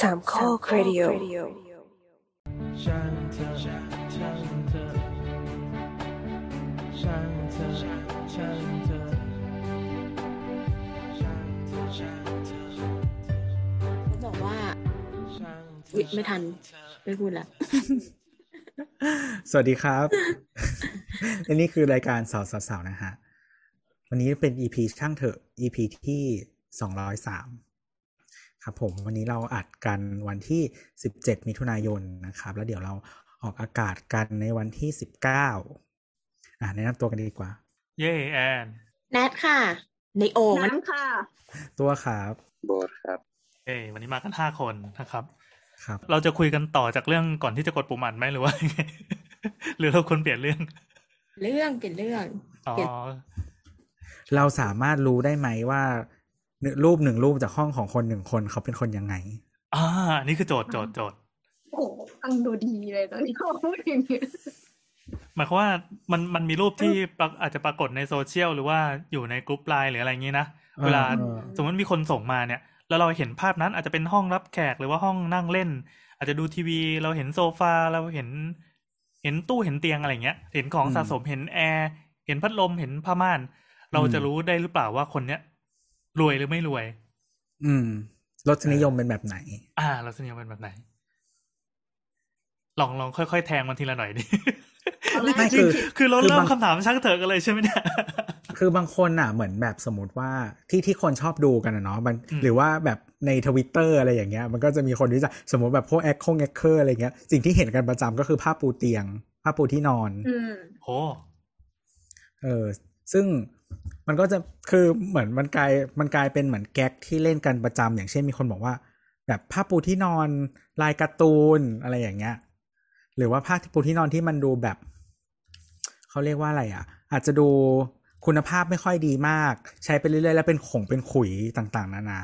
สามข้อครดิโอช่างเธอช่างเธอช่างเธอช่างเธอช่างเธอช่างเธอเขาบอกว่าช่างเธออุ๊ยไม่ทัน ไม่พูดละสวัสดีครับอันนี้คือรายการสาวสาวๆนะฮะ วันนี้เป็น EP ช่างเถอะ EP ที่สองร้อยสาม ครับผมวันนี้เราอัดกันวันที่สิบเจ็ดมิถุนายนนะครับ แล้วเดี๋ยวเราออกอากาศกันในวันที่สิบเก้าอ่าแนะนำตัวกันดีกว่า เย่แอนแนทค่ะในโอ่งมันน้ำค่ะ ตัวครับโบสครับ เอ้วันนี้มากันห้าคนนะครับ ครับ เราจะคุยกันต่อจากเรื่องก่อนที่จะกดปุ่มอัดไหมหรือว่ายังไงหรือเราควรเปลี่ยนเรื่อง เรื่องเป็นเรื่องอ๋อเปลี่ยนเราสามารถรู้ได้ไหมว่าหนึ่ง รูปหนึ่งรูปจากห้องของคนหนึ่งคนเขาเป็นคนยังไง อ่า นี่คือโจทย์โจทย์โจทย์โอ้โหฟังดูดีเลยตอนนี้เขาพูดอย่างนี้หมายความว่ามันมันมีรูปที่ปรากอาจจะปรากฏในโซเชียลหรือว่าอยู่ในกลุ่มไลน์หรืออะไรอย่างนี้นะอ่าเวลาอ่าสมมติมีคนส่งมาเนี่ย แล้วเราเห็นภาพนั้นอาจจะเป็นห้องรับแขกหรือว่าห้องนั่งเล่น อาจจะดูทีวี เราเห็นโซฟาเราเห็น เห็นตู้เห็นเตียงอะไรอย่างเงี้ย เห็นของสะสมเห็นแอร์เห็นพัดลมเห็นผ้าม่าน เราจะรู้ได้หรือเปล่าว่าคนเนี้ย รวยหรือไม่รวย อืมรสนิยมเป็นแบบไหน อ่าเราสนิยมเป็นแบบไหน ลองลองค่อยๆแทงมันทีละหน่อยดิไม่คือคือเราคือเริ่มบางคำถามช่างเถอะกันเลยใช่ไหมเนี่ยคือบางคนอะเหมือนแบบสมมติว่าที่ที่คนชอบดูกันอะเนาะมันอืมหรือว่าแบบในทวิตเตอร์อะไรอย่างเงี้ย มันก็จะมีคนที่จะสมมติแบบพวกแอคคงแอคเคอร์อะไรเงี้ยสิ่งที่เห็นกันประจำก็คือผ้าปูเตียง ผ้าปูที่นอน อืมโหเออ ซึ่ง มันก็จะคือเหมือนมันกลายมันกลายเป็นเหมือนแก๊กที่เล่นกันประจำอย่างเช่นมีคนบอกว่า แบบผ้าปูที่นอนลายการ์ตูนอะไรอย่างเงี้ย หรือว่าผ้าปูที่นอนที่มันดูแบบเขาเรียกว่าอะไรอะ อาจจะดูคุณภาพไม่ค่อยดีมาก ใช้ไปเรื่อยๆแล้วเป็นขงเป็นขุยต่างๆ นานา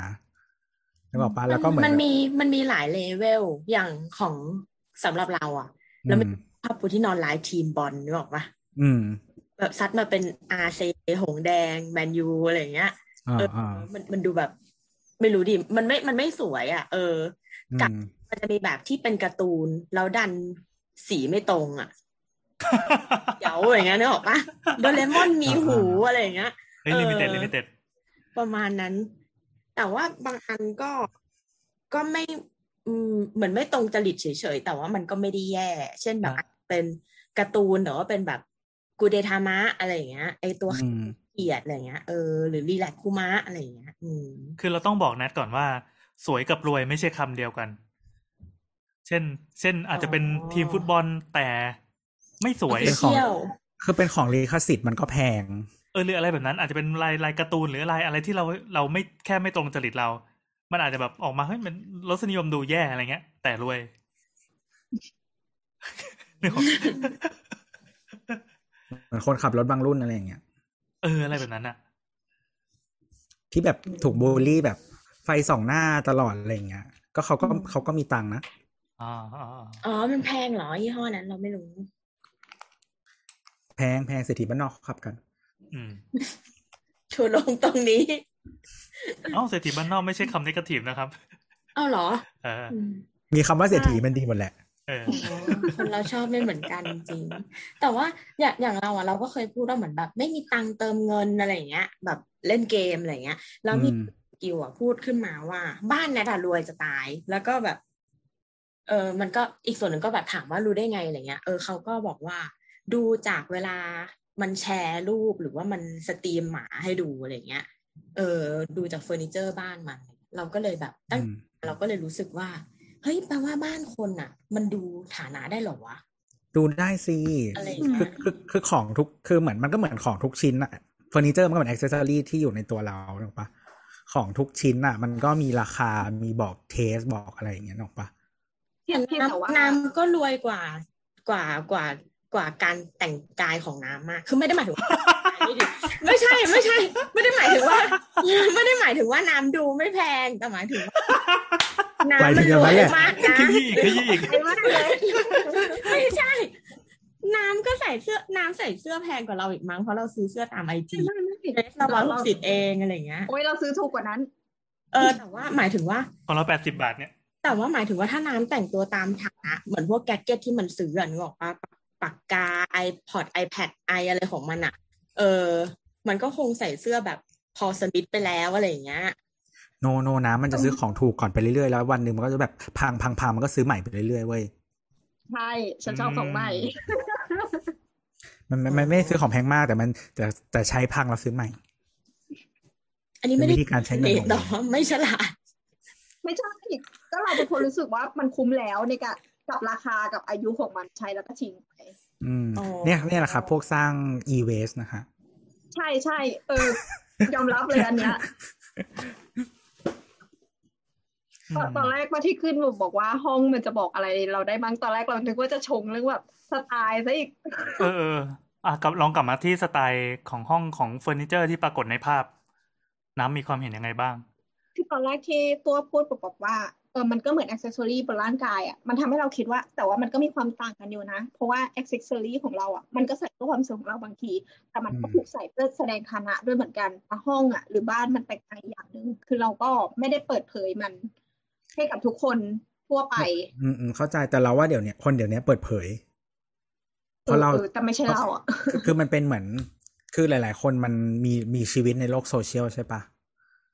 นึกออกปะแล้วก็เหมือนมันมีมันมีหลายเลเวลอย่างของสำหรับเราอะ แล้วมันอืมผ้าปูที่นอนลายทีมบอลนึกออกปะอืม แบบซัดมาเป็นอาร์เซหงส์แดงแมนยูอะไรอย่างเงี้ยอ่าเอออ่ามันมันดูแบบ ไม่รู้ดิมันไม่มันไม่สวยอะ เอออืกับมมันจะมีแบบที่เป็นการ์ตูน แล้วดันสีไม่ตรงอะเดี๋ยวอย่างเงี้ยนึกออกปะโดเรมอนมีหูอะไรอย่างเงี้ยเฮ้ย limited limitedประมาณนั้น แต่ว่าบางอันก็ก็ไม่อืมเหมือนไม่ตรงจริตเฉยๆแต่ว่ามันก็ไม่ได้แย่ เช่นแบบอะเป็นการ์ตูนหรือว่าเป็นแบบ กูเดทามะอะไรอย่างเงี้ยไอตัวอืมเกียดอะไรอย่างเงี้ยเออหรือรีแลกคูมะอะไรอย่างเงี้ยอืมคือเราต้องบอกแนทก่อนว่า สวยกับรวยไม่ใช่คำเดียวกัน เช่น เช่นอาจจะเป็นอ๋อทีมฟุตบอลแต่ไม่สวยเป็นของเที่ยวคือเป็นของลิขสิทธิ์มันก็แพง เออหรืออะไรแบบนั้น อาจจะเป็นลายลายการ์ตูนหรืออะไรอะไรที่เราเราไม่แค่ไม่ตรงจริตเรา มันอาจจะแบบออกมาเฮ้ยมันรสนิยมดูแย่อะไรเงี้ย แต่รวยนึกออก เหมือนคนขับรถบางรุ่นอะไรอย่างเงี้ยเอออะไรแบบนั้นอะที่แบบถูกบูลลี่แบบไฟส่องหน้าตลอดอะไรอย่างเงี้ย ก็เขาก็เขาก็มีตังค์นะอ่าอ่าอ่าอ๋อ มันแพงเหรอยี่ห้อนั้นเราไม่รู้ แพงแพงเศรษฐีบ้านนอกเขาขับกัน อืมชัวร์ลงตรงนี้ เอ้าเศรษฐีบ้านนอกไม่ใช่คำนิเกทีฟนะครับ เอ้าเหรอ เอออืมมีคำว่าเศรษฐีมันดีหมดแหละเอออ๋อ คนเราชอบไม่เหมือนกันจริง แต่ว่าอย่างอย่างเราอะเราก็เคยพูดว่าเหมือนแบบ ไม่มีตังค์เติมเงินอะไรอย่างเงี้ย แบบเล่นเกมอะไรอย่างเงี้ยแล้วมีอืมกิวอะพูดขึ้นมาว่า บ้านเนี่ยอะรวยจะตาย แล้วก็แบบ เออมันก็อีกส่วนหนึ่งก็แบบถามว่ารู้ได้ไงอะไรเงี้ยเออเขาก็บอกว่า ดูจากเวลามันแชร์รูปหรือว่ามัน stream หมาให้ดูอะไรเงี้ย เออ ดูจากเฟอร์นิเจอร์บ้านมัน เราก็เลยแบบตั้งอืมเราก็เลยรู้สึกว่า เฮ้ยแปลว่าบ้านคนอะ มันดูฐานะได้เหรอวะดูได้สิอะไรอย่างเงี้ยคือคือคือของทุกคือเหมือนมันก็เหมือนของทุกชิ้นอะเฟอร์นิเจอร์มันก็เหมือนอ็อกเซอรี่ที่อยู่ในตัวเราถูกปะของทุกชิ้นอะมันก็มีราคามีบอกเทสบอกอะไรอย่างเงี้ยถูกปะเพียงเพียงแต่ว่าน้ำน้ำก็รวยกว่ากว่ากว่ากว่าการแต่งกายของน้ำมาก คือไม่ได้หมายถึงว่าไม่ใช่ไม่ใช่ ไม่ได้หมายถึงว่า ไม่ได้หมายถึงว่าน้ำดูไม่แพงแต่หมายถึงว่า น้ำหมายมัถึนงอรย่างวนั้นยแหละมากนะขยี้อีกขยี้อีกไอ้มากเลยไม่ใช่ น้ำก็ใส่เสื้อ น้ำใส่เสื้อแพงกว่าเราอีกมั้งเพราะเราซื้อเสื้อตามไอจีไม่ไม่ผิดเราร้อยหกสิบเองอะไรอย่างเงี้ยโอ้ยเราซื้อถูกกว่านั้น เออ แต่ว่าหมายถึงว่าของเราแปดสิบาทเนี่ย แต่ว่าหมายถึงว่าถ้าน้ำแต่งตัวตามฐานะ เหมือนพวกแกดเก็ตที่มันซื้ออะนึกออกปะปากกา iPod iPad ไออะไรของมันอะเออ มันก็คงใส่เสื้อแบบพอสมิธไปแล้วอะไรอย่างเงี้ย โนโนนะมันจะซื้อของถูกก่อนไปเรื่อยๆ แล้ววันหนึ่งมันก็จะแบบพังพังพังมันก็ซื้อใหม่ไปเรื่อยๆเว้ยใช่ฉันชอบของใหม่ มันมันมันไม่ได้ซื้อของแพงมากแต่มัน แต่แต่ใช้พังแล้วซื้อใหม่ อันนี้ไม่ได้เป็นวิธีการใช้เงินของแต่ว่าไม่ฉลาด ไม่ใช่ก็เราเป็นคนรู้สึกว่ามันคุ้มแล้วในการกับราคากับอายุของมันใช้แล้วก็ทิ้งไปอืมอ๋อเนี่ยเนี่ยแหละครับพวกสร้าง e-waste นะคะ ใช่ใช่เออยอมรับเลยอันเนี้ย ตอนตอนแรกว่าที่ขึ้นบอกว่าห้องมันจะบอกอะไรเราได้บ้างตอนแรกเราคิดว่าจะชงเรื่องแบบสไตล์ซะอีกเออเอออะกลับลองกลับมาที่สไตล์ของห้องของเฟอร์นิเจอร์ที่ปรากฏในภาพ น้ำมีความเห็นยังไงบ้างคือตอนแรกที่ตัวพูดบอกว่าเออมันก็เหมือนอ c เซ s ซอรี่บนร่างกายอะมันทำให้เราคิดว่า แต่ว่ามันก็มีความต่างกันอยู่นะ เพราะว่าอ c เซ s ซอรี่ของเราอะมันก็ใส่เพื่อความสุขของเราบางที แต่มันก็อืมถูกใส่เพื่อแสดงฐานะด้วยเหมือนกันแต่ห้องอะ หรือบ้านมันแตกต่างอีกอย่างหนึ่งคือเราก็ไม่ได้เปิดเผยมัน ให้กับทุกคนทั่วไปอืมอืมเข้าใจแต่เราว่าเดี๋ยวเนี้ยคนเดี๋ยวเนี้ยเปิดเผยเพเออราะเราเออแต่ไม่ใช่เราอะคือคือมันเป็นเหมือน คือหลาย ๆ คนมันมีมีชีวิตในโลกโซเชียลใช่ปะ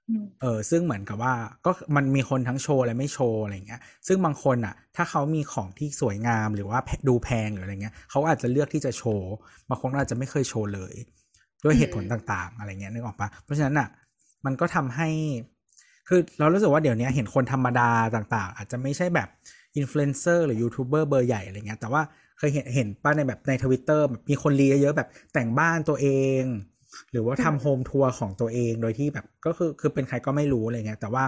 อืมเออซึ่งเหมือนกับว่าก็มันมีคนทั้งโชว์และไม่โชว์อะไรเงี้ย ซึ่งบางคนอะ ถ้าเขามีของที่สวยงามหรือว่าแพดูแพงหรืออะไรเงี้ยเขาอาจจะเลือกที่จะโชว์ บางคนอาจจะไม่เคยโชว์เลย ด้วยเหตุผลต่าง ๆ อะไรเงี้ยนึกออกปะเพราะฉะนั้นอะ มันก็ทำให้ คือเรารู้สึกว่าเดี๋ยวนี้เห็นคนธรรมดาต่าง ๆ อาจจะไม่ใช่แบบอินฟลูเอนเซอร์หรือยูทูบเบอร์เบอร์ใหญ่อะไรเงี้ยแต่ว่าเคยเห็นเห็นป้าในแบบในทวิตเตอร์แบบมีคนรีเยอะๆแบบแต่งบ้านตัวเอง หรือว่าทำ home tour ของตัวเองโดยที่แบบก็คือคือเป็นใครก็ไม่รู้อะไรเงี้ยแต่ว่า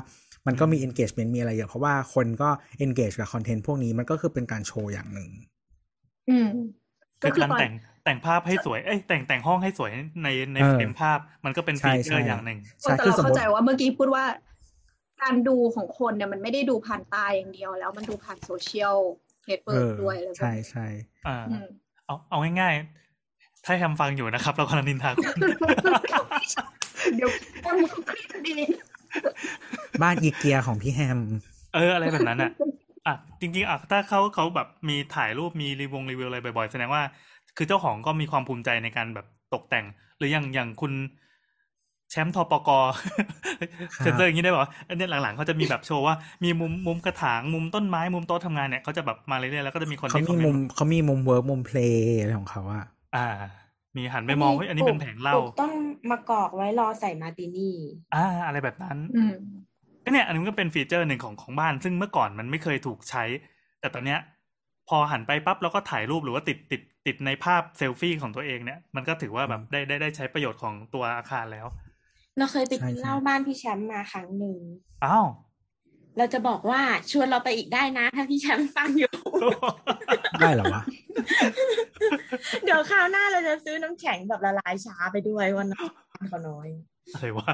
มันก็มี engagement มีอะไรเยอะเพราะว่าคนก็ engage กับคอนเทนต์พวกนี้มันก็คือเป็นการโชว์อย่างหนึ่ง อืมคือการตนแต่งแต่งภาพให้สวย เอ้ยแต่งแต่งห้องให้สวยในในเออเฟรมภาพมันก็เป็นใช่ฟีเจอร์ใช่อย่างหนึ่งใช่แต่คือเราสมมเข้าติใจว่าเมื่อกี้พูดว่า การดูของคนเนี่ยมันไม่ได้ดูผ่านตาอย่างเดียวแล้วมันดูผ่านโซเชียลเน็ตเวิเอร์กอด้วยอะไรแบบใช่นี้ใช่อ่าอืมเอาเอาง่ายๆ ถ้าแฮมฟังอยู่นะครับ เรากำลังนินทาคุณเดี๋ยวแอมเครียดดีบ้านอีเกียของพี่แฮม เออ อะไรแบบนั้นอะอะจริงๆอะถ้าเขาเขาแบบมีถ่ายรูปมีรีวงรีวิวอะไรบ่อยๆ แสดงว่า คือเจ้าของก็มีความภูมิใจในการแบบตกแต่ง หรืออย่างอย่างคุณ แชมป์ทปกครับเซนเซอร์อย่างนี้ได้ป่ะอันเนี้ยหลังๆเขาจะมีแบบโชว์ว่ามีมุมมุมกระถางมุมต้นไม้มุมโต๊ะทำงานเนี่ยเขาจะแบบมาเรื่อยๆแล้วก็จะมีคนเขาที่คอมีมเมมุนมต์เขามีมุมเวิร์กมุมเพลย์อะไรของเขาอะอ่า มีหันไปมองเฮ้ยอันนี้เป็นแผงเหล้าปลูกต้นมะกอกไว้รอใส่มาร์ตินี่ อ่า อะไรแบบนั้นอืมก็เนี่ย อันนี้ก็เป็นฟีเจอร์หนึ่งของของบ้าน ซึ่งเมื่อก่อนมันไม่เคยถูกใช้ แต่ตอนเนี้ย พอหันไปปั๊บแล้วก็ถ่ายรูปหรือว่าติดติดติดในภาพเซลฟี่ของตัวเองเนี่ย มันก็ถือว่าแบบได้ได้ได้ใช้ประโยชน์ของตัวอาคารแล้ว เราเคยไปกินเหล้าบ้านพี่แชมป์มาครั้งหนึ่งอ้าวเราจะบอกว่าชวนเราไปอีกได้นะ ถ้าพี่แชมป์ฟังอยู่ ได้เหรอวะ เดี๋ยวคราวหน้าเราจะซื้อน้ำแข็งแบบละลายช้าไปด้วยวันนั้นเขาน้อยอะไรวะ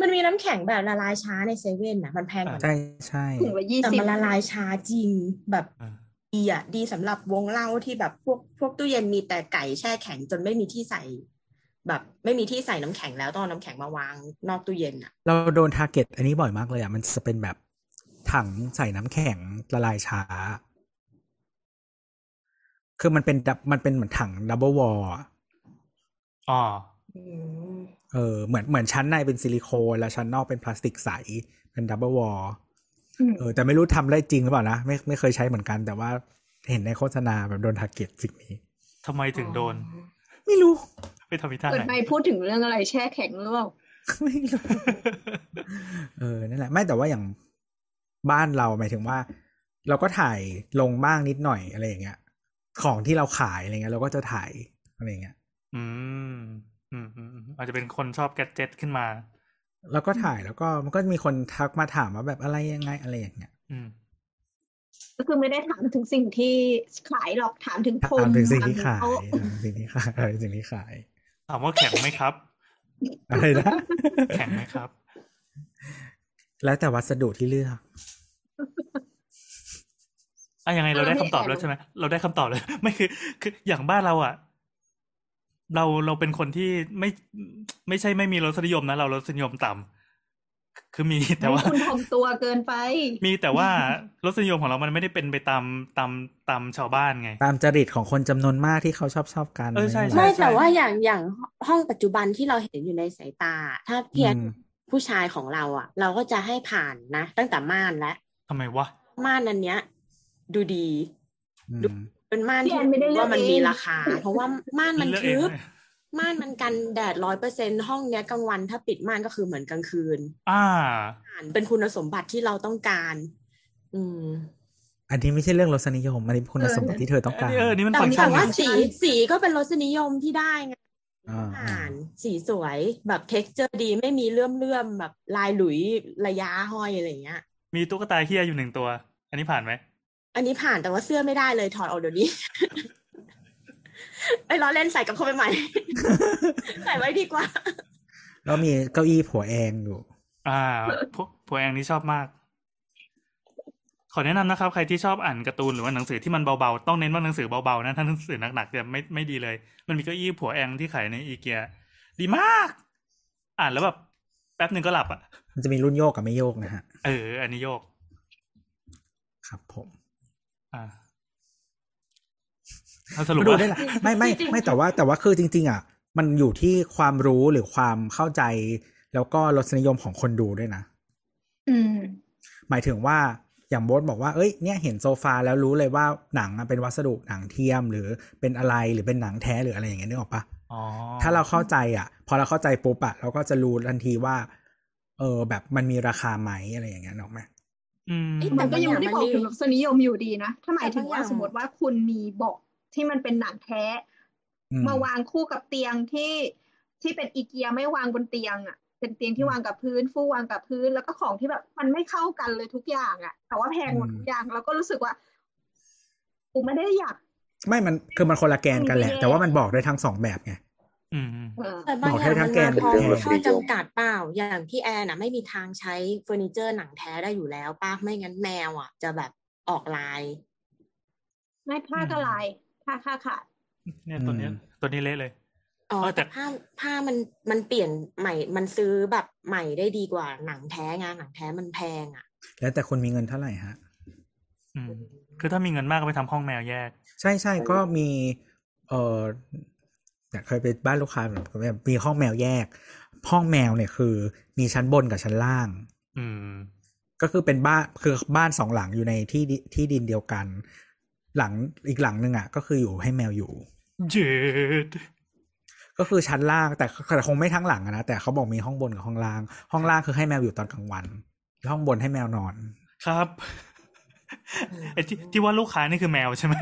มันมีน้ำแข็งแบบละลายช้าในเซเว่นนะมันแพงกว่าใช่ใช่ถุงละยี่แต่สิบมันละลายช้าจริงแบบอ่าดีอะ ดีสำหรับวงเหล้าที่แบบพวกพวกตู้เย็นมีแต่ไก่แช่แข็งจนไม่มีที่ใส่ แบบไม่มีที่ใส่น้ำแข็งแล้วต้องเอาน้ำแข็งมาวางนอกตู้เย็นอะเราโดน target อันนี้บ่อยมากเลยอะมันจะเป็นแบบถังใส่น้ำแข็งละลายช้า คือมันเป็นดับมันเป็นเหมือนถัง double wallอ๋ออืมเออเหมือนเหมือนชั้นในเป็นซิลิโคนแล้วชั้นนอกเป็นพลาสติกใสเป็น double wall อืมเออ แต่ไม่รู้ทำได้จริงหรือเปล่านะไม่ไม่เคยใช้เหมือนกัน แต่ว่าเห็นในโฆษณาแบบโดน target สิ่งนี้ทำไมถึงโดน ไม่รู้ ไปทำพิธาเกิดไหนไปพูดถึงเรื่องอะไรแช่แข็งหรือเปล่าไม่รู้เออนั่นแหละ ไม่แต่ว่าอย่างบ้านเราหมายถึงว่า เราก็ถ่ายลงบ้างนิดหน่อยอะไรอย่างเงี้ย ของที่เราขายอะไรเงี้ย เราก็จะถ่ายอะไรอย่างเงี้ยอืมอืมอืมอืมอาจจะเป็นคนชอบแกดเจ็ตขึ้นมา แล้วก็ถ่ายแล้วก็มันก็มีคนทักมาถามว่าแบบอะไรยังไงอะไรอย่างเงี้ย อืมก็คือไม่ได้ถามถึงสิ่งที่ขายหรอกถามถึงพรถามมถึงสิ่งที่ถขามถึยโต๊ะถามถึงสิ่งที่ขายอะไรสิ่งที่ขาย ถามว่าแข็งไหมครับ อะไรนะ แข็งไหมครับ แล้วแต่วัสดุที่เลือกอะยังไงเราได้คำตอบแล้วใช่ไหมเราได้คำตอบเลยไม่คือ คืออย่างบ้านเราอะ เราเราเป็นคนที่ไม่ไม่ใช่ไม่มีรสนิยมนะเรารสนิยมต่ คือมีแต่ว่าคุณถ่อมตัวเกินไป มีแต่ว่ารสนิยมของเรามันไม่ได้เป็นไปตามตามตามชาวบ้านไง ตามจริตของคนจำนวนมากที่เขาชอบชอบกันเออใช่ะรใช่ไม่แต่ว่าอย่างอย่างห้องปัจจุบันที่เราเห็นอยู่ในสายตา ถ้าเพียรอืมผู้ชายของเราอะ เราก็จะให้ผ่านนะ ตั้งแต่ม่านแล้วทำไมวะม่านอันเนี้ย ดูดีอืมเป็นม่านพี่ที่แอนไม่ได้เลือกว่ามันมีเองราคา เพราะว่าม่านมันเลือกเอทึงบ ม่านมันกันแดดร้อยเปอร์เซ็นห้องเนี้ยกลางวันถ้าปิดม่านก็คือเหมือนกลางคืน อ่าอ่านเป็นคุณสมบัติที่เราต้องการ อืม อันนี้ไม่ใช่เรื่องรสนิยมอันนี้คุณสมบัติที่เธอต้องอันการนี้เออนี่มันแต่ฟังก์ชัแต่ว่าไงสีสีก็เป็นรสนิยมที่ได้ไงอ่าอ่าอ่านสีสวยแบบ texture ดีไม่มีเลื่อมเลื่อมๆแบบลายหลุยส์ระย้าห้อยอะไรอย่างเงี้ย มีตุ๊กตาเฮียอยู่หนึ่งตัว อันนี้ผ่านไหม อันนี้ผ่านแต่ว่าเสื้อไม่ได้เลยถอดออกเดี๋ยวนี้ ไอ้ล้อเล่นใส่กลับเข้าไปใหม่ ใส่ไว้ดีกว่า แล้วมีเก้าอี้ Poäng อยู่ อ่าพวก Poäng นี่ชอบมาก ขอแนะนำนะครับ ใครที่ชอบอ่านการ์ตูนหรือว่าหนังสือที่มันเบาๆ ต้องเน้นว่าหนังสือเบาๆนะ ถ้าหนังสือหนักๆจะไม่ไม่ดีเลย มันมีเก้าอี้ผัวแองที่ขายในอีเกีย ดีมาก อ่านแล้วแบบแป๊บหนึ่งก็หลับอะ มันจะมีรุ่นโยกกับไม่โยกนะฮะ เออ อันนี้โยก ครับผม อ่าเอา สรุปมาดูว่าได้ละไม่ไม่จริงๆไม่แต่ว่าแต่ว่าคือจริง ๆ อะ มันอยู่ที่ความรู้หรือความเข้าใจ แล้วก็รสนิยมของคนดูด้วยนะ อืม หมายถึงว่าอย่างโบสบอกว่าเอ้ยเนี่ยเห็นโซฟาแล้วรู้เลยว่าหนังอะเป็นวัสดุหนังเทียมหรือเป็นอะไรหรือเป็นหนังแท้หรืออะไรอย่างเงี้ยนึกออกปะอ๋อถ้าเราเข้าใจอะ พอเราเข้าใจปุ๊บอะเราก็จะรู้ทันทีว่า เออ แบบมันมีราคาไหมอะไรอย่างเงี้ยนึกออกไหมอืมเอ๊ะมันก็ยังไม่ได้บอกถึงรสนิยมอยู่ดีนะ ถ้าหมายถึงว่าแต่บางอย่างสมมติว่าคุณมีเบาะ ที่มันเป็นหนังแท้อืมมาวางคู่กับเตียงที่ที่เป็นอีเกียไม่วางบนเตียงอะ เป็นเตียงที่วางกับพื้น ฟูกวางกับพื้น แล้วก็ของที่แบบมันไม่เข้ากันเลยทุกอย่างอะ แต่ว่าแพงหมดทุกอย่างเราก็รู้สึกว่ากูไม่ได้อยาก ไม่มันคือมันคนละแกนกันแหละไม่แย่แต่ว่ามันบอกได้ทั้งสองแบบไงอืมเออแต่บางบอกอให้ย่างทั้มันงแกมานพร้อมเป็นเรื่องข้อจำกัดเปล่า อย่างพี่แอนน่ะไม่มีทางใช้เฟอร์นิเจอร์หนังแท้ได้อยู่แล้วป้าไม่งั้นแมวอะ จะแบบออกลาย ไม่ผ้ากระลาย ผ้าค่าขาดเนี่ยตัวเนี้ยอืมตัวนี้เละเลยอ๋อเออแต่แต่ผ้าผ้ามันมันเปลี่ยนใหม่ มันซื้อแบบใหม่ได้ดีกว่าหนังแท้ไงหนังแท้มันแพงอะ แล้วแต่คนมีเงินเท่าไหร่ฮะ อืม คือถ้ามีเงินมากก็ไปทำห้องแมวแยก ใช่ใช่ก็มี เออเนี่ยเคยไปบ้านลูกค้าแบบแบบมีห้องแมวแยก ห้องแมวเนี่ยคือ มีชั้นบนกับชั้นล่าง อืม ก็คือเป็นบ้านคือบ้านสองหลังอยู่ในที่ดิที่ดินเดียวกัน หลังอีกหลังหนึ่งอะ ก็คืออยู่ให้แมวอยู่ เจ็ดก็คือชั้นล่างแต่แต่คงไม่ทั้งหลังอะนะแต่เขาบอกมีห้องบนกับห้องล่าง ห้องล่างคือให้แมวอยู่ตอนกลางวันแล้วห้องบนให้แมวนอน ครับอืมไอ้ที่ที่ว่าลูกค้านี่คือแมวใช่ไหม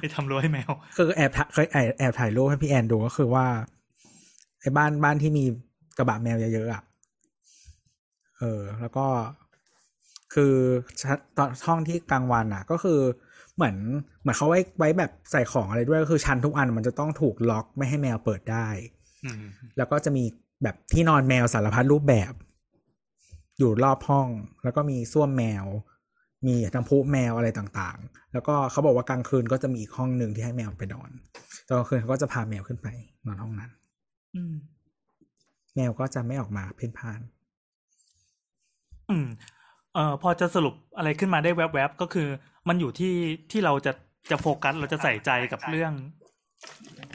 ไปทำรั้วให้แมว คือแอบถ่ายเคยแอบแอบถ่ายรูปให้พี่แอนดูก็คือว่าไอ้บ้านบ้านที่มีกระบะแมวเยอะๆอะเออ แล้วก็ คือชั้นตอนห้องที่กลางวันอะ ก็คือเหมือนเหมือนเขาไว้ไว้แบบใส่ของอะไรด้วยก็คือชั้นทุกอันมันจะต้องถูกล็อกไม่ให้แมวเปิดได้อืมแล้วก็จะมีแบบที่นอนแมวสารพัดรูปแบบ อยู่รอบห้อง แล้วก็มีส้วมแมว มีน้ำพุแมวอะไรต่างๆ แล้วก็เขาบอกว่ากลางคืนก็จะมีอีกห้องหนึ่งที่ให้แมวไปนอนตอนกลางคืนเขาก็จะพาแมวขึ้นไปนอนห้องนั้นอืมแมวก็จะไม่ออกมาเพ่นพ่าน อืม เอ่อพอจะสรุปอะไรขึ้นมาได้แวบๆก็คือ มันอยู่ที่ที่เราจะจะโฟกัสเราจะใส่ใจกับเรื่อง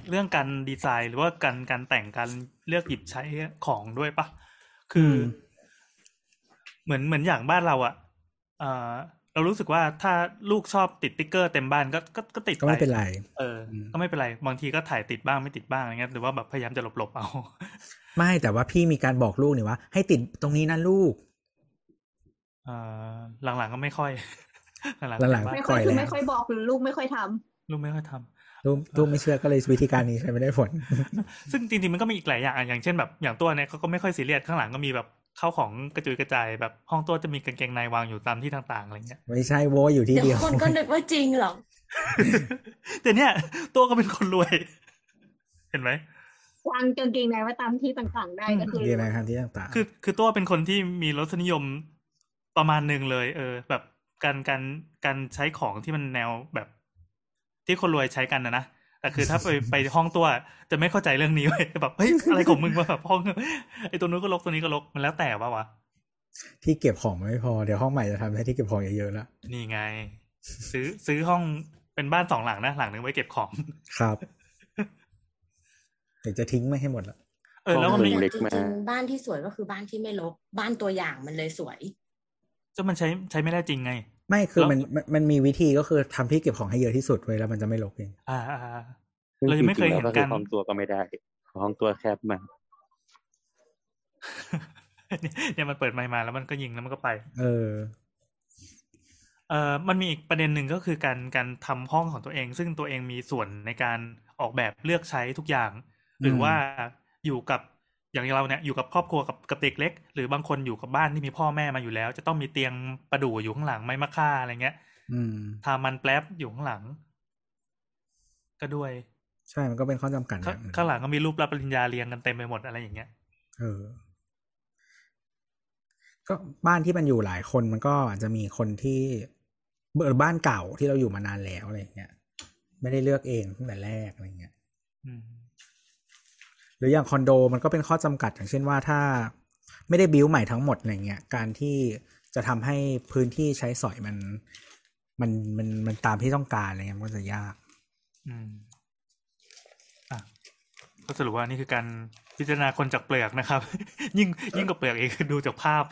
เรื่องการดีไซน์ หรือว่าการการแต่งการเลือกหยิบใช้ของด้วยปะคืออมเหมือนเหมือนอย่างบ้านเราอะเอ่อเรารู้สึกว่าถ้าลูกชอบติดติ๊กเกอร์เต็มบ้านก็ก็ก็ติดก็ไม่เป็นไร เออ ก็ไม่เป็นไร บางทีก็ถ่ายติดบ้างไม่ติดบ้างอะไรเงี้ยหรือว่าแบบพยายามจะหลบๆเอา ไม่แต่ว่าพี่มีการบอกลูกนี่ว่า ให้ติดตรงนี้นะลูกเอ่อหลังๆก็ไม่ค่อย หลังหลังๆบ้านไม่ค่อยปล่อยคือแล้วไม่ค่อยบอกหรือลูกไม่ค่อยทำลูกไม่ค่อยทำลูกลูกไม่เชื่อก็เลยวิธีการนี้ใช้ไม่ได้ผล ซึ่งจริงๆมันก็มีอีกหลายอย่างอะอย่างเช่นแบบอย่างตัวเนี่ยเขาก็ไม่ค่อยซีเรียสข้างหลังก็มีแบบเข้าของกระจุยกระจายแบบห้องตัวจะมีกางเกงในวางอยู่ตามที่ต่างๆอะไรเงี้ยไม่ใช่โว้ยอยู่ที่เดี๋เดียยววคนก็นึกว่าจริงหรอกแต่เนี่ย ตัวก็เป็นคนรวย เห็นไหมวางกางเกงในไว้ตามที่ต่างๆ ได้ก็คือมีอะไรครับที่ต่างๆคือคือตัวเป็นคนที่มีรสนิยม ประมาณหนึ่งเลย เออ แบบการการการใช้ของที่มันแนวแบบที่คนรวยใช้กันนะนะแต่คือถ้าไปไปห้องตัวจะไม่เข้าใจเรื่องนี้เว้ยแบบเฮ้ยอะไรของมึงวะแบบห้องไอ้ตัวนู้นก็ลกตัวนี้ก็ลกมันแล้วแต่ว่าวะที่เก็บของไม่พอเดี๋ยวห้องใหม่จะทำให้ที่เก็บของเยอะๆแล้วนี่ไง ซื้อซื้อห้องเป็นบ้านสองหลังนะหลังหนึ่งไว้เก็บของครับเดี๋ยวจะทิ้งไม่ให้หมดละเออแล้วมันมีห้องแต่เล็กจมาริงๆบ้านที่สวยก็คือบ้านที่ไม่รกบ้านตัวอย่างมันเลยสวย จะมันใช้ใช้ไม่ได้จริงไง ไม่คือแล้วมันมันมันมีวิธีก็คือทำที่เก็บของให้เยอะที่สุดไว้ยแล้วมันจะไม่รกเองอ่าอ่าอ่าซึ่งเรายังไม่เคยจริเห็ๆนแล้วกันห้องตัวก็ไม่ได้ห้องตัวแคบมากเนี่ยมันเปิดไมค์มาแล้วมันก็ยิงแล้วมันก็ไป เออ เอ่อมันมีอีกประเด็นหนึ่งก็คือการการทำห้องของตัวเอง ซึ่งตัวเองมีส่วนในการออกแบบเลือกใช้ทุกอย่าง หรือว่าอยู่กับ อย่างเราเนี่ยอยู่กับครอบครัวกับกับเด็กเล็ก หรือบางคนอยู่กับบ้านที่มีพ่อแม่มาอยู่แล้ว จะต้องมีเตียงประดู่อยู่ข้างหลังไม้มะค่าอะไรเงี้ย อืมทามันแป๊บอยู่ข้างหลัง ก็ด้วย ใช่มันก็เป็นข้อจำกัดอข้าย่างหนึ่งข้างหลังก็มีรูปรับปริญญาเรียงกันเต็มไปหมดอะไรอย่างเงี้ยเออ ก็บ้านที่มันอยู่หลายคนมันก็อาจจะมีคนที่เบอร์บ้านเก่าที่เราอยู่มานานแล้วอะไรอย่างเงี้ยไม่ได้เลือกเองตั้งแต่แรกอะไรเงี้ย อืมห รืออย่างคอนโดมันก็เป็นข้อจำกัด อย่างเช่นว่าถ้าไม่ได้บิวใหม่ทั้งหมดอะไรเงี้ยการที่จะทำให้พื้นที่ใช้สอยมันมันมันมันตามที่ต้องการอะไรเงี้ยมันก็จะยาก อืมอะก็สรุปว่านี่คือการพิจารณาคนจากเปลือกนะครับ ยิ่งยิ่งกว่าเปลือกเองคือดูจากภาพ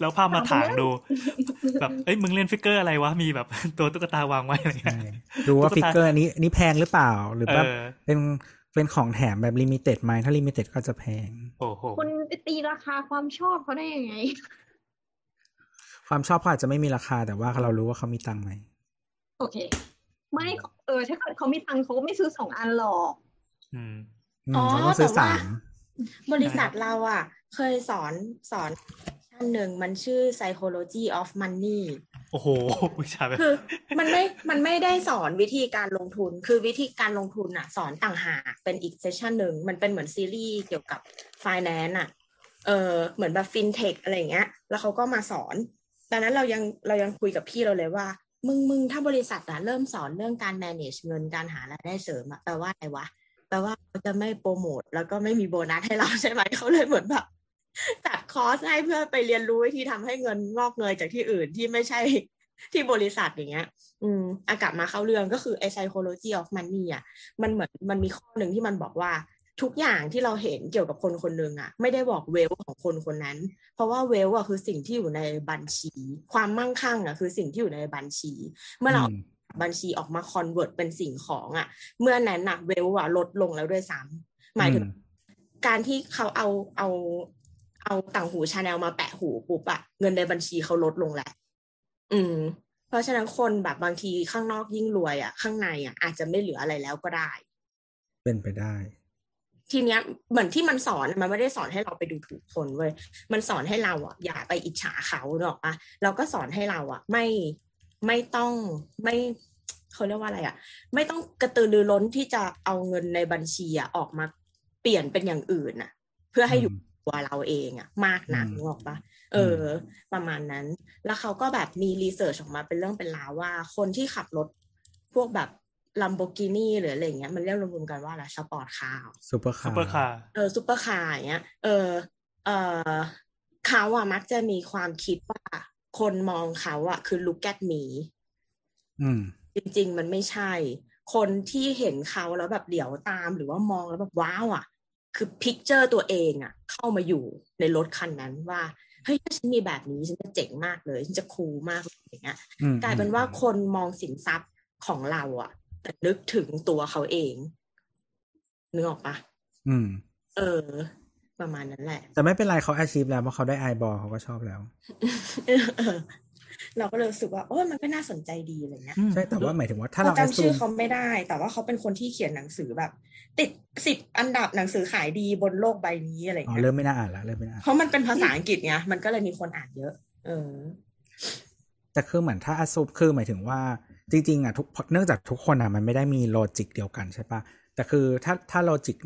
แล้วภาพมาถ่างดู แบบเอ้ยมึงเล่น figure อะไรวะมีแบบตัวตุ๊กตาวางไว้อะไรเงี้ยดูว่าตุ๊กตา figureอันนี้อันนี้แพงหรือเปล่า หรือแบบเออเป็น เป็นของแถมแบบ limited ไหมถ้า limited ก็จะแพง โอ้โหคุณไปตีราคาความชอบเขาได้ยังไง ความชอบเขาอาจจะไม่มีราคาแต่ว่าเรารู้ว่าเขามีตังค์ไหม โอเค ไม่เออถ้าเกิดเขามีตังค์เขาก็ไม่ซื้อสองอันหรอกอืมอืมอ๋อเขาต้องซื้อแต่ว่าสามบริษัทเราอะ เคยสอนสอนชั้นหนึ่งมันชื่อ psychology of money โอ้โหวิชาแบบคือมันไม่มันไม่ได้สอนวิธีการลงทุน คือวิธีการลงทุนอะ สอนต่างหากเป็นอีกเซสชันหนึ่งมันเป็นเหมือนซีรีส์เกี่ยวกับ finance อะเออเหมือนแบบ fintech อะไรเงี้ย แล้วเขาก็มาสอนดังนั้นเรายังเรายังคุยกับพี่เราเลยว่า มึงมึงถ้าบริษัทอะเริ่มสอนเรื่องการ manage เงินการหารายได้เสริมอะแปลว่าอะไรวะแปลว่าเขาจะไม่โปรโมทแล้วก็ไม่มีโบนัสให้เราใช่ไหมเขาเลยเหมือนแบบ จัดคอร์สให้เพื่อไปเรียนรู้วิธีทำให้เงินงอกเงยจากที่อื่นที่ไม่ใช่ที่บริษัทอย่างเงี้ย อืมอากลับมาเข้าเรื่องก็คือไอ้ psychology of money อะ มันเหมือนมันมีข้อหนึ่งที่มันบอกว่าทุกอย่างที่เราเห็นเกี่ยวกับคนคนหนึ่งอะไม่ได้บอกเวลของคนคนนั้น เพราะว่า wealth อะคือสิ่งที่อยู่ในบัญชี ความมั่งคั่งอะคือสิ่งที่อยู่ในบัญชี เมื่อเราอืมบัญชีออกมา convert เป็นสิ่งของอะเมื่อนั้นน่ะ wealth อะลดลงแล้วด้วยซ้ำหมายถึงอืมการที่เขาเอาเอา เอาต่างหูชาแนลมาแปะหูปุ๊บอะเงินในบัญชีเขาลดลงแหละอืม เพราะฉะนั้นคนแบบบางทีข้างนอกยิ่งรวยอะข้างในอะอาจจะไม่เหลืออะไรแล้วก็ได้ เป็นไปได้ ทีเนี้ยเหมือนที่มันสอนมันไม่ได้สอนให้เราไปดูถูกคนเว้ยมันสอนให้เราอะอย่าไปอิจฉาเขาหรอกปะเราก็สอนให้เราอะไม่ไม่ต้องไม่เขาเรียกว่าอะไรอะไม่ต้องกระตือรือร้นที่จะเอาเงินในบัญชีอะออกมาเปลี่ยนเป็นอย่างอื่นอะเพื่อให้อยู่อืม ตัวเราเองอะมากนักอืมนึกออกปะเอออ ประมาณนั้น แล้วเขาก็แบบมีรีเสิร์ชออกมาเป็นเรื่องเป็นราวว่า คนที่ขับรถพวกแบบลัมโบกินีหรืออะไรอย่างเงี้ยมันเรียกรวมๆกันว่าอะไร sport car supercar supercarเออซูเปอร์คาร์อย่างเงี้ย เออ เออเขาอะมักจะมีความคิดว่าคนมองเขาอะคือ look at me อืม จริง ๆ มันไม่ใช่ คนที่เห็นเขาแล้วแบบเหลียวตามหรือว่ามองแล้วแบบ wow อะ คือ picture ตัวเองอะเข้ามาอยู่ในรถคันนั้นว่าเฮ้ยถ้าฉันมีแบบนี้ฉันจะเจ๋งมากเลย ฉันจะ cool มากเลยอย่างเงี้ยอืมกลายเป็นว่าคนมองสินทรัพย์ของเราอะแต่นึกถึงตัวเขาเองนึกออกปะอืม เออ ประมาณนั้นแหละ แต่ไม่เป็นไรเขาอาชีพแล้วเพราะเขาได้ไอบอลเขาก็ชอบแล้ว เออเราก็เลยรู้สึกว่าโอ้ยมันก็น่าสนใจดีอะไรเงี้ยใช่แต่ว่าหมายถึงว่าถ้าเราเราจำชื่อ assume เขาไม่ได้ แต่ว่าเขาเป็นคนที่เขียนหนังสือแบบ ติดสิบอันดับหนังสือขายดีบนโลกใบนี้อะไรอ๋อเงี้ยเริ่มไม่น่าอ่านแล้วเริ่มไม่น่าอ่านเพราะมันเป็นภาษาอังกฤษไงมันก็เลยมีคนอ่านเยอะ เออแต่คือเหมือนถ้า assume คือหมายถึงว่าจริงๆอะทุกเนื่องจากทุกคนอะมันไม่ได้มี logic เดียวกันใช่ปะแต่คือถ้าถ้า logic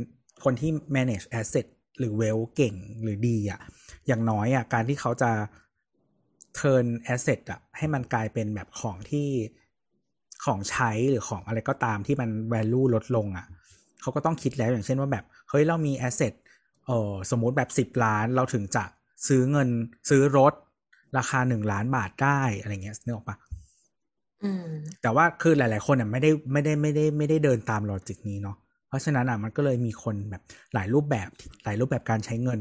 คนที่ manage asset หรือ wealth เก่งหรือดีอะอย่างน้อยอะการที่เขาจะ turn asset อะให้มันกลายเป็นแบบของที่ของใช้หรือของอะไรก็ตามที่มัน value ลดลงอะ่ะเขาก็ต้องคิดแล้วอย่างเช่นว่าแบบ เฮ้ย เรามี asset เออสมมุติแบบสิบล้านเราถึงจะซื้อเงินซื้อรถ ราคาหนึ่งล้านบาทได้อะไรเงี้ยนึกออกปะอืมแต่ว่าคือหลาย ๆ คนอะไม่ได้ไม่ได้ไม่ได้ไม่ได้เดินตามลอจิกนี้เนาะเพราะฉะนั้นอะมันก็เลยมีคนแบบหลายรูปแบบหลายรูปแบบการใช้เงิน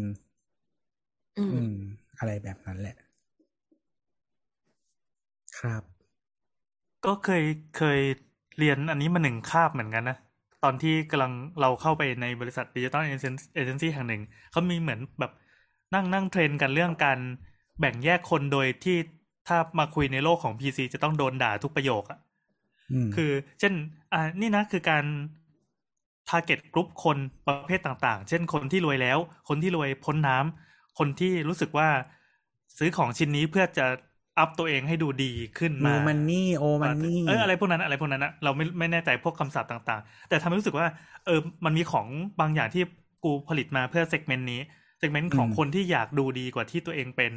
อืมอืมอะไรแบบนั้นแหละ ครับ ก็เคยเคยเรียนอันนี้มาหนึ่งคาบเหมือนกันนะ ตอนที่กำลังเราเข้าไปในบริษัท digital agency แห่งหนึ่ง เขามีเหมือนแบบนั่งนั่ง train กันเรื่องการแบ่งแยกคนโดยที่ถ้ามาคุยในโลกของ PC จะต้องโดนด่าทุกประโยคอะอืมคือ เช่น อ่านี่นะคือการ target กลุ่มคนประเภทต่างๆ เช่นคนที่รวยแล้ว คนที่รวยพ้นน้ำคนที่รู้สึกว่าซื้อของชิ้นนี้เพื่อจะ up ตัวเองให้ดูดีขึ้น new money old money เอออะไรพวกนั้นอะไรพวกนั้นนะเราไม่ไม่แน่ใจพวกคำศัพท์ต่าง ๆ แต่ทำให้รู้สึกว่า เออ มันมีของบางอย่างที่กูผลิตมาเพื่อ segment นี้ segment ของอืมคนที่อยากดูดีกว่าที่ตัวเองเป็น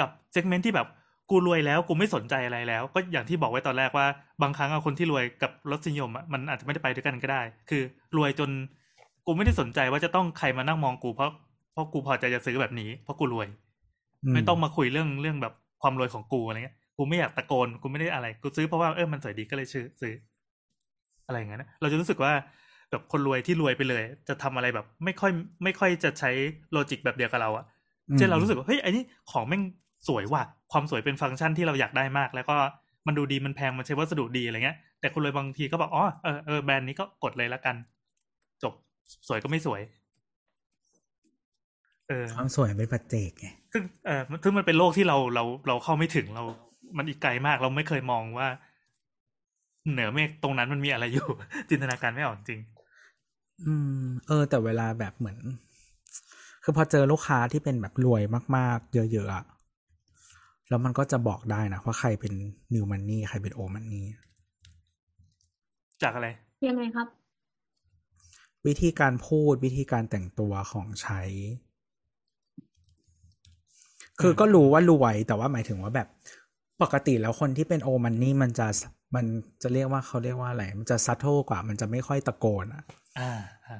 กับ segment ที่แบบกูรวยแล้วกูไม่สนใจอะไรแล้ว ก็อย่างที่บอกไว้ตอนแรกว่าบางครั้งอะคนที่รวยกับรสนิยมอะมันอาจจะไม่ได้ไปด้วยกันก็ได้ คือ รวยจนกูไม่ได้สนใจว่าจะต้องใครมานั่งมองกูเพราะเพราะกูพอใจจะซื้อแบบนี้ เพราะกูรวย ไม่ต้องมาคุยเรื่องเรื่องแบบ ความรวยของกูอะไรเงี้ยกูไม่อยากตะโกนกูไม่ได้อะไร กูซื้อเพราะว่าเออมันสวยดีก็เลยซื้อซื้อ อะไรอย่างเงี้ยนะเราจะรู้สึกว่าแบบคนรวยที่รวยไปเลย จะทำอะไรแบบ ไม่ค่อย ไม่ค่อยจะใช้โลจิกแบบเดียวกับเราอะอืมเช่นเรารู้สึกว่าเฮ้ยไอ้นี่ของแม่งสวยว่ะความสวยเป็นฟังก์ชันที่เราอยากได้มาก แล้วก็มันดูดีมันแพงมันใช้วัสดุดีอะไรเงี้ยแต่คนรวยบางทีก็บอกอ๋อเออเออแบรนด์นี้ก็กดเลยละกัน จบสวยก็ไม่สวยเออ ความสวยเป็นปัจเจกไงซึ่งเออซึ่งมันเป็นโลกที่เราเราเราเข้าไม่ถึงเรา มันอีกไกลมากเราไม่เคยมองว่า เหนือเมฆตรงนั้นมันมีอะไรอยู่ จินตนาการไม่ออกจริง อืม เออ แต่เวลาแบบเหมือน คือพอเจอลูกค้าที่เป็นแบบรวยมาก ๆ เยอะๆอะแล้วมันก็จะบอกได้นะว่าใครเป็นนิวมันนี่ใครเป็นโอมันนี่จากอะไร ยังไงครับ วิธีการพูดวิธีการแต่งตัวของใช้ คือก็รู้ว่ารวยแต่ว่าหมายถึงว่าแบบปกติแล้วคนที่เป็นโอมันนี่มันจะมันจะเรียกว่าเขาเรียกว่าอะไร มันจะซัตโทกว่า มันจะไม่ค่อยตะโกนอะอ่าอ่า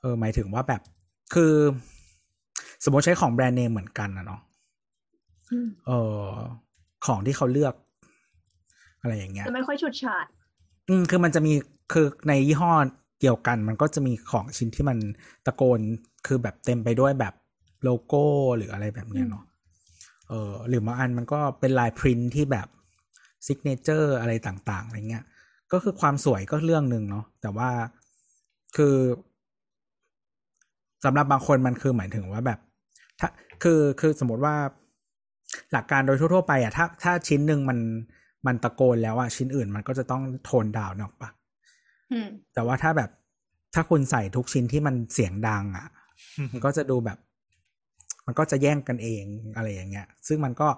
เออ หมายถึงว่าแบบ คือ สมมติใช้ของแบรนด์เนมเหมือนกันนะเนาะอืมเออของที่เขาเลือก อะไรอย่างเงี้ยจะไม่ค่อยฉุดฉาดอืมคือมันจะมีคือในยี่ห้อเดียวกัน มันก็จะมีของชิ้นที่มันตะโกนคือแบบเต็มไปด้วยแบบ โลโก้หรืออะไรแบบเนี้ยเนาะเออหรือบางอันมันก็เป็นลายพรินที่แบบ signature อะไรต่าง ๆ อะไรเงี้ย ก็คือความสวยก็เรื่องหนึ่งเนาะแต่ว่าคือสำหรับบางคนมันคือหมายถึงว่าแบบ ถ้าคือคือสมมติว่าหลักการโดยทั่ว ๆ ไปอะถ้าถ้าชิ้นหนึ่งมันมันตะโกนแล้วอะชิ้นอื่นมันก็จะต้อง tone down นึกออกปะอืมแต่ว่าถ้าแบบถ้าคุณใส่ทุกชิ้นที่มันเสียงดังอะมันก็จะดูแบบ มันก็จะแย่งกันเองอะไรอย่างเงี้ย ซึ่งมันก็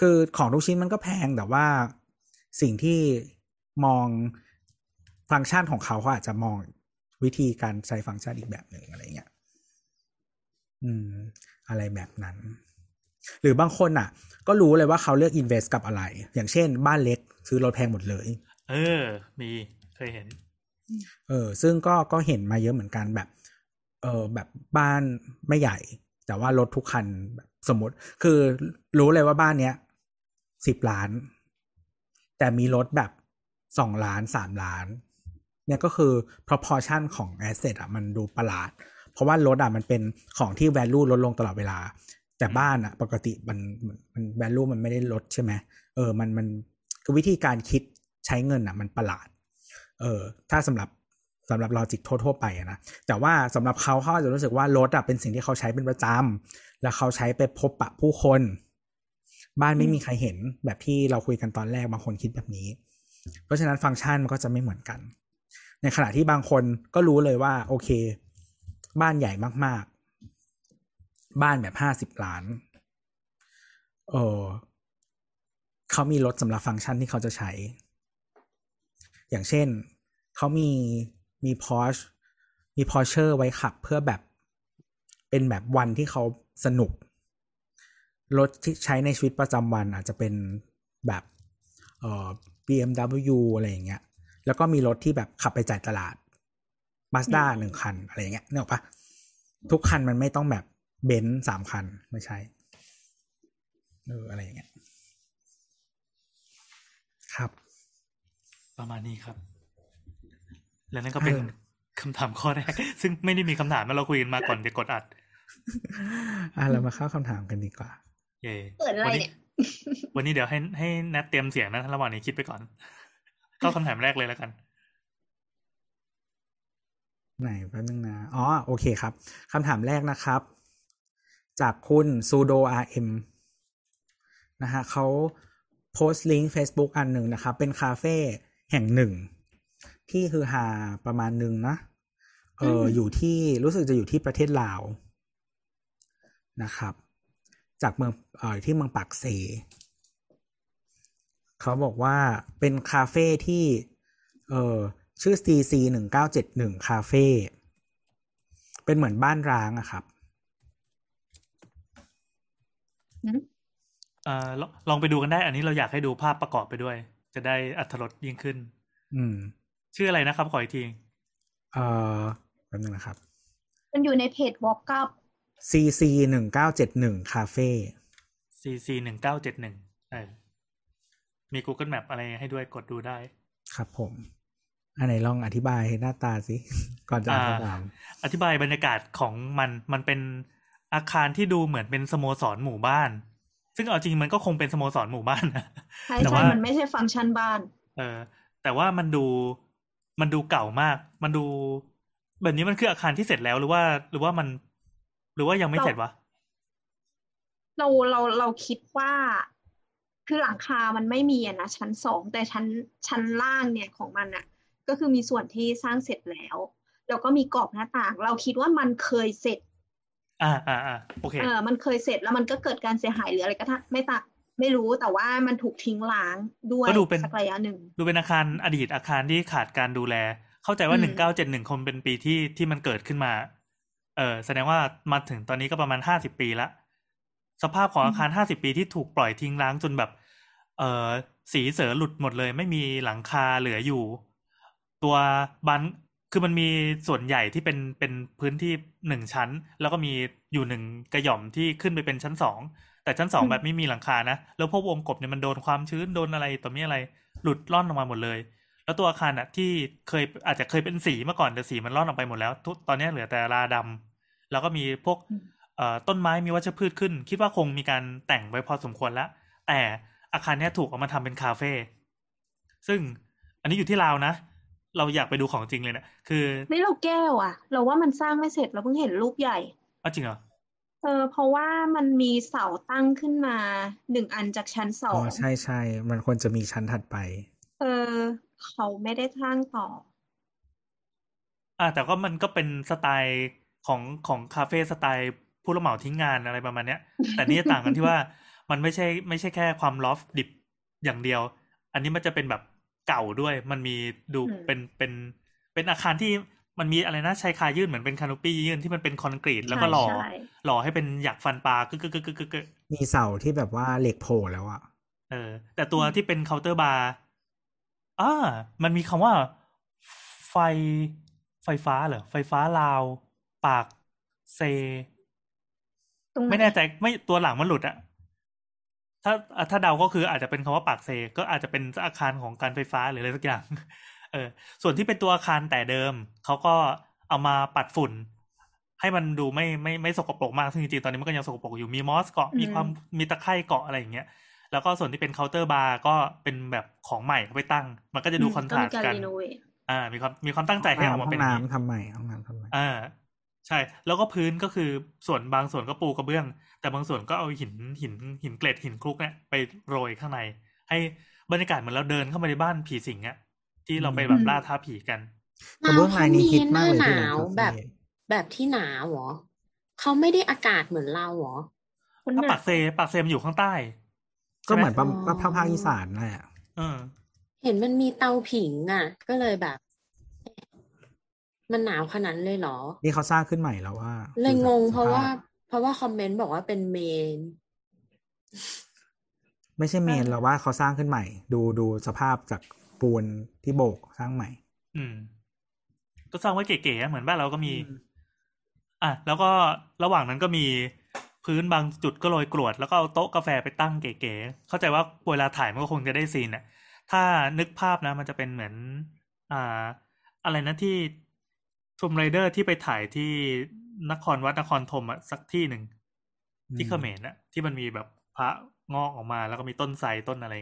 คือของทุกชิ้นมันก็แพงแต่ว่าสิ่งที่มองฟังก์ชันของเขาเขาอาจจะมองวิธีการใช้ฟังก์ชันอีกแบบหนึ่งอะไรเงี้ย อืม อะไรแบบนั้น หรือบางคนอะ ก็รู้เลยว่าเขาเลือก invest กับอะไร อย่างเช่น บ้านเล็กซื้อรถแพงหมดเลย เออ มีเคยเห็น เออ ซึ่งก็ก็เห็นมาเยอะเหมือนกันแบบ เออแบบบ้านไม่ใหญ่ แต่ว่ารถทุกคันสมมติคือรู้เลยว่าบ้านเนี้ยสิบล้าน แต่มีรถแบบสองล้านสามล้าน เนี่ยก็คือ proportion ของ asset อะมันดูประหลาด เพราะว่ารถอะมันเป็นของที่ value ลดลงตลอดเวลา แต่บ้านอะ ปกติมันมันมัน value มันไม่ได้ลดใช่ไหมเออมันมันคือวิธีการคิดใช้เงินอะ มันประหลาด เออถ้าสำหรับ สำหรับลอจิกทั่วๆไปนะแต่ว่าสำหรับเขาเขาจะรู้สึกว่ารถอะเป็นสิ่งที่เขาใช้เป็นประจำแล้วเขาใช้ไปพบปะผู้คน บ้านไม่มีใครเห็นแบบที่เราคุยกันตอนแรกบางคนคิดแบบนี้ เพราะฉะนั้นฟังก์ชันมันก็จะไม่เหมือนกัน ในขณะที่บางคนก็รู้เลยว่า โอเค บ้านใหญ่มากๆ บ้านแบบห้าสิบล้านเออเขามีรถสำหรับฟังก์ชันที่เขาจะใช้ อย่างเช่นเขามี มีพอชมีพอเชอร์ไว้ขับเพื่อแบบเป็นแบบวันที่เขาสนุก รถที่ใช้ในชีวิตประจำวันอาจจะเป็นแบบเอ่อ BMW อะไรอย่างเงี้ย แล้วก็มีรถที่แบบขับไปจ่ายตลาดมาสด้าหนึ่งคัน อะไรอย่างเงี้ยนึกออกปะทุกคันมันไม่ต้องแบบเบนซ์สามคัน ไม่ใช่เอออะไรอย่างเงี้ย ครับ ประมาณนี้ครับ และนั่นก็เป็นเออคำถามข้อแรก ซึ่งไม่ได้มีคำถามมาเราคุยกันมาก่อนจะกดอัด อะเรามาเข้าคำถามกันดีกว่า เย่เปิดอะไรวันเนี่นี้ยวันนี้เดี๋ยวให้ให้แนทเตรียมเสียงนะระหว่างนี้คิดไปก่อน เข้าคำถามแรกเลยแล้วกัน ไหนแป๊บนึงนะ อ๋อ โอเคครับคำถามแรกนะครับ จากคุณซูโด RM นะฮะเขาโพสต์ลิงก์ Facebook อันหนึ่งนะครับ เป็นคาเฟ่แห่งหนึ่ง ที่คือฮาประมาณหนึ่งนะเออออยู่ที่รู้สึกจะอยู่ที่ประเทศลาวนะครับ จากเมืองเอ่อที่เมืองปากเซเขาบอกว่าเป็นคาเฟ่ที่เออชื่อ CC หนึ่งเก้าเจ็ดหนึ่งคาเฟ่เป็นเหมือนบ้านร้างอะครับเอ่อลองลองไปดูกันได้ อันนี้เราอยากให้ดูภาพประกอบไปด้วย จะได้อัธรสยิ่งขึ้น อืม ชื่ชื่ออะไรนะครับ ขออีกทีเออแป๊บนึงนะครับ มันอยู่ในเพจ Walk Up CC หนึ่งเก้าเจ็ดหนึ่งคาเฟ่ CC หนึ่งเก้าเจ็ดหนึ่งมี Google Map อะไรให้ด้วยกดดูได้ ครับผม อันไหนลองอธิบายหน้าตาสิ ก่อนจะอ่านอ่าคำถามอธิบายบรรยากาศของมันมันเป็นอาคารที่ดูเหมือนเป็นสโมสรหมู่บ้าน ซึ่งเอาจริงมันก็คงเป็นสโมสรหมู่บ้านนะใช่แต่ใช่ว่ามันไม่ใช่ฟังก์ชันบ้าน เออ แต่ว่ามันดู มันดูเก่ามาก มันดู แบบนี้มันคืออาคารที่เสร็จแล้วหรือว่า หรือว่ามัน หรือว่ายังไม่เสร็จวะเราเราเราคิดว่า คือหลังคา มันไม่มีอะนะชั้นสองแต่ชั้นชั้นล่างเนี่ยของมันอะก็คือมีส่วนที่สร้างเสร็จแล้วแล้วก็มีกรอบหน้าต่าง เราคิดว่ามันเคยเสร็จ อ่าอ่าอ่าโอเคเออมันเคยเสร็จแล้วมันก็เกิดการเสียหายหรืออะไรก็ถ้าไม่ตะ ไม่รู้แต่ว่ามันถูกทิ้งร้างด้วยก็ดูเป็นสักระยะหนึ่งดูเป็นอาคารอดีตอาคารที่ขาดการดูแล เข้าใจว่าอืหมนึ่งเก้าเจ็ดหนึ่งคงเป็นปีที่ที่มันเกิดขึ้นมา เออแสดงว่ามาถึงตอนนี้ก็ประมาณห้าสิบปีละสภาพของอาคารห้าสิบปีที่ถูกปล่อยทิ้งร้างจนแบบ เออสีเสือหลุดหมดเลย ไม่มีหลังคาเหลืออยู่ ตัวบันคือมันมีส่วนใหญ่ที่เป็นเป็นพื้นที่หนึ่งชั้น แล้วก็มีอยู่หนึ่งกระหย่อมที่ขึ้นไปเป็นชั้นสอง แต่ชั้นสองอืมแบบไม่มีหลังคานะ แล้วพวกวงกบเนี่ยมันโดนความชื้นโดนอะไรต่อมีอะไรหลุดล่อนออกมาหมดเลย แล้วตัวอาคารอะที่เคยอาจจะเคยเป็นสีเมื่อก่อนแต่สีมันล่อนออกไปหมดแล้วทุกตอนนี้เหลือแต่ราดำแล้วก็มีพวกอืมเอ่อต้นไม้มีวัชพืชขึ้น คิดว่าคงมีการแต่งไว้พอสมควรแล้ว แต่อาคารเนี้ยถูกเอามาทำเป็นคาเฟ่ซึ่งอันนี้อยู่ที่ลาวนะ เราอยากไปดูของจริงเลยเนะคือไม่เราแก้วอะเราว่ามันสร้างไม่เสร็จเราเพิ่งเห็นรูปใหญ่เอาจริงเหรอ เออเพราะว่ามันมีเสาตั้งขึ้นมาหนึ่งอันจากชั้นสออ๋องใช่ใช่มันควรจะมีชั้นถัดไป เออ เขาไม่ได้สร้างต่อ อ่าแต่ก็มันก็เป็นสไตล์ของของคาเฟ่สไตล์ผู้รับเหมาทิ้งงานอะไรประมาณเนี้ย แต่นี่จะต่างกันที่ว่ามันไม่ใช่ไม่ใช่แค่ความลอฟดิบอย่างเดียว อันนี้มันจะเป็นแบบเก่าด้วย มันมีดูอืมเป็นเป็นเป็นอาคารที่ มันมีอะไรนะชายคายื่นเหมือนเป็นคานูปี้ยื่นที่มันเป็นคอนกรีตแล้วก็หล่อใช่ใช่หล่อให้เป็นหยักฟันปลากึกกึกกึกกึกกึกกึกมีเสาที่แบบว่าเหล็กโผล่แล้วอะเออ แต่ตัวที่เป็นเคาน์เตอร์บาร์อ่ามันมีคำว่า ไฟไฟฟ้าเหรอไฟฟ้าลาว ปากเซตรงไหนไม่แน่ใจไม่ตัวหลังมันหลุดอะถ้าถ้าเดาก็คืออาจจะเป็นคำว่าปากเซก็อาจจะเป็นอาคารของการไฟฟ้าหรืออะไรสักอย่าง เออ ส่วนที่เป็นตัวอาคารแต่เดิมเขาก็เอามาปัดฝุ่น ให้มันดูไม่ไม่ไม่สกปรกมากซึ่งจริงๆตอนนี้มันก็ยังสกปรกอยู่มีมอสเกาะมีความมีตะไคร่เกาะอะไรอย่างเงี้ยแล้วก็ส่วนที่เป็นเคาน์เตอร์บาร์ก็เป็นแบบของใหม่เอาไปตั้ง มันก็จะดูคอนทราสก็มีต์การกันรีโนเวทอ่า มีความมีความตั้งใจให้ออกมาห้อเป็นงอย่างนี้น้ำทำใหม่ห้องน้ำทำใหม่อ่าใช่ แล้วก็พื้นก็คือส่วนบางส่วนก็ปูกระเบื้อง แต่บางส่วนก็เอาหินหินหินเกล็ดหินคลุกเนี่ยไปโรยข้างใน ให้บรรยากาศเหมือนเราเดินเข้ามาในบ้านผีสิงอะ ที่เราไปแบบล่าท้าผีกันกระเบื้องลายนี้คิดมากเลยหที่นาวคาเฟ่แบบแบบที่หนาวเหรอเขาไม่ได้อากาศเหมือนเราเหรอคนถ้าหนัปากเซปากเซมนอยู่ข้างใต้ ก็เหมือนใช่ไปะภาคภาคอีสานนั่นแหละเออเห็นมันมีเตาผิงอะ ก็เลยแบบเอ๊ะมันหนาวขนาดนั้นเลยเหรอ นี่เขาสร้างขึ้นใหม่แล้วว่า เลยงงสภพเพราะว่า เพราะว่าคอมเมนต์บอกว่าเป็นเมน ไม่ใช่เมนเออเราว่าเขาสร้างขึ้นใหม่ ดูดูสภาพจาก ปูนที่โบกสร้างใหม่ อืม ก็สร้างไว้เก๋ๆอะเหมือนบ้านเราก็มีอืมอะแล้วก็ระหว่างนั้นก็มีพื้นบางจุดก็โรยกรวด แล้วก็เอาโต๊ะกาแฟไปตั้งเก๋ๆเข้าใจว่าเวลาถ่ายมันก็คงจะได้ซีนน่ะถ้านึกภาพนะ มันจะเป็นเหมือน อ่า อะไรนะที่ทูมไรเดอร์ที่ไปถ่ายที่นครวัดนครธมอะสักที่หนึ่งที่เขมรน่ะที่มันมีแบบพระงอกออกมาแล้วก็มีต้นไทรต้นอะไร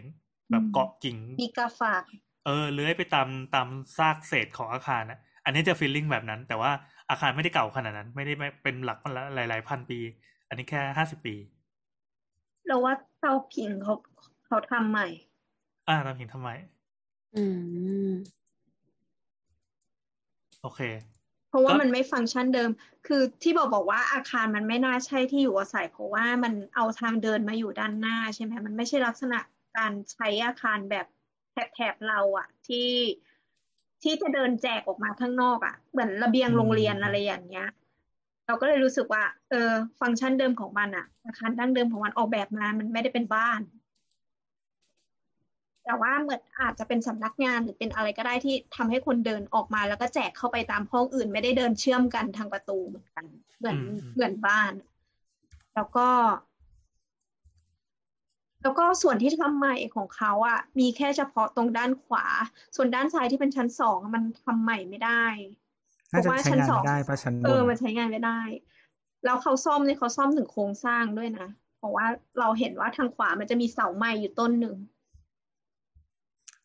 แบบเกาะกิ่งมีกาฝาก เออเลื้อยไปตามตามซากเศษของอาคารนะอันนี้จะฟีลลิ่งแบบนั้น แต่ว่าอาคารไม่ได้เก่าขนาดนั้น ไม่ได้เป็นหลักหลายๆพันปี อันนี้แค่ห้าสิบปี เราว่าเตาผิงเขาเขาทำใหม่ อ่าตามหินทำไมอืม โอเค เพราะว่าก็มันไม่ฟังก์ชันเดิม คือที่บอกบอกว่าอาคารมันไม่น่าใช่ที่อยู่อาศัย เพราะว่ามันเอาทางเดินมาอยู่ด้านหน้าใช่ไหมมันไม่ใช่ลักษณะการใช้อาคารแบบ แถบๆเราอะที่ที่จะเดินแจกออกมาข้างนอกอะเหมือนระเบียงโรงเรียนอะไรอย่างเงี้ย เราก็เลยรู้สึกว่า เออ ฟังก์ชันเดิมของมันอะอาคารดั้งเดิมของมันออกแบบมามันไม่ได้เป็นบ้าน แต่ว่าเหมือนอาจจะเป็นสำนักงานหรือเป็นอะไรก็ได้ที่ทำให้คนเดินออกมา แล้วก็แจกเข้าไปตามห้องอื่น ไม่ได้เดินเชื่อมกันทางประตูเหมือนกัน เหมือนอืมเหมือนบ้าน แล้วก็ แล้วก็ส่วนที่ทำใหม่ของเขาอะมีแค่เฉพาะตรงด้านขวา ส่วนด้านซ้ายที่เป็นชั้นสองอะมันทำใหม่ไม่ได้น่าจะเพราะว่าใช้ชั้นงานสองไม่ได้ปะชั้นบเออนมันใช้งานไม่ได้ แล้วเขาซ่อมเนี่ยเขาซ่อมถึงโครงสร้างด้วยนะเพราะว่าเราเห็นว่าทางขวามันจะมีเสาไม้อยู่ต้นหนึ่ง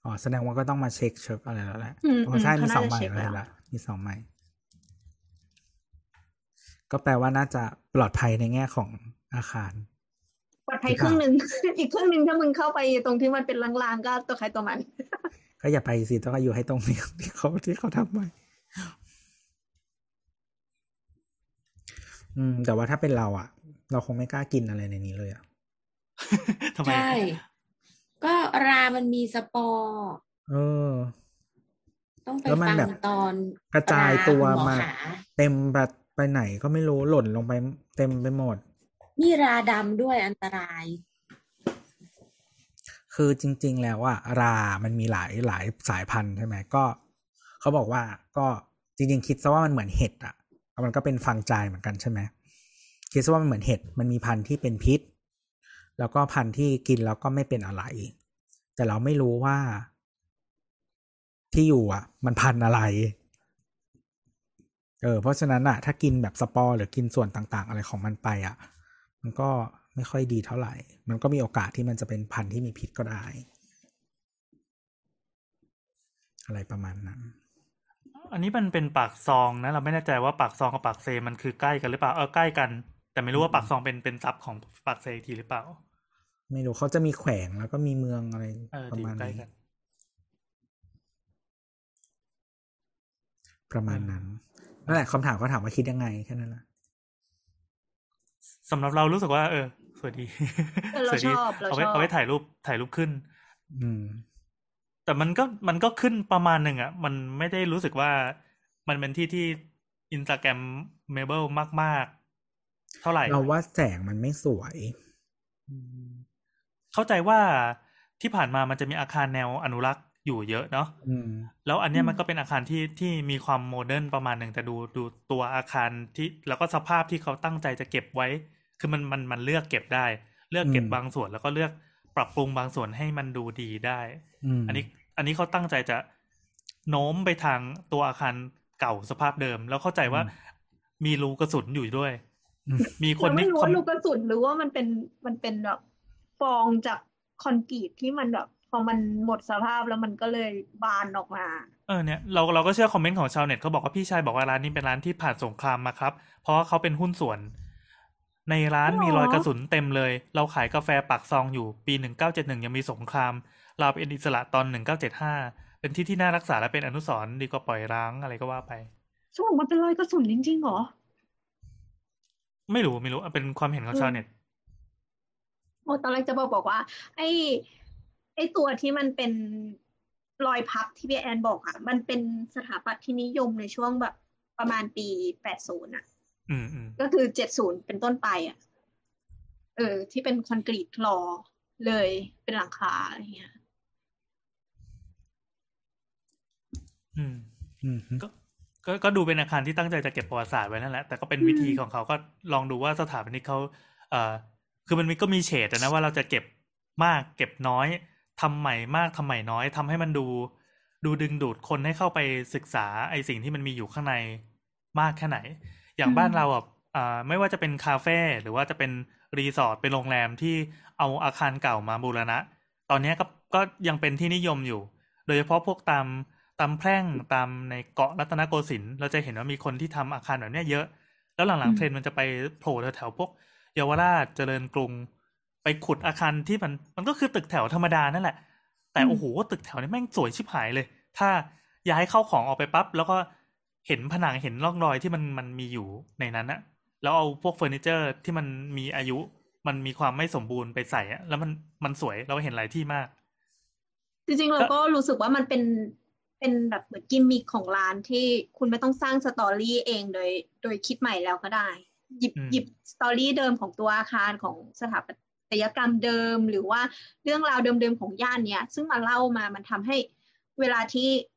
อ๋อแสดงว่าก็ต้องมาเช็คเช็คอะไรแล้วแหละอืมอ๋อใช่อืมมีเขาสองน่าจะใหม่เช็คเลยแล้วละมีสองใหม่ ก็แปลว่าน่าจะปลอดภัยในแง่ของอาคาร ปลอดภัยครึ่งหนึ่งอีกครึ่งหนึ่งถ้ามึงเข้าไปตรงที่มันเป็นลางๆก็ตัวใครตัวมัน ก็อย่าไปสิต้องอยู่ให้ตรงนี้ที่เขาที่เขาทำไว้อืม แต่ว่าถ้าเป็นเราอะเราคงไม่กล้ากินอะไรในนี้เลยอะทำไมใช่ก็รามันมีสปอร์เออ ต้องไปแล้วมันฟังแบบตอนกระจายตัวราคุณหอมาขาเต็มแบบไปไหนก็ไม่รู้หล่นลงไปเต็มไปหมด มีราดำด้วยอันตราย คือจริง ๆ แล้วอะรา มันมีหลายหลายสายพันธุ์ใช่ไหมก็ เขาบอกว่าก็จริง ๆ คิดซะว่ามันเหมือนเห็ดอะมันก็เป็นฟังจายเหมือนกันใช่ไหมคิดซะว่ามันเหมือนเห็ดมันมีพันธุ์ที่เป็นพิษ แล้วก็พันธุ์ที่กินแล้วก็ไม่เป็นอะไร แต่เราไม่รู้ว่า ที่อยู่อะมันพันธุ์อะไรเออเพราะฉะนั้นอะถ้ากินแบบสปอร์หรือกินส่วนต่าง ๆ อะไรของมันไปอะ มันก็ไม่ค่อยดีเท่าไหร่ มันก็มีโอกาสที่มันจะเป็นพันธุ์ที่มีพิษก็ได้ อะไรประมาณนั้น อันนี้มันเป็นปากซองนะเราไม่แน่ใจว่าปากซองกับปากเซมันคือใกล้กันหรือเปล่าเออใกล้กัน แต่ไม่รู้ว่าปากซองเป็นเป็นซับของปากเซอีกทีหรือเปล่า ไม่รู้เขาจะมีแขวงแล้วก็มีเมืองอะไรเออประที่อมาณยู่ใกล้นี้กันประมาณนั้นนั่นแหละคำถามเขาถามว่าคิดยังไงแค่นั้นแหละ สำหรับเรารู้สึกว่า เออ สวยดีเออเราสวยดีชอบเราเอาไว้ชอบเอาไว้ถ่ายรูปถ่ายรูปขึ้น อืม แต่มันก็มันก็ขึ้นประมาณหนึ่งอะ มันไม่ได้รู้สึกว่ามันเป็นที่ที่ instagrammable มาก ๆ เท่าไหร่ เราว่าแสงมันไม่สวย เข้าใจว่าที่ผ่านมามันจะมีอาคารแนวอนุรักษ์อยู่เยอะเนาะอืมแล้วอันเนี้ยมันก็เป็นอาคารที่ที่มีความโมเดิร์นประมาณหนึ่งแต่ดูดูตัวอาคารที่แล้วก็สภาพที่เขาตั้งใจจะเก็บไว้ คือมันมันมันเลือกเก็บได้ เลือกเก็บอืมบางส่วนแล้วก็เลือกปรับปรุงบางส่วนให้มันดูดีได้อืมอันนี้ อันนี้เขาตั้งใจจะโน้มไปทางตัวอาคารเก่าสภาพเดิม แล้วเข้าใจว่ามีรูกระสุนอยู่ด้วยอืมมีคนเราไม่ที่รู้คอว่ามลูกกระสุนหรือว่ามันเป็นมันเป็นแบบฟองจากคอนกรีตที่มันแบบพอมันหมดสภาพแล้วมันก็เลยบานออกมา เออเนี่ยเราเราก็เชื่อคอมเมนต์ของชาวเน็ตเขาบอกว่าพี่ชายบอกว่าร้านนี้เป็นร้านที่ผ่านสงครามมาครับ เพราะว่าเขาเป็นหุ้นส่วน ในร้านอ๋อมีรอยกระสุนเต็มเลย เราขายกาแฟปากซองอยู่ปีหนึ่งเก้าเจ็ดหนึ่งยังมีสงคราม เราเป็นอิสระตอนหนึ่งเก้าเจ็ดห้าเป็นที่ที่น่ารักษาและเป็นอนุสรณ์ดีกว่าปล่อยร้างอะไรก็ว่าไปช่วงมันเป็นรอยกระสุนจริงๆเหรอ ไม่รู้ไม่รู้เป็นความเห็นของชาวเน็ตโอ้ตอนแรกจะบอกบอกว่า ไอ้ไอ้ตัวที่มันเป็นรอยพับที่พี่แอนบอกอะ มันเป็นสถาปัตย์ที่นิยมในช่วงแบบประมาณปีแปดศูนย์อะอืมอืม ก็คือเจ็ดศูนย์เป็นต้นไปอะ เออ ที่เป็นคอนกรีตคลอเลยเป็นหลังคาอะไรเงี้ย อืมอืมฮึก็ก็ก็ดูเป็นอาคารที่ตั้งใจจะเก็บประวัติศาสตร์ไว้นั่นแหละแต่ก็เป็นวิธีของเขาก็ลองดูว่าสถาปนิกเขาเอ่อคือมันมีก็มีเฉดอะนะว่าเราจะเก็บมากเก็บน้อยทำใหม่มากทำใหม่น้อยทำให้มันดู ดูดึงดูดคนให้เข้าไปศึกษาไอสิ่งที่มันมีอยู่ข้างในมากแค่ไหน อย่างอืมบ้านเราอะอ่าไม่ว่าจะเป็นคาเฟ่หรือว่าจะเป็นรีสอร์ทเป็นโรงแรมที่เอาอาคารเก่ามาบูรณะ ตอนเนี้ยก็ก็ยังเป็นที่นิยมอยู่ โดยเฉพาะพวกตามตามแพร่งตามในเกาะรัตนโกสินทร์เราจะเห็นว่ามีคนที่ทำอาคารแบบเนี้ยเยอะ แล้วหลังๆเทรนด์มันจะไปโผล่แถวๆพวกเยาวราชเจริญกรุง ไปขุดอาคารที่มันมันก็คือตึกแถวธรรมดานั่นแหละ แต่อืมโอ้โหตึกแถวนี้แม่งสวยชิบหายเลย ถ้าย้ายเข้าของออกไปปั๊บแล้วก็ เห็นผนังเห็นร่องรอยที่มันมันมีอยู่ในนั้นอะแล้วเอาพวกเฟอร์นิเจอร์ที่มันมีอายุ มันมีความไม่สมบูรณ์ไปใส่อะแล้วมันมันสวยเราเห็นหลายที่มาก จริงๆเราก็รู้สึกว่ามันเป็นเป็นแบบเหมือนกิมมิคของร้านที่คุณไม่ต้องสร้างสตอรี่เองโดย โดยคิดใหม่แล้วก็ได้ หยิบอืมหยิบสตอรี่เดิมของตัวอาคารของสถาปัตยกรรมเดิมหรือว่าเรื่องราวเดิมๆของย่านเนี้ยซึ่งมาเล่ามามันทำให้เวลาที่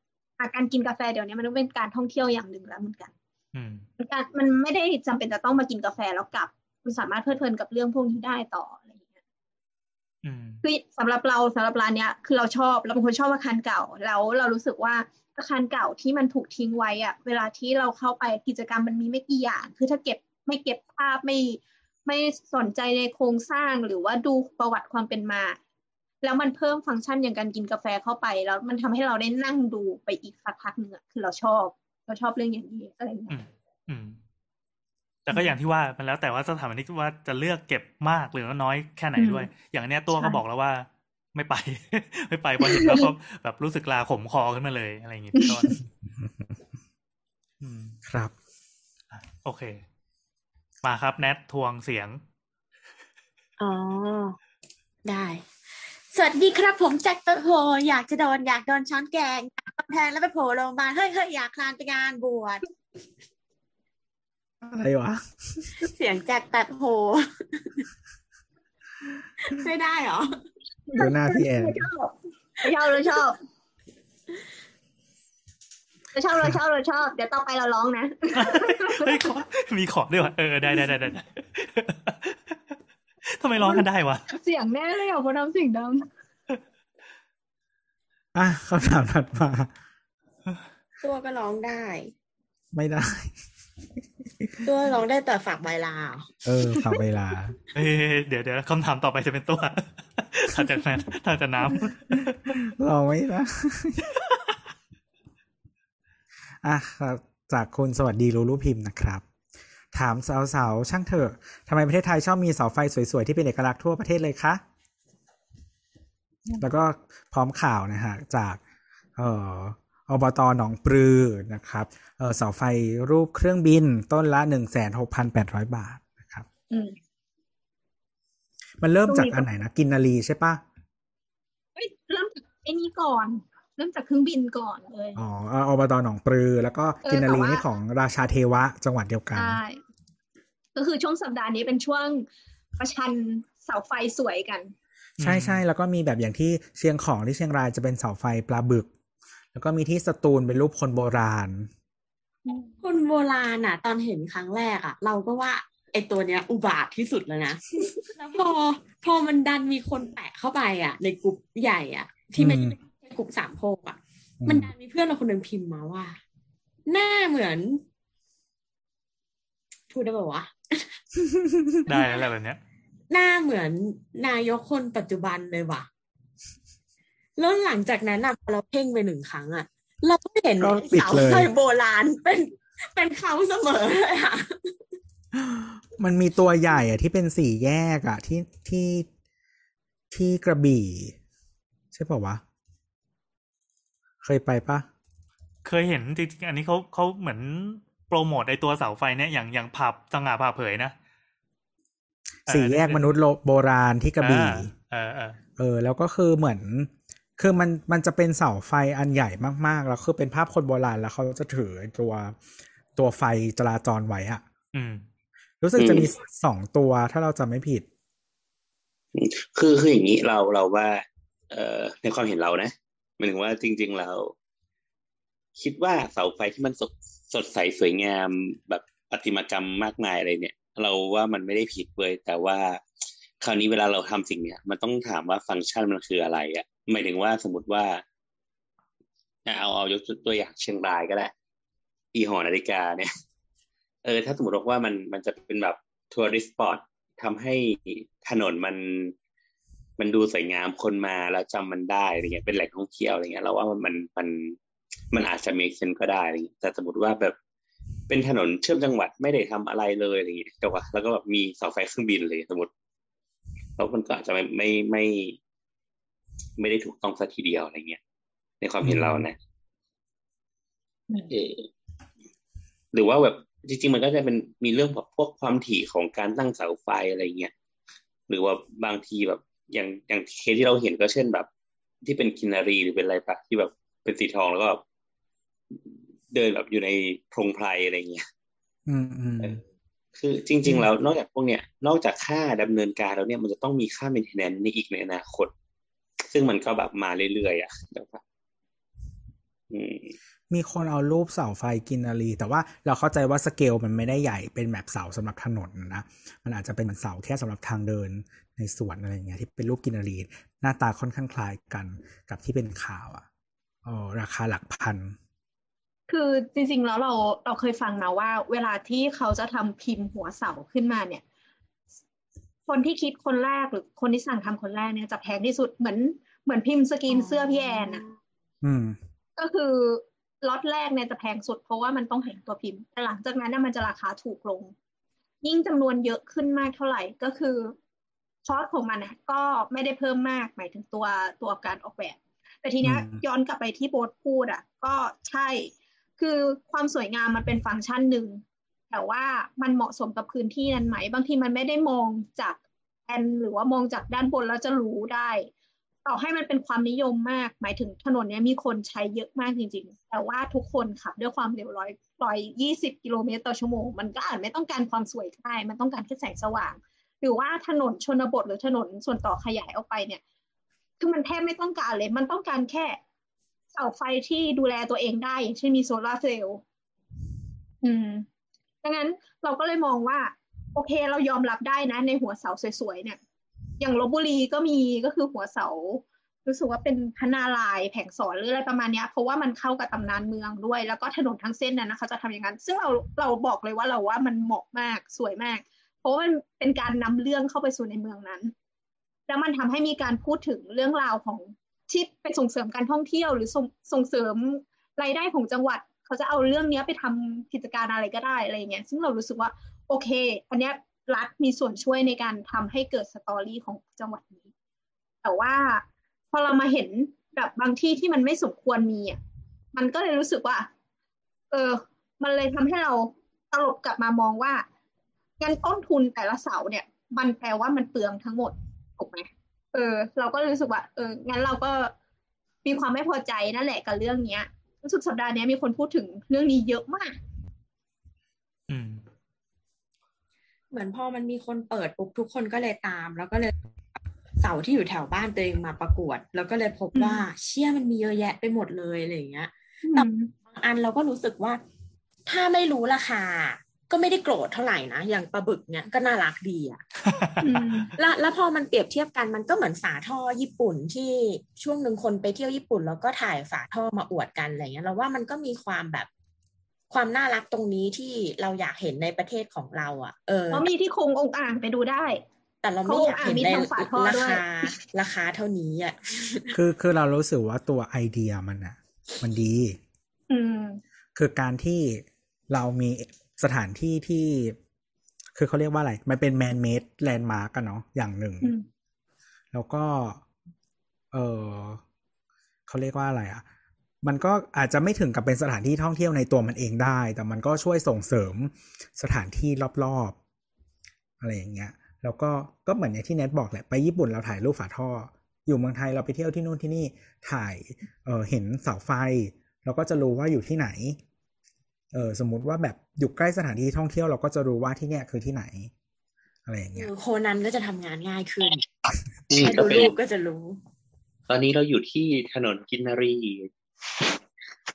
อา การกินกาแฟเดี๋ยวนี้มันก็เป็นการท่องเที่ยวอย่างหนึ่งแล้วเหมือนกันอืมมันการมันไม่ได้จำเป็นจะต้องมากินกาแฟแล้วกลับ คุณสามารถเพลิดเพลินกับเรื่องพวกนี้ได้ต่ออะไรอย่างเงี้ยอืมคือสำหรับเราสำหรับร้านเนี้ย คือเราชอบเราเป็นคนชอบอาคารเก่า แล้วเรารู้สึกว่าอาคารเก่าที่มันถูกทิ้งไว้อะเวลาที่เราเข้าไปกิจกรรมมันมีไม่กี่อย่าง คือถ้าเก็บไม่เก็บภาพไม่ไม่สนใจในโครงสร้างหรือว่าดูประวัติความเป็นมา แล้วมันเพิ่มฟังก์ชันอย่างการกินกาแฟเข้าไป แล้วมันทำให้เราได้นั่งดูไปอีกสักพักหนึ่งอะคือเราชอบ เราชอบเรื่องอย่างนี้อะไรอย่างเงี้อืยมอืมแต่ก็อย่างที่ว่ามันแล้วแต่ว่าสถาปนิกว่าจะเลือกเก็บมากหรือน้อยแค่ไหนด้วย อย่างเนี้ยตัวก็บอกแล้วว่า ไม่ไป ไม่ไปพอเห็นแล้วก็แบบรู้สึกลาขมคอขึ้นมาเลยอะไรอย่างงี้เป็นต้นอืมครับอะโอเค มาครับแนททวงเสียง อ๋อ ได้ สวัสดีครับผมแจ็คตะโหอยากจะโดนอยากโดนช้อนแกงอยากโดนแทงแล้วไปโผล่โรงพยาบาลเฮ้ยเฮ้ยอยากคลานไปงานบวชอะไรวะ เสียงแจ็คตัดโหไม่ได้เหรอดูหน้าพี่แอนเราชอบเราชอบเราชอบเราชอบเราชอบ เดี๋ยวต่อไปเราร้องนะเฮ้ยขอมีขอด้วยวะเออได้ได้ได้ได้ได้ ทำไมร้องกันได้วะ เสียงแน่เลยอะพอทำเสียงดังอะคำถามถัดมา ตัวก็ร้องได้ ไม่ได้ ตัวร้องได้แต่ฝากใบลาเหรอเออขับเวลา เอ้ยเดี๋ยวเดี๋ยวคำถามต่อไปจะเป็นตัวถ้าจากนั้นถ้าจากน้เราไม่ได้อะครับจากคุณสวัสดีรูรูพิมพ์นะครับ ถามสาวๆช่างเถอะทำไมประเทศไทยชอบมีเสาไฟสวยๆ ที่เป็นเอกลักษณ์ทั่วประเทศเลยคะ แล้วก็พร้อมข่าวนะฮะจากเอ่ออบตหนองปลือนะครับเออเสาไฟรูปเครื่องบินต้นละหนึ่งแสนหกพันแปดร้อยบาทนะครับอืมมันเริ่มจากตรงนี้ก็อันไหนนะ กินนารีใช่ปะเฮ้ยเริ่มจากไอ้นี่ก่อนเริ่มจากเครื่องบินก่อนเลยอ๋อเอ่ออบตหนองปลือ แล้วก็เออกินนารีแต่ว่านี่ของราชาเทวะจังหวัดเดียวกันใช่ก็คือช่วงสัปดาห์นี้เป็นช่วงประชันเสาไฟสวยกันำใช่ใช่แล้วก็มีแบบอย่างที่เชียงของที่เชียงรายจะเป็นเสาไฟปลาบึก แล้วก็มีที่สตูลเป็นรูปคนโบราณ คนโบราณอะ ตอนเห็นครั้งแรกอะ เราก็ว่าไอตัวเนี้ย อุบาทที่สุดแล้วนะแล้วพอพอมันดันมีคนแปะเข้าไปอะ ในกลุ่มใหญ่อะ ที่ไม่อืมใช่ กลุ่มสามโคกอะอืมมันดันมีเพื่อนเราคนหนึ่งพิมพ์มาว่า หน้าเหมือนพูดได้ป่าวะ ได้แล้วแหละแบบเนี้ย หน้าเหมือนนายกคนปัจจุบันเลยว่ะ แล้วหลังจากนั้นอะพอเราเพ่งไปหนึ่งครั้งอะเราก็เห็นก็ติดเสาเลยไฟโบราณเป็นเป็นเขาเสมอเลยอะ มันมีตัวใหญ่อะที่เป็นสี่แยกอะที่ที่ที่กระบี่ ใช่ป่าวะ เคยไปปะเคยเห็นจริงๆอันนี้เขาเขาเหมือนโปรโมทไอตัวเสาไฟเนี่ยอย่างอย่างผับสง่าผ่าเผยนะเออสี่แยกมนุษย์โลโบราณที่กระบี่เออเออเออ แล้วก็คือเหมือน คือมันมันจะเป็นเสาไฟอันใหญ่มากๆ แล้วคือเป็นภาพคนโบราณแล้วเขาจะถือตัวตัวไฟจราจรไว้อะอืม รู้สึกจะมีอืมสองตัวถ้าเราจำไม่ผิด คือคืออย่างนี้เราเราว่า เอ่อในความเห็นเรานะห มายถึงว่าจริงๆเราคิดว่าเสาไฟที่มันสดสดใสสวยงามแบบประติมากรรมมากมายอะไรเนี่ย เราว่ามันไม่ได้ผิดเว้ยแต่ว่า คราวนี้เวลาเราทำสิ่งเนี้ยมันต้องถามว่าฟังก์ชันมันคืออะไรอะ่ะหมายถึงว่าสมมติว่าเอาเอายกตัวอย่างเชียงรายก็ได้อีหอนาฬิกาเนี่ยเออถ้าสมมติว่ามันมันจะเป็นแบบทัวริสต์สปอตทำให้ถนนมัน มันดูสวยงามคนมาแล้วจำมันได้อะไรเงี้ยเป็นแหล่งท่องเที่ยวอะไรเงี้ยเราว่ามันมันมันอาจจะมีเซนก็ได้อะไรเงี้ยแต่สมมติว่าแบบเป็นถนนเชื่อมจังหวัดไม่ได้ทำอะไรเลยอะไรเงี้ยแต่ว่าแล้วก็แบบมีเสาไฟเครื่องบินเลยสมมติแล้วมันก็อาจจะไม่ไม่ไม่ ไม่ได้ถูกต้องสัทีเดียวอะไรเงี้ยในความเห็นเรานะเออหรือว่าแบบจริงๆ มันก็จะเป็นมีเรื่องแบบพวกความถี่ของการตั้งเสาไฟอะไรเงี้ยหรือว่าบางทีแบบ อย่างอย่างเคสที่เราเห็นก็เช่นแบบ ที่เป็นกินนารีหรือเป็นอะไรปะที่แบบเป็นสีทองแล้วก็เดินแบบอยู่ในพรงไพรอะไรเงี้ยอืมอืมคือจริง ๆ แล้วนอกจากพวกเนี้ย นอกจากค่าดำเนินการแล้วเนี่ยมันจะต้องมีค่า maintenance ในอีกในอนาคต ซึ่งมันก็แบบมาเรื่อยๆอะเดี๋ยวครับอืมมีคนเอารูปเสาไฟกินนารีแต่ว่าเราเข้าใจว่าสเกลมันไม่ได้ใหญ่เป็นแบบเสาสำหรับถนนนะ มันอาจจะเป็นเหมือนเสาแค่สำหรับทางเดิน ในสวนอะไรอย่างเงี้ยที่เป็นรูปกินนารีหน้าตาค่อนข้างคล้ายกันกับที่เป็นข่าวอะอ๋อราคาหลักพัน คือจริงๆแล้วเราเราเคยฟังนะว่า เวลาที่เขาจะทำพิมพ์หัวเสาขึ้นมาเนี่ย คนที่คิดคนแรกหรือคนที่สั่งทำคนแรกเนี่ยจะแพงที่สุดเหมือนเหมือนพิมพ์สกรีนเสื้อพี่แอนอะอืมก็คือล็อตแรกเนี่ยจะแพงสุด เพราะว่ามันต้องเห็นตัวพิมพ์แต่หลังจากนั้นเนี่ยมันจะราคาถูกลง ยิ่งจำนวนเยอะขึ้นมากเท่าไหร่ก็คือ คอสของมันเนี่ยก็ไม่ได้เพิ่มมากหมายถึงตัวตัวการออกแบบ แต่ทีเนี้ยอืมย้อนกลับไปที่โบทพูดอะ ก็ใช่ คือความสวยงามมันเป็นฟังก์ชันหนึ่ง แต่ว่ามันเหมาะสมกับพื้นที่นั้นไหม บางทีมันไม่ได้มองจากแอนหรือว่ามองจากด้านบนแล้วจะรู้ได้ ต่อให้มันเป็นความนิยมมาก หมายถึงถนนเนี้ยมีคนใช้เยอะมากจริง ๆ แต่ว่าทุกคนขับด้วยความเร็วร้อยร้อยยี่สิบกิโลเมตรต่อชั่วโมง มันก็อาจไม่ต้องการความสวยก็ได้ มันต้องการแค่แสงสว่าง หรือว่าถนนชนบทหรือถนนส่วนต่อขยายออกไปเนี่ยคือมันแทบไม่ต้องการเลย มันต้องการแค่เสาไฟที่ดูแลตัวเองได้อย่างเช่นมีโซลาเซลล์อืมดังนั้นเราก็เลยมองว่า โอเคเรายอมรับได้นะ ในหัวเสาสวยๆเนี่ย อย่างลบบุรีก็มีก็คือหัวเสา รู้สึกว่าเป็นพนารายแผงสอนหรืออะไรประมาณนี้เพราะว่ามันเข้ากับตำนานเมืองด้วย แล้วก็ถนนทั้งเส้นนั้นนะเขาจะทำอย่างนั้น ซึ่งเราเราบอกเลยว่าเราว่ามันเหมาะมากสวยมาก เพราะมันเป็นการนำเรื่องเข้าไปสู่ในเมืองนั้น แล้วมันทำให้มีการพูดถึงเรื่องราวของที่ไปส่งเสริมการท่องเที่ยว หรือส่งส่งเสริมรายได้ของจังหวัด เขาจะเอาเรื่องเนี้ยไปทำกิจการอะไรก็ได้อะไรเงี้ยซึ่งเรารู้สึกว่าโอเค อันเนี้ยรัฐมีส่วนช่วยในการทำให้เกิดสตอรี่ของจังหวัดนี้ แต่ว่าพอเรามาเห็นแบบบางที่ที่มันไม่สมควรมีอะมันก็เลยรู้สึกว่า เออ มันเลยทำให้เราตลบกลับมามองว่า งั้นต้นทุนแต่ละเสาเนี่ย มันแปลว่ามันเปลืองทั้งหมดถูกไหมเออ เราก็รู้สึกว่า เออ งั้นเราก็มีความไม่พอใจนั่นแหละกับเรื่องเนี้ยรู้สึกสัปดาห์นี้มีคนพูดถึงเรื่องนี้เยอะมาก อืม เหมือนพอมันมีคนเปิดปุ๊บทุกคนก็เลยตาม แล้วก็เลยเสาที่อยู่แถวบ้านตัวเองมาประกวด แล้วก็เลยพบว่าเชี่ยมันมีเยอะแยะไปหมดเลยอะไรอย่างเงี้ยแต่บางอันเราก็รู้สึกว่า ถ้าไม่รู้ราคา ก็ไม่ได้โกรธเท่าไหร่นะ อย่างปลาบึกเนี้ยก็น่ารักดีอะอืมแล้วแล้วพอมันเปรียบเทียบกันมันก็เหมือนฝาท่อญี่ปุ่นที่ช่วงหนึ่งคนไปเที่ยวญี่ปุ่น แล้วก็ถ่ายฝาท่อมาอวดกันอะไรเงี้ยเราว่ามันก็มีความแบบความน่ารักตรงนี้ที่เราอยากเห็นในประเทศของเราอะ่ะ เออเพราะมีที่คงองค์อ่างไปดูได้ แต่เราไม่อยากเห็นในเขาอ่านมีทางฝาท่อราด้วยคาราคาเท่านี้อะ่ะคือคือเรารู้สึกว่าตัวไอเดียมันอะมันดี อืมคือการที่เรามี สถานที่ที่ คือเขาเรียกว่าอะไร มันเป็น man-made landmark กันเนาะอย่างหนึ่งอืมแล้วก็ เออเขาเรียกว่าอะไรอะ่ะมันก็อาจจะไม่ถึงกับเป็นสถานที่ท่องเที่ยวในตัวมันเองได้ แต่มันก็ช่วยส่งเสริมสถานที่รอบๆ อะไรอย่างเงี้ย แล้วก็ก็เหมือนอย่างที่เน็ตบอกแหละไปญี่ปุ่นเราถ่ายรูปฝาท่อ อยู่เมืองไทยเราไปเที่ยวที่นู่นที่นี่ถ่ายเออเห็นเสาไฟ เราก็จะรู้ว่าอยู่ที่ไหน เออสมมุติว่าแบบอยู่ใกล้สถานที่ท่องเที่ยวเราก็จะรู้ว่าที่เนี่ยคือที่ไหน อะไรอย่างเงี้ยโคนันก็จะทำงานง่ายขึ้นนี่ให้ก็ดูเป็นรูปก็จะรู้ ตอนนี้เราอยู่ที่ถนนกินนารี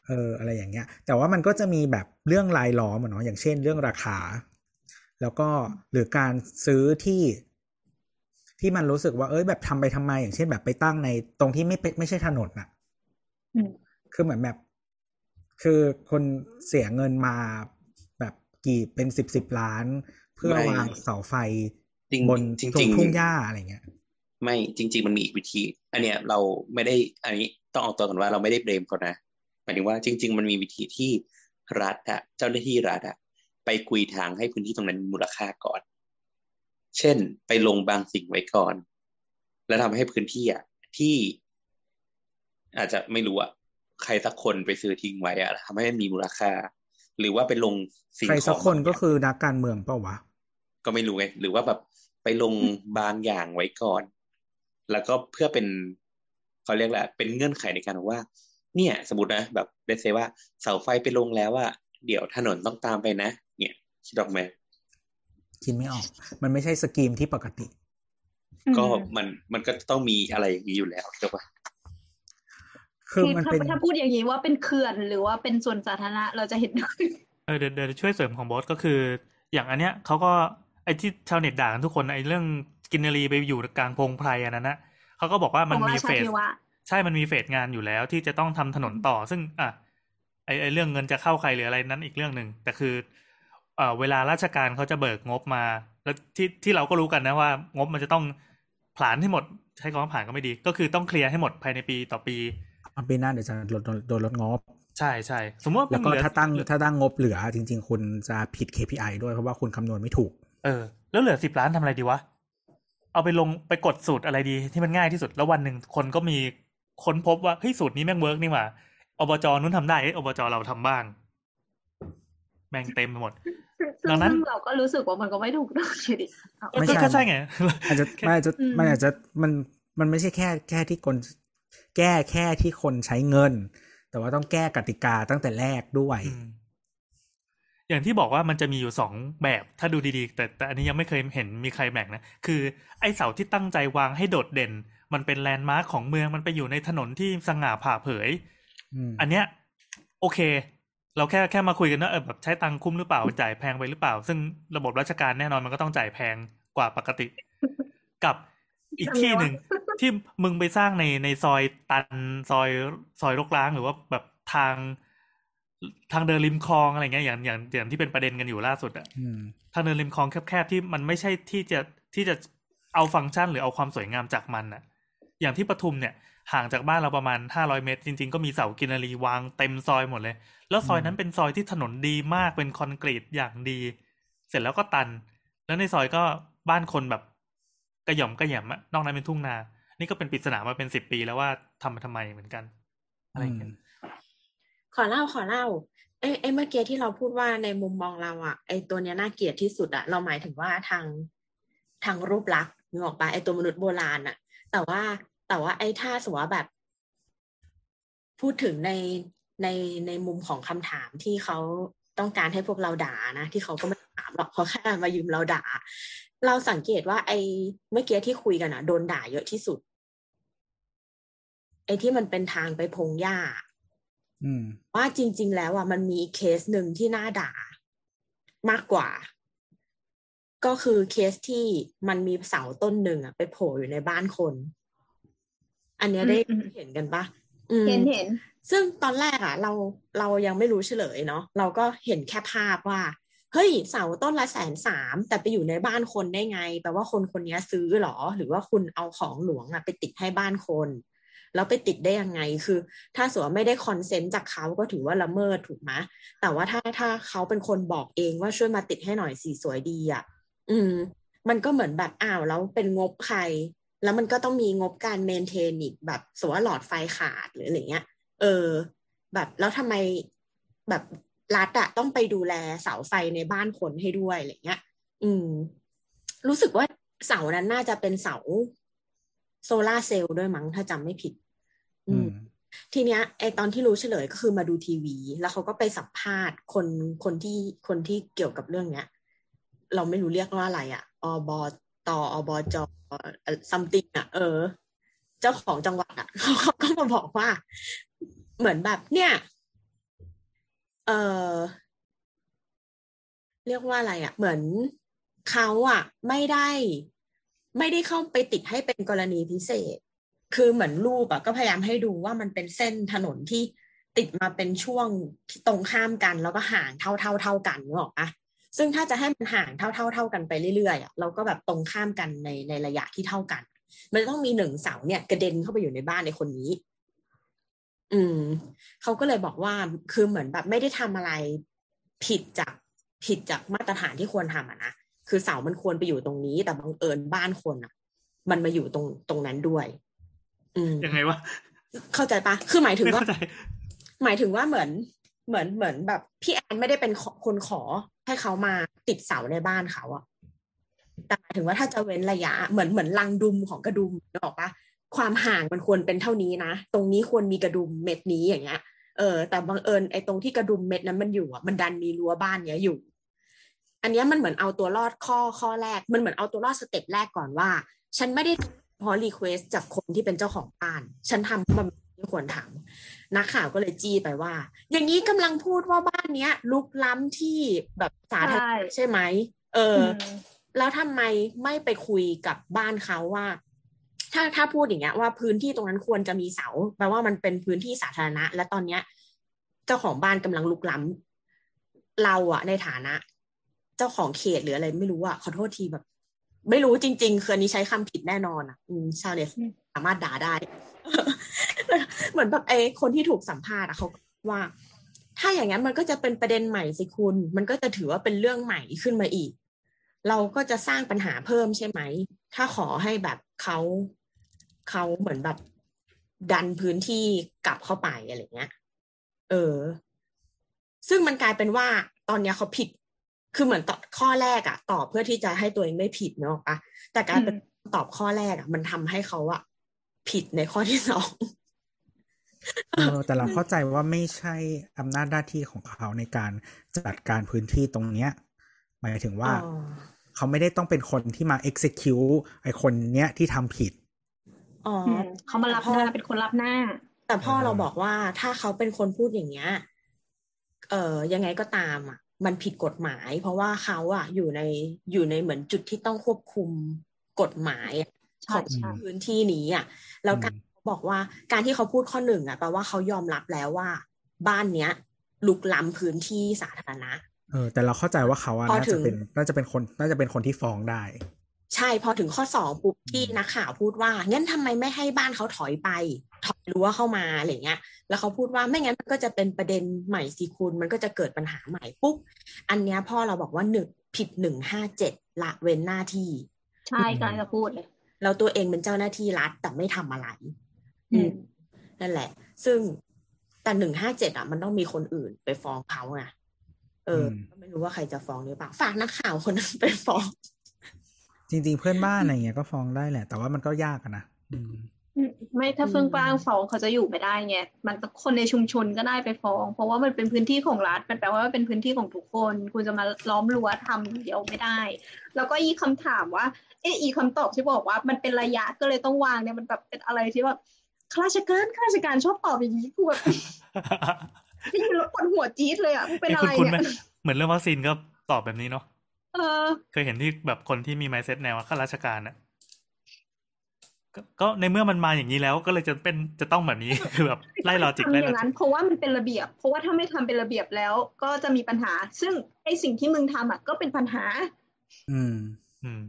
เอออะไรอย่างเงี้ย แต่ว่ามันก็จะมีแบบเรื่องรายล้อมอะเนาะอย่างเช่นเรื่องราคา แล้วก็หรือการซื้อที่ที่มันรู้สึกว่าเอ้ยแบบทำไปทำไมอย่างเช่นแบบไปตั้งในตรงที่ไม่เป็นไม่ใช่ถนนน่ะอืมคือเหมือนแบบ คือคนเสียเงินมาแบบกี่เป็นสิบสิบล้าน เพื่อไม่วางเสาไฟจริงบนจริงตรจริงงทุ่งหญ้าอะไรเงี้ย ไม่จริง ๆ มันมีอีกวิธี อันเนี้ยเราไม่ได้อันนี้ต้องเอาตัวกันว่าเราไม่ได้เบรมเขานะหมายถึงว่าจริง ๆ มันมีวิธีที่รัฐอะเจ้าหน้าที่รัฐอะไปกุยทางให้พื้นที่ตรงนั้นมีมูลค่าก่อน เช่น ไปลงบางสิ่งไว้ก่อน แล้วทำให้พื้นที่อะที่อาจจะไม่รู้อะ ใครสักคนไปซื้อทิ้งไว้อะทำให้มันมีมูลค่า หรือว่าไปลงสิ่งใครขสัอกงคนบางอก็ย่างคือนักการเมืองเปล่าวะก็ไม่รู้ไงหรือว่าแบบไปลงบางอย่างไว้ก่อน แล้วก็เพื่อเป็นเขาเรียกแหละไรเป็นเงื่อนไขในการบอกว่า เนี่ย สมมตินะแบบเลเซว่าเสาไฟไปลงแล้วว่าเดี๋ยวถนนต้องตามไปนะ เนี่ยคิดออกไหมคิดไม่ออก มันไม่ใช่สกีมที่ปกติ ก็มันมันก็ต้องมีอะไรอย่างนี้อยู่แล้วใช่ปะ คือคือมันถ้าเป็นถ้าพูดอย่างนี้ว่าเป็นเขื่อนหรือว่าเป็นส่วนสาธารณะเราจะเห็นด้วยเออเดี๋ยวเดี๋ยวช่วยเสริมของบอสก็คือ อย่างอันเนี้ยเขาก็ไอ้ที่ชาวเน็ตด่ากันทุกคนไอ้เรื่องกินนารีไปอยู่กลางพงไพรอันนั้นนะเขาก็บอกว่ามันของมีราชาเฟสเทวะใช่มันมีเฟสงานอยู่แล้ว ที่จะต้องทำถนนต่อ ซึ่งอะไอไอเรื่องเงินจะเข้าใครหรืออะไรนั้นอีกเรื่องหนึ่งแต่คือเอ่อเวลาราชการเขาจะเบิกงบมา แล้วที่ที่เราก็รู้กันนะว่า งบมันจะต้องผลาญให้หมดใช้คำว่าผลาญก็ไม่ดี ก็คือต้องเคลียร์ให้หมดภายในปีต่อปีมัน ปีหน้าเดี๋ยวจะลดโดนโดนลดงบ ใช่ใช่สมมติว่าแล้วก็เหลือถ้าตั้งถ้าตั้งงบเหลือจริง ๆ คุณจะผิด KPI ด้วยเพราะว่าคุณคำนวณไม่ถูก เออ แล้วเหลือสิบล้านทำอะไรดีวะ เอาไปลงไปกดสูตรอะไรดีที่มันง่ายที่สุดแล้ววันหนึ่งคนก็มีค้นพบว่าเฮ้ยสูตรนี้แม่งเวิร์กนี่หว่าอบจนู้นทำได้เอ้ยอบจเราทำบ้าง แม่งเต็มไปหมดซึ่งดังนั้นซึ่งเราก็รู้สึกว่ามันก็ไม่ถูกต้องอยู่ดีไม่ก็ใช่ก็ใช่ไงอาจจะมันอาจจะอืมมันอาจจะมันมันไม่ใช่แค่แค่ที่คน แก้แค่ที่คนใช้เงิน แต่ว่าต้องแก้กติกาตั้งแต่แรกด้วยอืมอย่างที่บอกว่ามันจะมีอยู่สองแบบถ้าดูดีๆ แต่แต่อันนี้ยังไม่เคยเห็นมีใครแบ่งนะ คือไอเสาที่ตั้งใจวางให้โดดเด่น มันเป็นแลนด์มาร์คของเมืองมันไปอยู่ในถนนที่สง่าผ่าเผยอืมอันเนี้ย โอเค เราแค่แค่มาคุยกันว่าเออแบบใช้ตังค์คุ้มหรือเปล่าจ่ายแพงไปหรือเปล่า ซึ่งระบบราชการแน่นอนมันก็ต้องจ่ายแพงกว่าปกติ กับอีกที่หนึ่ง ที่มึงไปสร้างในในซอยตันซอยซอยรกร้างหรือว่าแบบทางทางเดินริมคลองอะไรเงี้ยอย่างอย่างอย่างที่เป็นประเด็นกันอยู่ล่าสุดอะอืมทางเดินริมคลองแคบๆที่มันไม่ใช่ที่จะที่จะเอาฟังก์ชันหรือเอาความสวยงามจากมันน่ะ อย่างที่ปทุมเนี่ย ห่างจากบ้านเราประมาณห้าร้อยเมตร จริง ๆ ก็มีเสากินนารีวางเต็มซอยหมดเลย แล้วซอยนั้นเป็นซอยที่ถนนดีมากเป็นคอนกรีตอย่างดี เสร็จแล้วก็ตัน แล้วในซอยก็บ้านคนแบบกระหย่อมกระแหยมอะนอกนั้นเป็นทุ่งนา นี่ก็เป็นปริศนามาเป็นสิบปีแล้วว่าทำมาทำไมเหมือนกัน อะไรอย่างเงี้ยขอเล่าขอเล่าไอ้ไอ้เมื่อกี้ที่เราพูดว่าในมุมมองเราอะไอ้ตัวเนี้ยน่าเกลียดที่สุดอะเราหมายถึงว่าทางทางรูปลักษณ์นึกออกปะไอ้ตัวมนุษย์โบราณอะแต่ว่าแต่ว่าไอ้ถ้าสมมติว่าแบบ พูดถึงในในในมุมของคำถามที่เขาต้องการให้พวกเราด่านะที่เขาก็ไม่ถามหรอกเขาแค่มายืมเราด่า เราสังเกตว่าไอ้เมื่อกี้ที่คุยกันอะโดนด่าเยอะที่สุด ไอ้ที่มันเป็นทางไปพงหญ้าอืมว่าจริง ๆ แล้วอะมันมีเคสหนึ่งที่น่าด่ามากกว่า ก็คือเคสที่มันมีเสาต้นหนึ่งอะไปโผล่อยู่ในบ้านคน อันเนี้ยได้อืมอืมเห็นกันปะอืมเห็นเห็น ซึ่งตอนแรกอะ เราเรายังไม่รู้เฉลยเนาะเราก็เห็นแค่ภาพว่า เฮ้ย เสาต้นละแสนสามแต่ไปอยู่ในบ้านคนได้ไง แปลว่าคนคนนี้ซื้อหรอ หรือว่าคุณเอาของหลวงอะไปติดให้บ้านคน แล้วไปติดได้ยังไงคือ ถ้าสมมติว่าไม่ได้คอนเซนต์จากเขาก็ถือว่าละเมิดถูกไหมแต่ว่าถ้าถ้าเขาเป็นคนบอกเองว่าช่วยมาติดให้หน่อยสีสวยดีอะ อืม มันก็เหมือนแบบอ้าวแล้วเป็นงบใคร แล้วมันก็ต้องมีงบการเมนเทนอีกแบบสมมติว่าหลอดไฟขาดหรืออะไรเงี้ย เออ แบบแล้วทำไมแบบรัฐอะต้องไปดูแลเสาไฟในบ้านคนให้ด้วยอะไรเงี้ย อืม รู้สึกว่าเสานั้นน่าจะเป็นเสาโซลาร์เซลล์ด้วยมั้งถ้าจำไม่ผิด ทีเนี้ยไอตอนที่รู้เฉลยก็คือมาดูทีวี แล้วเขาก็ไปสัมภาษณ์คนคนที่คนที่เกี่ยวกับเรื่องเนี้ย เราไม่รู้เรียกว่าอะไรอะอบตอบจซัมติงอะเออ เจ้าของจังหวัดอะเขาก็มาบอกว่า เหมือนแบบ เนี่ย เออเรียกว่าอะไรอะเหมือนเขาอะไม่ได้ ไม่ได้เข้าไปติดให้เป็นกรณีพิเศษ คือเหมือนรูปอะก็พยายามให้ดูว่ามันเป็นเส้นถนนที่ติดมาเป็นช่วงที่ตรงข้ามกัน แล้วก็ห่างเท่าเท่าเท่ากันนึกออกปะซึ่งถ้าจะให้มันห่างเท่าเท่าเท่ากันไปเรื่อยๆอะเราก็แบบตรงข้ามกันในในระยะที่เท่ากัน มันต้องมีหนึ่งเสาเนี่ยกระเด็นเข้าไปอยู่ในบ้านในคนนี้ อืมเขาก็เลยบอกว่าคือเหมือนแบบไม่ได้ทำอะไรผิดจากผิดจากมาตรฐานที่ควรทำอะนะคือเสามันควรไปอยู่ตรงนี้ แต่บังเอิญบ้านคนอะมันมาอยู่ตรงตรงนั้นด้วย ยังไงวะเข้าใจปะคือหมายถึงไม่ว่าเข้าใจหมายถึงว่าเหมือนเหมือนเหมือนแบบพี่แอนไม่ได้เป็นขอคนขอให้เขามาติดเสาในบ้านเขาอะแต่หมายถึงว่าถ้าจะเว้นระยะเหมือนเหมือนลังดุมของกระดุมนึกออกปะความห่างมันควรเป็นเท่านี้นะ ตรงนี้ควรมีกระดุมเม็ดนี้อย่างเงี้ย เออ แต่บังเอิญไอ้ตรงที่กระดุมเม็ดนั้นมันอยู่อะมันดันมีรั้วบ้านเนี้ยอยู่ อันเนี้ยมันเหมือนเอาตัวรอดข้อข้อแรก มันเหมือนเอาตัวรอดสเต็ปแรกก่อนว่า ฉันไม่ได้ พอ request จากคนที่เป็นเจ้าของบ้าน ฉันทำเพราะมันไม่ควรทำนักข่าวก็เลยจี้ไปว่า อย่างนี้กำลังพูดว่าบ้านเนี้ยลุกล้ำที่แบบสาธารณะใช่ไหมเออมแล้วทำไมไม่ไปคุยกับบ้านเขาว่า ถ้าถ้าพูดอย่างเงี้ยว่าพื้นที่ตรงนั้นควรจะมีเสาแปลว่ามันเป็นพื้นที่สาธารณะ และตอนเนี้ย เจ้าของบ้านกำลังลุกล้ำเราอะในฐานะ เจ้าของเขตหรืออะไรไม่รู้อะขอโทษทีแบบ ไม่รู้จริง ๆ คืออันนี้ใช้คำผิดแน่นอนอะอืมชาวเน็ตสามารถด่าได้ เหมือนแบบไอ้คนที่ถูกสัมภาษณ์อะเขาว่า ถ้าอย่างนั้นมันก็จะเป็นประเด็นใหม่สิคุณ มันก็จะถือว่าเป็นเรื่องใหม่ขึ้นมาอีก เราก็จะสร้างปัญหาเพิ่มใช่ไหม ถ้าขอให้แบบเขาเขาเหมือนแบบดันพื้นที่กลับเข้าไปอะไรเงี้ย เออ ซึ่งมันกลายเป็นว่าตอนเนี้ยเขาผิด คือเหมือนตอบข้อแรกอะตอบเพื่อที่จะให้ตัวเองไม่ผิดเนาะปะแต่กลารเป็นตอบข้อแรกอะมันทำให้เขาอะผิดในข้อที่สองเออแต่เราเข้าใจว่าไม่ใช่อำนาจหน้าที่ของเขาในการจัดการพื้นที่ตรงเนี้ย หมายถึงว่าอ๋อเขาไม่ได้ต้องเป็นคนที่มา execute ไอคนเนี้ยที่ทำผิดอ๋ออืมเขามารับหน้าเป็นคนรับหน้า แต่พ่อเออเราบอกว่าถ้าเขาเป็นคนพูดอย่างเงี้ย เอ่อยังไงก็ตามอะ มันผิดกฎหมาย เพราะว่าเขาอะอยู่ในอยู่ในเหมือนจุดที่ต้องควบคุมกฎหมายอะใช่ของใช่พื้นที่นี้อะแล้วการบอกว่าการที่เขาพูดข้อหนึ่งอะแปลว่าเขายอมรับแล้วว่า บ้านเนี้ยลุกล้ำพื้นที่สาธารณะเออแต่เราเข้าใจว่าเขาอะพอน่าถึจะงเป็นน่าจะเป็นคนน่าจะเป็นคนที่ฟ้องได้ ใช่พอถึงข้อสองปุ๊บที่นักข่าวพูดว่างั้นทำไมไม่ให้บ้านเขาถอยไป ถอยรั้วเข้ามาอะไรเงี้ย แล้วเขาพูดว่าไม่งั้นมันก็จะเป็นประเด็นใหม่สิคุณมันก็จะเกิดปัญหาใหม่ปุ๊บอันเนี้ยพ่อเราบอกว่าหนึ่งผิดหนึ่งห้าเจ็ดละเว้นหน้าที่ ใช่กำลังจะพูดเลยแล้วตัวเองเป็นเจ้าหน้าที่รัฐแต่ไม่ทำอะไร อืมนั่นแหละ ซึ่งแต่หนึ่งห้าเจ็ดอะมันต้องมีคนอื่นไปฟ้องเขาไงเอออมก็ไม่รู้ว่าใครจะฟ้องหรือเปล่า ฝากนักข่าวคนนั้นไปฟ้อง จริง ๆ เพื่อนบ้านอะไรเงี้ยก็ฟ้องได้แหละ แต่ว่ามันก็ยากอะนะอืมอืมไม่ถ้าอืมเฟื่องฟ้างฟ้องเขาจะอยู่ไม่ได้ไงมันต้องคนในชุมชนก็ได้ไปฟ้อง เพราะว่ามันเป็นพื้นที่ของรัฐมันแปลว่าเป็นพื้นที่ของทุกคน คุณจะมาล้อมรั้วทำเดียวไม่ได้ แล้วก็อีคำถามว่า เอออีคำตอบที่บอกว่า มันเป็นระยะก็เลยต้องวางเนี่ยมันแบบเป็นอะไรที่แบบข้าราชการข้าราชการชอบตอบอย่างนี้กูแบบได้ยินแล้วปวดหัวจี๊ดเลยอะมึงเป็นเอ้ยอะไรคุณคุณไหมเนี่ยเหมือนเรื่องวัคซีนก็ตอบแบบนี้เนาะ เออเคยเห็นที่แบบคนที่มีไมเซ็ตแนวข้าราชการอะก็ก็ในเมื่อมันมาอย่างนี้แล้วก็เลยจะเป็นจะต้องแบบนี้คือแบบไล่ลอจิกทำไล่อลอย่างจินั้กนเพราะว่ามันเป็นระเบียบ เพราะว่าถ้าไม่ทำเป็นระเบียบแล้ว ก็จะมีปัญหา ซึ่งไอสิ่งที่มึงทำอะก็เป็นปัญหา อืม อืม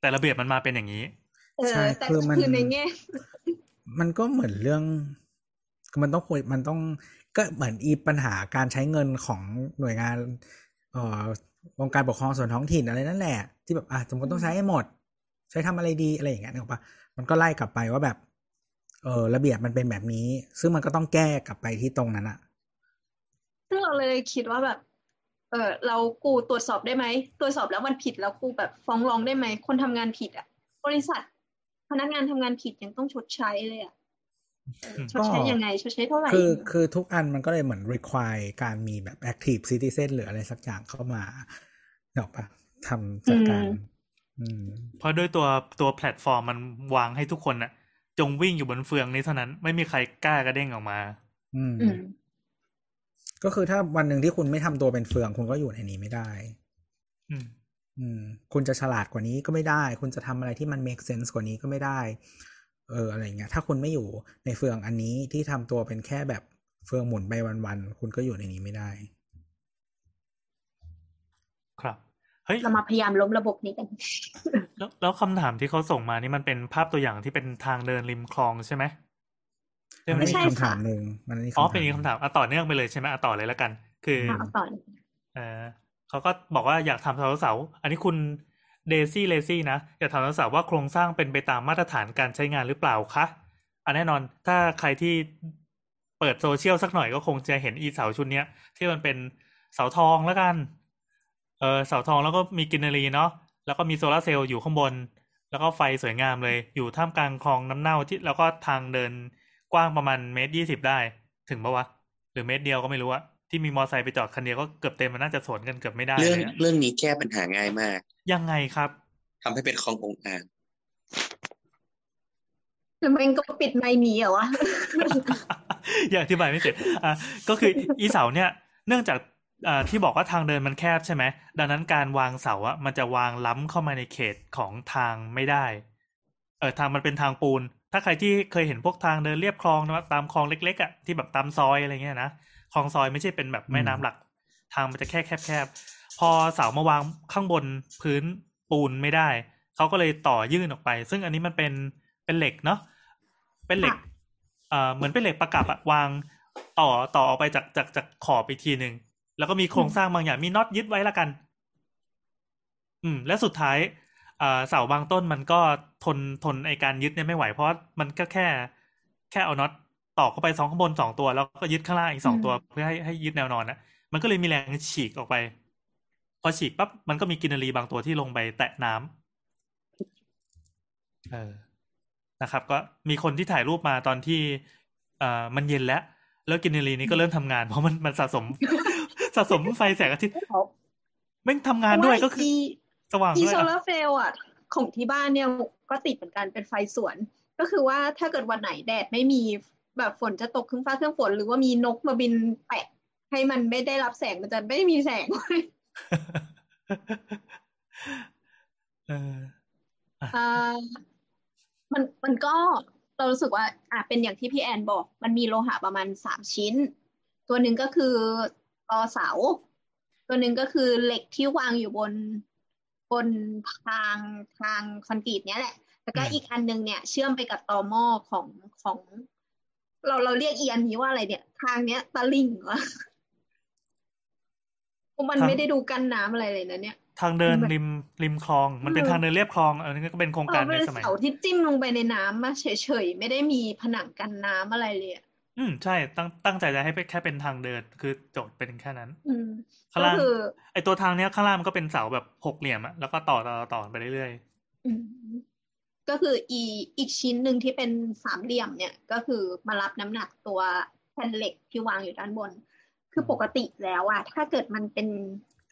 แต่ระเบียบมันมาเป็นอย่างนี้เอใช่อแต่คือมันคือในแง่มันก็เหมือนเรื่อง มันต้องคุยมันต้องก็เหมือนอีปัญหาการใช้เงินของหน่วยงาน เอ่อ องค์การปกครองส่วนท้องถิ่นอะไรนั่นแหละ ที่แบบอะสมมติต้องใช้ให้หมด ใช้ทำอะไรดีอะไรอย่างเงี้ยนึกออกปะมันก็ไล่กลับไปว่าแบบเออระเบียบมันเป็นแบบนี้ ซึ่งมันก็ต้องแก้กลับไปที่ตรงนั้นอะซึ่งเราเลยคิดว่าแบบ เออเรากูตรวจสอบได้ไหมตรวจสอบแล้วมันผิดแล้วกูแบบฟ้องร้องได้ไหมคนทำงานผิดอะบริษัท พนักงานทำงานผิดยังต้องชดใช้เลยอะ ชดใช้ยังไงชดใช้เท่าไหร่คือคือทุกอันมันก็เลยเหมือน require การมีแบบ active citizen หรืออะไรสักอย่างเข้ามาเนกออกปะทำจัดการอืมออืมเพราะด้วยตัวตัวแพลตฟอร์มมันวางให้ทุกคนน่ะจงวิ่งอยู่บนเฟืองนี้เท่านั้น ไม่มีใครกล้ากระเด้งออกมา อืมอืมก็คือถ้าวันหนึ่งที่คุณไม่ทำตัวเป็นเฟือง คุณก็อยู่ในนี้ไม่ได้ อืม อืม คุณจะฉลาดกว่านี้ก็ไม่ได้ คุณจะทำอะไรที่มัน make sense กว่านี้ก็ไม่ได้ เอออะไรเงี้ยถ้าคุณไม่อยู่ในเฟืองอันนี้ที่ทำตัวเป็นแค่แบบเฟืองหมุนไปวันๆคุณก็อยู่ในนี้ไม่ได้ ครับเฮ้ยเรามาพยายามล้มระบบนี้กัน แล้วแล้วคำถามที่เขาส่งมานี่มันเป็นภาพตัวอย่างที่เป็นทางเดินริมคลองใช่ไหมใช่มันไหมมีใช่คำถามค่ะหนึ่งมันมีอ๋อคำถามเป็นอีกคำถามอะต่อเนื่องไปเลยใช่ไหมอะต่อเลยแล้วกัน คือเอาต่อเออเขาก็บอกว่าอยากถามสาวสาวๆอันนี้คุณ เดซี่เลซี่นะ อยากถามสาวสาวๆว่าโครงสร้างเป็นไปตามมาตรฐานการใช้งานหรือเปล่าคะอะแน่นอนถ้าใครที่เปิดโซเชียลสักหน่อยก็คงจะเห็นอีเสาชุดเนี้ย ที่มันเป็นเสาทองแล้วกัน เออเสาทองแล้วก็มีกินนารีเนาะแล้วก็มีโซลาร์เซลล์อยู่ข้างบน แล้วก็ไฟสวยงามเลย อยู่ท่ามกลางคลองน้ำเน่าที่แล้วก็ทางเดินกว้างประมาณเมตรยี่สิบได้ ถึงปะวะ หรือเมตรเดียวก็ไม่รู้อะ ที่มีมอไซค์ไปจอดคันเดียวก็เกือบเต็มมันน่าจะสวนกันเกือบไม่ได้เรื่องเลยอะเรื่องนี้แก้ปัญหาง่ายมาก ยังไงครับทำให้เป็นคลององอ่างแล้วมันก็ปิดไมค์หนีเหรอวะอย่าอธิบายไม่เสร็จอะก็คืออีเสาเนี่ย เนื่องจากอ่าที่บอกว่าทางเดินมันแคบใช่ไหมดังนั้นการวางเสาอะมันจะวางล้ำเข้ามาในเขตของทางไม่ได้ เออทางมันเป็นทางปูน ถ้าใครที่เคยเห็นพวกทางเดินเรียบคลองนะตามคลองเล็กๆอะที่แบบตามซอยอะไรเงี้ยนะ คลองซอยไม่ใช่เป็นแบบแม่น้ำหลัก ทางมันจะแค่แคบๆพอเสามาวางข้างบนพื้นปูนไม่ได้เขาก็เลยต่อยื่นออกไป ซึ่งอันนี้มันเป็นเป็นเหล็กเนาะเป็นเหล็กค่ะเอ่อเหมือนเป็นเหล็กประกับอะวางต่อต่อออกไปจากจากจากขอบอีกทีหนึ่งแล้วก็มีโครงสร้างบางอย่างมีน็อตยึดไว้ละกัน อืม และสุดท้ายอ่าเสาบางต้นมันก็ทนทนไอการยึดเนี่ยไม่ไหวเพราะมันก็แค่ แค่เอาน็อต ต่อเข้าไปสองข้างบนสองตัว แล้วก็ยึดข้างล่างอีกสองตัวเพื่อให้ให้ยึดแนวนอนนะมันก็เลยมีแรงฉีกออกไป พอฉีกปั๊บมันก็มีกินรีบางตัวที่ลงไปแตะน้ำเออนะครับ ก็มีคนที่ถ่ายรูปมาตอนที่เอ่อมันเย็นแล้ว แล้วกินรีนี้ก็เริ่มทำงาน เพราะมันมันสะสม สะสมไฟแสงอาทิตย์แม่งทำงานด้วยก็คือ สว่างอีด้วยโซลาอะร์เซลล์อะ ของที่บ้านเนี่ยก็ติดเหมือนกันเป็นไฟสวน ก็คือว่าถ้าเกิดวันไหนแดดไม่มี แบบฝนจะตกครึ่งฟ้าเครื่องฝน หรือว่ามีนกมาบินแปะให้มันไม่ได้รับแสงมันจะไม่มีแสงเอออ่ามันมันก็เรารู้สึกว่า อะเป็นอย่างที่พี่แอนบอก มันมีโลหะประมาณสามชิ้น ตัวหนึ่งก็คือตอเสา ตัวหนึ่งก็คือเหล็กที่วางอยู่บนบนทางทางคอนกรีตเนี้ยแหละ แล้วก็อืมอีกอันหนึงเนี่ย เชื่อมไปกับตอหม้อของของ เราเราเรียกอีอันนี้ว่าอะไรเนี่ย ทางเนี้ยตะลิ่งเหรอเพราะมันไม่ได้ดูกันน้ำอะไรเลยนะเนี่ย ทางเดินมันริมริมคลอง มันเป็นเออทางเดินเรียบคลองอันนี้ก็เป็นโครงเอการอในเป็นสมัยเสาที่จิ้มลงไปในน้ำมาเฉยๆไม่ได้มีผนังกันน้ำอะไรเลยอะอืมใช่ตั้งตั้งใจจะให้เป็นแค่เป็นทางเดินคือโจทย์เป็นแค่นั้น อืมข้างก็ล่างคือไอตัวทางเนี้ยข้างล่างมันก็เป็นเสาแบบหกเหลี่ยมอะแล้วก็ต่อต่อต่อไปเรื่อยอืม ก็คืออีอีกชิ้นหนึ่งที่เป็นสามเหลี่ยมเนี่ยก็คือมารับน้ำหนักตัวแผ่นเหล็กที่วางอยู่ด้านบน คือปกติแล้วอะถ้าเกิดมันเป็น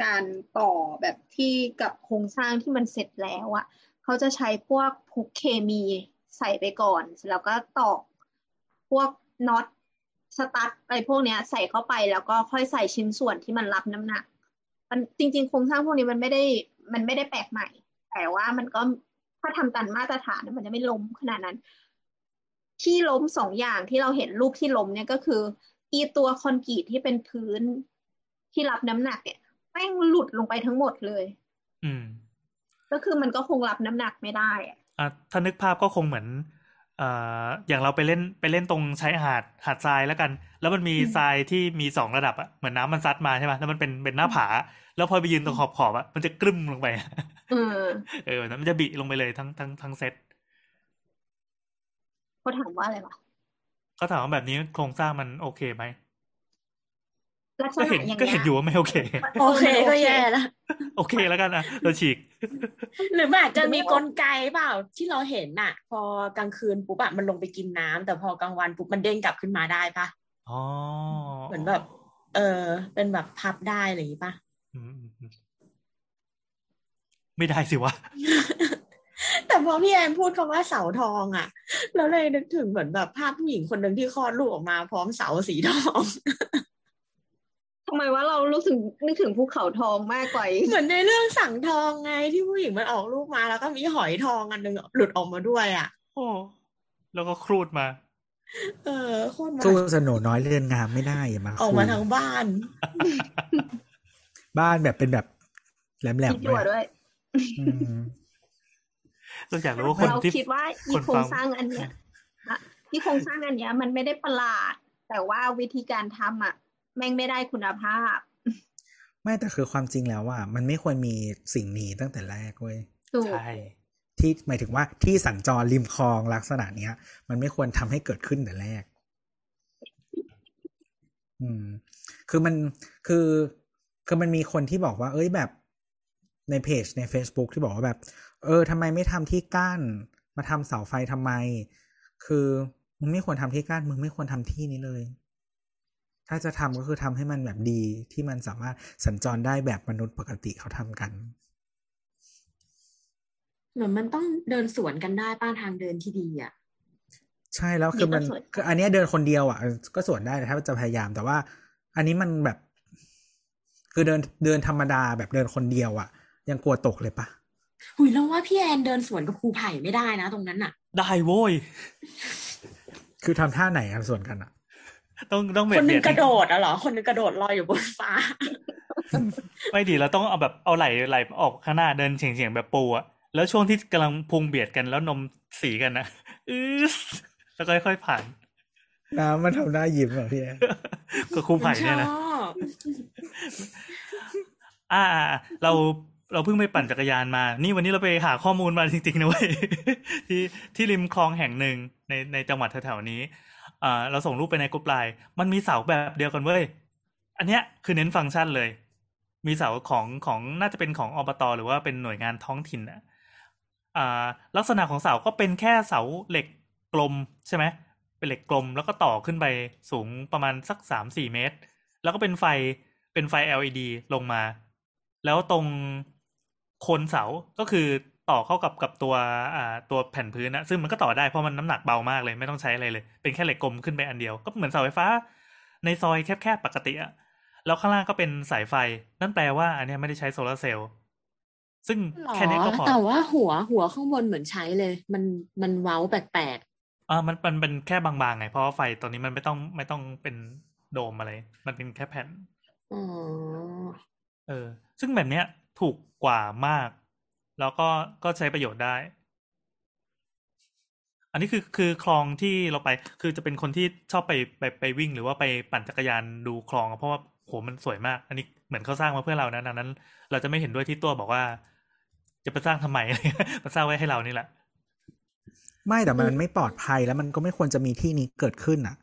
การต่อแบบที่กับโครงสร้างที่มันเสร็จแล้วอะเขาจะใช้พวกพุกเคมีใส่ไปก่อนแล้วก็ตอกพวกน็อตสตั๊ดอะไรพวกเนี้ยใส่เข้าไปแล้วก็ค่อยใส่ชิ้นส่วนที่มันรับน้ำหนัก มันจริงๆโครงสร้างพวกนี้มันไม่ได้มันไม่ได้แปลกใหม่ แต่ว่ามันก็ ถ้าทำตามมาตรฐานมันจะไม่ล้มขนาดนั้น ที่ล้มสองอย่างที่เราเห็นรูปที่ล้มเนี่ยก็คือ อีตัวคอนกรีตที่เป็นพื้นที่รับน้ำหนักเนี่ยแม่งหลุดลงไปทั้งหมดเลยๆอืม ก็คือมันก็คงรับน้ำหนักไม่ได้อะอะถ้านึกภาพก็คงเหมือนอ่าอย่างเราไปเล่นไปเล่นตรงชายหาดหาดทรายแล้วกัน แล้วมันมีทรายที่มีสองระดับอะเหมือนน้ำมันซัดมาใช่ไหมแล้วมันเป็นเป็นหน้าผา แล้วพอไปยืนตรงขอบขอบๆอะมันจะกรึ้มลงไป เออ เออแล้วมันจะบิลงไปเลยทั้งทั้งทั้งเซตเขาถามว่าอะไรวะเขาถามว่าแบบนี้โครงสร้างมันโอเคไหมลักษก็ณะเห็นอย่างก็เงี้เห็นยอยู่ว่าไม่โอเค โอเคมันก็แย่ละโอเคแล้วกันอะเราฉีก หรือมันอาจจะมีกลไกเปล่าที่เราเห็นน่ะ พอกลางคืนปุ๊บอะมันลงไปกินน้ำแต่พอกลางวันปุ๊บมันเด้งกลับขึ้นมาได้ปะอ๋อเหมือนแบบ เออเป็นแบบพับได้อะไรอย่างงี้ปะอืมอืมอืม ไม่ได้สิวะพอพี่แอนพูดคำว่าเสาทองอะ แล้วเลยนึกถึงเหมือนแบบภาพผู้หญิงคนหนึ่งที่คลอดลูกออกมาพร้อมเสาสีทองทำไมว่าเรารู้สึกนึกถึงภูเขาทองมากกว่าอีกเหมือนในเรื่องสั่งทองไงที่ผู้หญิงมันออกลูกมาแล้วก็มีหอยทองอันหนึงหลุดออกมาด้วยอะ โอ้แล้วก็ครูดมา เออโคตรมาสู้สโหนน้อยเรือนงามไม่ได้อย่ามาออกมาคุยทั้งบ้าน บ้านแบบเป็นแบบแหลมคิดๆอยู่ด้วยอืม เราอยากรู้ว่าคนเราที่คิดว่าอีคนโครฟังงสร้างอันเนี้ยอะที่โครงสร้างอันเนี้ย มันไม่ได้ประหลาด แต่ว่าวิธีการทำอะ แม่งไม่ได้คุณภาพ ไม่แต่คือความจริงแล้วว่า มันไม่ควรมีสิ่งนี้ตั้งแต่แรกเว้ยถูกใช่ที่หมายถึงว่าที่สัญจรริมคลองลักษณะเนี้ย มันไม่ควรทำให้เกิดขึ้นแต่แรก อืม คือมันคือคือมันมีคนที่บอกว่า เอ้ยแบบ ในเพจใน Facebook ที่บอกว่าแบบ เออทำไมไม่ทำที่กั้น มาทำเสาไฟทำไม คือมึงไม่ควรทำที่กั้นมึงไม่ควรทำที่นี้เลย ถ้าจะทำก็คือทำให้มันแบบดีที่มันสามารถสัญจรได้แบบมนุษย์ปกติเขาทำกันเหมือนมันต้องเดินสวนกันได้ป้าทางเดินที่ดีอะใช่แล้วคือมันนี่ก็สวยคืออันเนี้ยเดินคนเดียวอะเออก็สวนได้ถ้าจะพยายามแต่ว่า อันนี้มันแบบ คือเดินเดินธรรมดาแบบเดินคนเดียวอะ ยังกลัวตกเลยปะหุยแล้วว่าพี่แอนเดินสวนกับครูไผ่ไม่ได้นะตรงนั้นอะได้โว้ย คือทำท่าไหนกันส่วนกันอะต้องต้องเบีคยดนหนึเบีงยดกระโดดอะเหรอ คนหนึงกระโดดลอยอยู่บนฟ้า ไม่ดีเราต้องเอาแบบเอาไหลไหลออกข้างหน้าเดินเฉียงเฉียงๆแบบปูอะแล้วช่วงที่กำลังพุงเบียดกันแล้วนมสีกันนะอือแล้วก็ค่อยๆผ่าน น้ำมันทำหน้ายิ้มเหรอพี่แอนก็ครูไผ่เนี่ยนะชอบอ่าอ่าอ่า เรา เราเพิ่งไปปั่นจักรยานมา นี่วันนี้เราไปหาข้อมูลมาจริงๆนะเว้ยที่ที่ริมคลองแห่งหนึ่งในในจังหวัดแถวๆนี้อ่าเราส่งรูปไปในกลุ่มไลน์มันมีเสาแบบเดียวกันเว้ย อันเนี้ยคือเน้นฟังก์ชันเลย มีเสาของของน่าจะเป็นของอบตหรือว่าเป็นหน่วยงานท้องถิ่นอะอ่าลักษณะของเสาก็เป็นแค่เสาเหล็กกลมใช่ไหมเป็นเหล็กกลมแล้วก็ต่อขึ้นไปสูงประมาณสักสามสี่เมตร แล้วก็เป็นไฟเป็นไฟ LED ลงมา แล้วตรง คนเสาก็คือต่อเข้ากับกับตัวอ่าตัวแผ่นพื้นนะซึ่งมันก็ต่อได้เพราะมันน้ำหนักเบามากเลยไม่ต้องใช้อะไรเลย เป็นแค่เหล็กกลมขึ้นไปอันเดียว ก็เหมือนเสาไฟฟ้า ในซอยแคบๆปกติอะแล้วข้างล่างก็เป็นสายไฟ นั่นแปลว่า อันเนี้ยไม่ได้ใช้โซลาร์เซลล์ซึ่งหรอแค่นี้ก็พอแต่ว่าหัวหัวข้างบนเหมือนใช้เลย มันมันเว้าแปลกอ่ามันมันเป็นแค่บางๆไงเพราะว่าไฟตอนนี้มันไม่ต้องไม่ต้องเป็นโดมอะไร มันเป็นแค่แผ่นๆอ๋อเออ ซึ่งแบบเนี้ย ถูกกว่ามาก แล้วก็ก็ใช้ประโยชน์ได้ อันนี้คือคือคลองที่เราไป คือจะเป็นคนที่ชอบไปไปไปวิ่ง หรือว่าไปปั่นจักรยานดูคลองอะเพราะว่าโหมันสวยมาก อันนี้เหมือนเขาสร้างมาเพื่อเรานะดังนั้น เราจะไม่เห็นด้วยที่ตัวบอกว่า จะไปสร้างทำไมมาสร้างไว้ให้เรานี่แหละไม่แต่มันไม่ปลอดภัยแล้วมันก็ไม่ควรจะมีที่นี้เกิดขึ้นอะ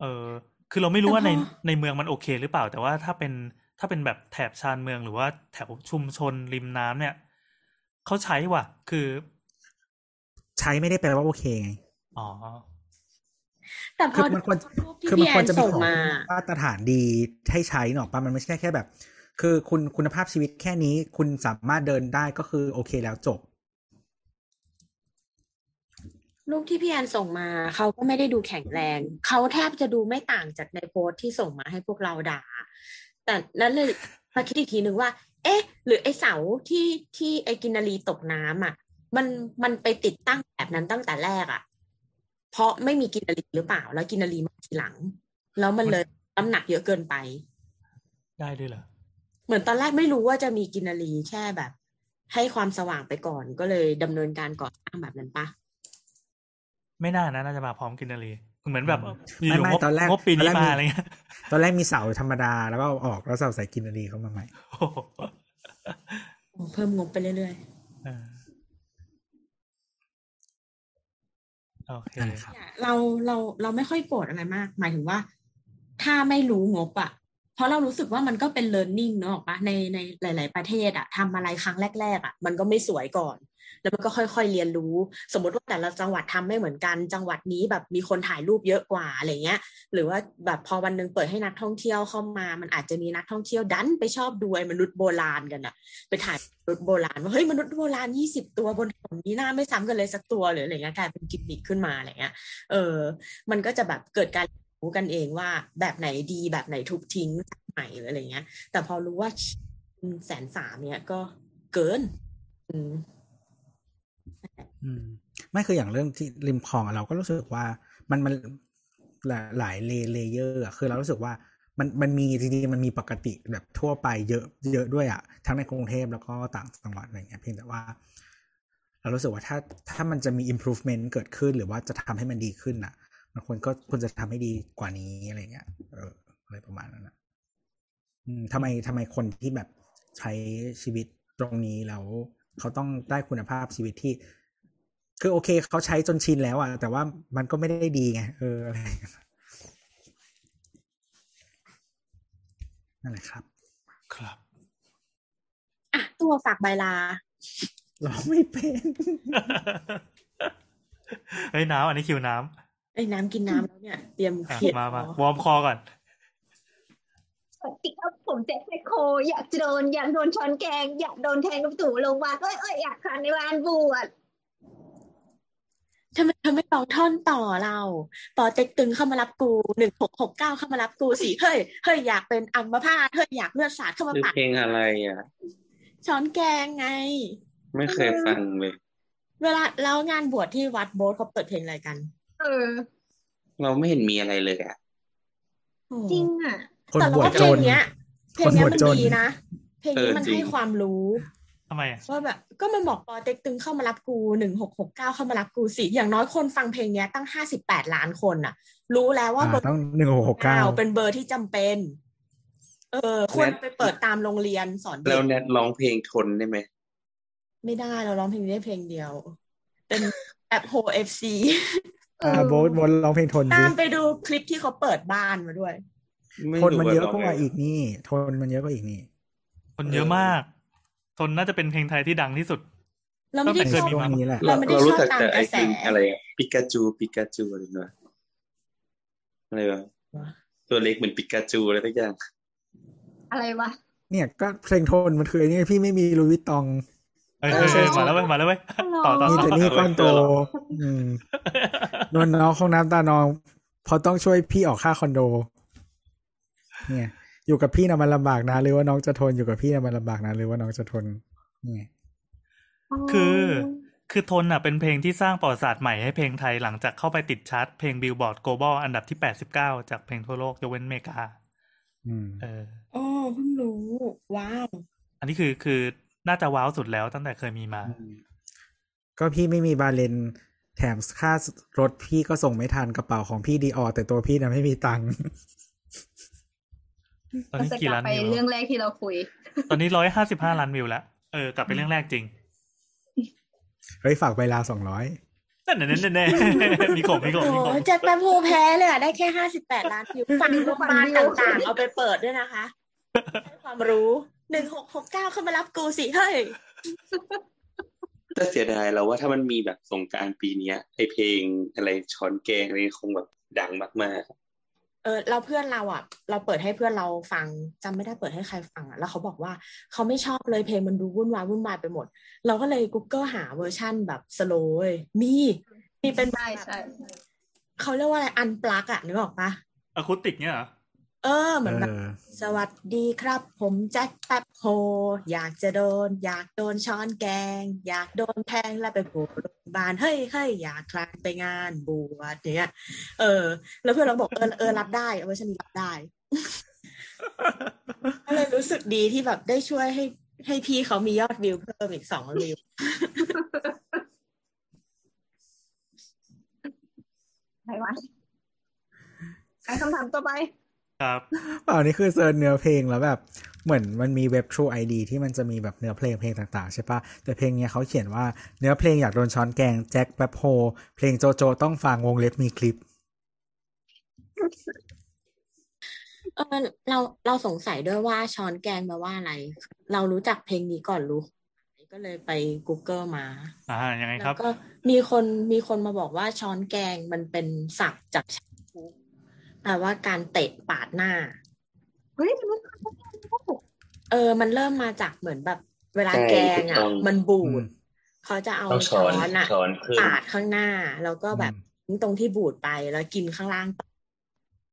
เออ คือเราไม่รู้ว่าในในเมืองมันโอเคหรือเปล่า แต่ว่าถ้าเป็น ถ้าเป็นแบบแถบชานเมืองหรือว่าแถวชุมชนริมน้ำเนี่ยเขาใช้ว่ะ คือ ใช้ไม่ได้แปลว่าโอเคไงอ๋อแต่พคืออมันควรรูปที่คือมันพี่แอควรนจะมีส่งของมามาตรฐานดีให้ใช้หนอกปะมันไม่ใช่แค่แบบ คือคุณคุณภาพชีวิตแค่นี้คุณสามารถเดินได้ก็คือโอเคแล้วจบรูปที่พี่แอนส่งมาเขาก็ไม่ได้ดูแข็งแรง เขาแทบจะดูไม่ต่างจากในโพสต์ที่ส่งมาให้พวกเราด่า แต่นั้นเลยมาคิดอีกทีนึงว่า เอ๊ะ หรือไอ้เสาที่ที่ไอ้กินนารีตกน้ำอะ มันมันไปติดตั้งแบบนั้นตั้งแต่แรกอะ เพราะไม่มีกินนารีหรือเปล่า แล้วกินนารีมาทีหลัง แล้วมันเลยน้ำหนักเยอะเกินไป ได้ด้วยเหรอเหมือนตอนแรกไม่รู้ว่าจะมีกินนารีแค่แบบ ให้ความสว่างไปก่อนก็เลยดำเนินการก่อสร้างแบบนั้นปะไม่น่านะน่าจะมาพร้อมกินนารี เหมือนแบบอืมอยู่ไม่ๆงบตอนแรกงบปีตอนนี้แรกมามีอะไรเงี้ยตอนแรกมีเสาธรรมดาแล้วก็เอาออกแล้วเสาใส่กินนารีเข้ามาใหม่โอ้โหเพิ่มงบไปเรื่อยเออโอเคนั่นแหละครับๆเราเราเราไม่ค่อยโกรธอะไรมาก หมายถึงว่า ถ้าไม่รู้งบอะเพราะเรารู้สึกว่ามันก็เป็น learning เนอะออกปะในในหลาย ๆ ประเทศอะทำอะไรครั้งแรก ๆอะมันก็ไม่สวยก่อน แล้วมันก็ค่อยๆเรียนรู้ สมมติว่าแต่ละจังหวัดทำไม่เหมือนกัน จังหวัดนี้แบบมีคนถ่ายรูปเยอะกว่าอะไรเงี้ย หรือว่าแบบพอวันหนึงเปิดให้นักท่องเที่ยวเข้ามา มันอาจจะมีนักท่องเที่ยวดันไปชอบดูไอ้มนุษย์โบราณกันอะไปถ่ายมนุษย์โบราณว่าเฮ้ยมนุษย์โบราณยี่สิบตัวบนถนนนี้หน้าไม่ซ้ำกันเลยสักตัวหรืออะไรเงี้ยกลายเป็นกิมมิคขึ้นมาอะไรเงี้ย เออ มันก็จะแบบเกิดการรู้กันเองว่าแบบไหนดีแบบไหนทุบทิ้งใหม่หรืออะไรเงี้ย แต่พอรู้ว่าแสนสามเนี่ยก็เกิน อืม อืมไม่คืออย่างเรื่องที่ริมคลองเราก็รู้สึกว่ามันมันหลายหลายเลเลเยอร์อะคือเรารู้สึกว่ามันมันมีจริงๆมันมีปกติแบบทั่วไปเยอะเยอะด้วยอะทั้งในกรุงเทพแล้วก็ต่างจังหวัดอะไรเงี้ยเพียงแต่ว่า เรารู้สึกว่าถ้าถ้ามันจะมี improvement เกิดขึ้นหรือว่าจะทำให้มันดีขึ้นอะมันควรก็ควรจะทำให้ดีกว่านี้อะไรเงี้ยเอออะไรประมาณนั้นนะอืมทำไมทำไมคนที่แบบใช้ชีวิตตรงนี้แล้ว เขาต้องได้คุณภาพชีวิตที่ คือโอเคเขาใช้จนชินแล้วอะแต่ว่ามันก็ไม่ได้ดีไงเอออะไรอย่างเงี้ยนั่นแหละครับ ครับอะตัวฝากใบลาเราไม่เป็นเฮ้ยน้ำอันนี้คิวน้ไอ้น้ำกินน้ำแล้วเนี่ย เตรียมำอะเขียนมามาคอวอร์มคอก่อน สวัสดีครับผมแจ็คแมคโคร อยากจะโดน อยากโดนช้อนแกง อยากโดนแทงกับตู่โรงพยาบาลเอ้ยเอ้ยอยากคานในบ้านบวชทำไมเธอไม่ลองท่อนต่อเราปอเต็กตึงเข้ามารับกูหนึ่งหกหกเก้าเข้ามารับกูสิเฮ้ยเฮ้ยอยากเป็นอัมพาตเฮ้ยอยากเลือดสาดเข้ามาคือปัดเพลงอะไรอะ ช้อนแกงไง ไม่เคยฟังเลยเวลาแล้วงานบวชที่วัดโบสถ์เขาเปิดเพลงอะไรกัน เออ เราไม่เห็นมีอะไรเลยอะโอ้จริงอะ คนแต่บเราวชว่าเพจลงนเนี้ยเพลคงนเนี้บยวชมันจนดีนะ เพลงนี้เออมันจริงให้ความรู้ทำไมอะว่าแบบก็มันบอกปอเต็กตึงเข้ามารับกูหนึ่งหกหกเก้าเข้ามารับกูสิอย่างน้อยคนฟังเพลงเนี้ยตั้งห้าสิบแปดล้านคนน่ะ รู้แล้วว่าอ่าเบอร์ต้องหนึ่งหกเก้าเป็นเบอร์ที่จำเป็น เออควรไปเปิดตามโรงเรียนสอนเด็แล้วกแนทร้องเพลงทนได้ไหมไม่ได้เราร้องเพลงนี้ได้เพลงเดียว เป็นแอปโฮเอฟซีอ่าโบทบนร้องเพลงทนสิตามไปดูคลิปที่เขาเปิดบ้านมาด้วย ไม่ทนมันรู้เยอะร้งกว่าไงอีกนี่ทนมันเยอะกว่าอีกนี่คนเยอะมาก ทนน่าจะเป็นเพลงไทยที่ดังที่สุด เราไม่ได้ตั้งชแต่อบเคยมีช่วงนี้แหละเราไม่ได้เรารู้จักชอบตามแต่ไอ้กระแสเพลงอะไรอะปิกาจูปิกาจูอะไรเงี้ยอะไรวะตัวเล็กเหมือนปิกาจูอะไรทุกอย่าง อะไรวะ เนี่ยก็เพลงทนมันคือไอ้นี่พี่ไม่มีลุยวิตตองเอ้ยเอเอ้อยเอ้ยใช่มาแล้วเว้ยมาแล้วเว้ยอ๋อต่อต่อนี่ต่แต่อนี่ก้อนโตเออเหรออืมนวลน้องของน้ำตานองเพอต้องช่วยพี่ออกค่าคอนโด เนี่ยอยู่กับพี่นะมันลำบากนะ หรือว่าน้องจะทนอยู่กับพี่นะมันลำบากนะ หรือว่าน้องจะทนเนี่ยคือคือทนอะเป็นเพลงที่สร้างประวัติศาสตร์ใหม่ให้เพลงไทยหลังจากเข้าไปติดชาร์ตเพลงบิลบอร์ด global อันดับที่ 89 จากเพลงทั่วโลกยกเว้นอเมริกาอืมเอออ๋อเพิ่งรู้ ว้าว อันนี้คือคือน่าจะว้าวสุดแล้วตั้งแต่เคยมีมา ก็พี่ไม่มีบาเลนแถมค่ารถพี่ก็ส่งไม่ทันกระเป๋าของพี่ดีออแต่ตัวพี่นะไม่มีตังค์ ตอนเรานี้จะกี่กลับล้านไปวิวเรื่องแรกที่เราคุย ตอนนี้ร้อยห้าสิบห้าล้านวิวแล้ว เออกลับไปเรื่องแรกจริง เฮ้ยฝากใบลาสองร้อยนั่นแน่แน่แน่มีขมมีขมโอ้มีขมแจ็คแปมโพแพ้เลยอะได้แค่ห้าสิบแปดล้านวิวฟังโรงพยาบาลต่างๆ เอาไปเปิดด้วยนะคะให้ความรู้หนึ่งหกหกเก้าเข้ามารับกูสิ เฮ้ยแต่เสียดายเราว่าถ้ามันมีแบบสงกรารปีเนี้ยไอเพลงอะไรช้อนแกงอะไรคงแบบดังมาก เออเราเพื่อนเราอะ เราเปิดให้เพื่อนเราฟังจำไม่ได้เปิดให้ใครฟังอะแล้วเขาบอกว่าเขาไม่ชอบเลยเพลงมันดูวุ่นวายวุ่นวายไปหมด เราก็เลย Google หาเวอร์ชั่นแบบสโลว์มีมีเป็นใช่ใช่เขาเรียกว่าอะไรอันปลักอะนึกออกปะอะคูติกเนี่ยเหรอ เออเหมือนเอแบบอสวัสดีครับ ผมแจ็คแป๊บโฮอยากจะโดน อยากโดนช้อนแกง อยากโดนแทงแล้วไปโผล่โรงพยาบาลเฮ้ยเฮ้ยอยากคลานไปงานบวชอย่างเงี้ย เออ แล้วเพื่อนเราบอกเออเออรับได้เวอร์ชันนี้รับได้ก็เลยรู้สึกดีที่แบบได้ช่วยให้ให้พี่เขามียอดวิวเพิ่มอีกสองวิวอะไรวะไปคำถามต่อไป ครับเปล่านี่คือเซิร์ชเนื้อเพลงแล้วแบบเหมือนมันมีเว็บ True ID ที่มันจะมีแบบเนื้อเพลงเพลงต่างๆ ใช่ปะแต่เพลงเนี้ยเขาเขียนว่าเนื้อเพลงอยากโดนช้อนแกงแจ็คแป๊บโฮเพลงโจโจต้องฟังวงเล็บมีคลิปเออเราเราสงสัยด้วยว่าช้อนแกงแปลว่าอะไร เรารู้จักเพลงนี้ก่อนรู้ก็เลยไป Google มา อ่ายังไงคแล้รับวก็มีคนมีคนมาบอกว่าช้อนแกงมันเป็นศัพท์จากชาคุแป ลว่าการเตะปาดหน้า เฮ้ยมันเออ มันเริ่มมาจากเหมือนแบบ เวลาใช่แกงถูกอะต้องมันบูอืดมเขาจะเอาต้องช้ช้ออนนอะช้อนขึ้นปาดข้างหน้า แล้วก็แบบทิ้งตรงที่บูดไปแล้วกินข้างล่างต่อ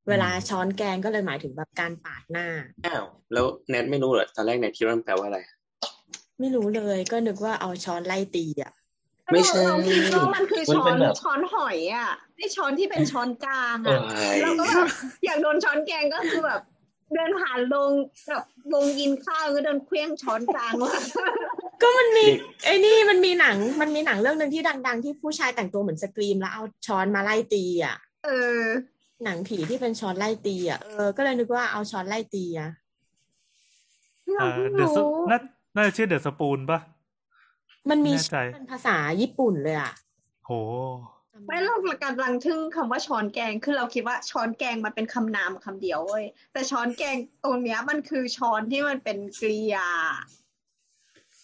เวลาช้อนแกงก็เลยหมายถึงแบบการปาดหน้าอ้าวแล้วแนทไม่รู้เหรอตอนแรกแนทคิดว่ามันแปลว่าอะไร ไม่รู้เลยก็นึกว่าเอาช้อนไล่ตีอะ ไม่ใช่เราคิดว่ามันคือมันช้อเป็นนแบบช้อนหอยอะไอช้อนที่เป็นช้อนกลางเอ้อะยเราก็แบบอยากโดนช้อนแกงก็คือแบบเดินผ่านลงแบบลงกินข้าวก็เดินเคลี้ยงช้อนกลางมาก็มันมีไอ้นี่มันมีหนังมันมีหนังเรื่องหนึ่งที่ดัง ๆ ที่ผู้ชายแต่งตัวเหมือนสกรีมแล้วเอาช้อนมาไล่ตีอะ เออ หนังผีที่เป็นช้อนไล่ตีอะเออก็เลยนึกว่าเอาช้อนไล่ตีอะเราเอ่อเพิ่งเดอะรู้น่าน่าจะชื่อ The Spoon ป่ะ มันมีแน่ใจชื่อเป็นภาษาญี่ปุ่นเลยอะโหไม่เรากำลังทึ่งคำว่าช้อนแกงคือเราคิดว่าช้อนแกงมันเป็นคำนามคำเดียวเว้ยแต่ช้อนแกงตรงเนี้ยมันคือช้อนที่มันเป็นกริยา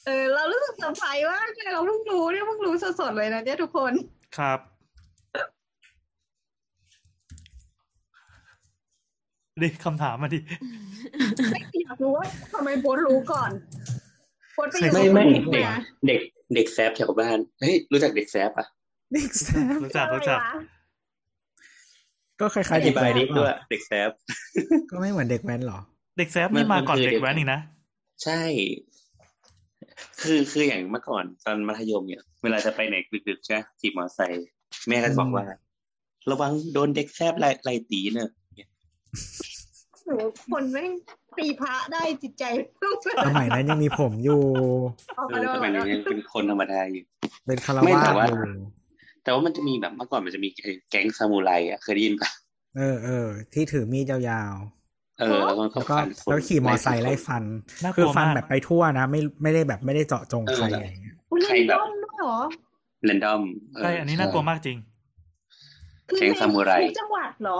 เออ เรารู้สึกเซอร์ไพรส์มากเลยเราเพิ่งรู้เนี่ยเพิ่งรู้สดๆเลยนะเนี่ยทุกคนครับ ดิคำถามมาดิอยากรู้ว่าทำไมโบทรู้ก่อน โบทไปอยู่ไม่กับไม่คนเด็กมาเด็กเด็กแซฟแถวบ้านเฮ้ยรู้จักเด็กแซฟปะเด็กแซฟรู้จักรู้จักอะไรวะก็คล้ายอๆเด็ธิกบายแว้นนิดด้วยเด็กแซฟก็ไม่เหมือนเด็กแว้นหรอ เด็กแซฟนี่มันมาก่อนมันคือเด็กเด็กแว้นอีกนะใช่ คือคืออย่างเมื่อก่อนตอนมัธยมเนี่ย เวลาจะไปไหนดึกๆใช่ไหมขี่มอเตอร์ไซค์แม่ก็จะบอกว่า ระวังโดนเด็กแซฟไล่ไล่ตีเนอะโหคนแม่งตีพระได้จิตใจสมัยนั้นยังมีผมอยู่ออกเอมาอด้วยสมัยนี้ยังเป็นคนธรรมดาอยู่ เป็นคารไม่วาสแต่ว่าอยู่แต่ว่ามันจะมีแบบเมื่อก่อนมันจะมีไอ้แก๊งซามูไรอะเคยได้ยินปะเออเออที่ถือมีดยาวเออ แล้วก็ๆแล้วก็ฟันคนแล้วขี่มอไซค์ไล่ฟันน่ากลัวคือฟันมากแบบไปทั่วนะ ไม่ไม่ได้แบบไม่ได้เจาะจงใครเออออะไรอย่างเงี้ยอุ๊ยใครแบบเล่นด้อมด้วยเหรอเรนดอมใช่อันนี้น่ากลัวมากจริงคือแก๊งซามูไรในทุกจังหวัดเหรอ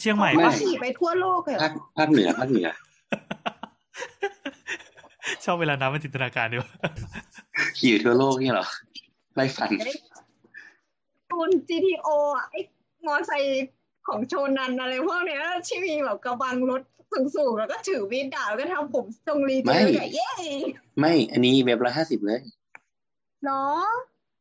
เชียงใหม่ไม่ป่ะขี่ไปทั่วโลกเลยเหรภาอคภาคเหนือภาคเหนือ ชอบเวลาน้ำมันจินตนาการดีวะขี่ทั่วโลกนี่เหรอไล่ฟันคุณ GTO อะไอ้มอไซค์ของโชนันอะไรพวกเนี้ยที่มีแบบกระบังรถสูงๆแล้วก็ถือมีดดาบแล้วก็ทำผมทรงรีเจไม่ลใหญ่เย้ไม่ อันนี้เว็บร้อยห้าสิบเลยเนาะ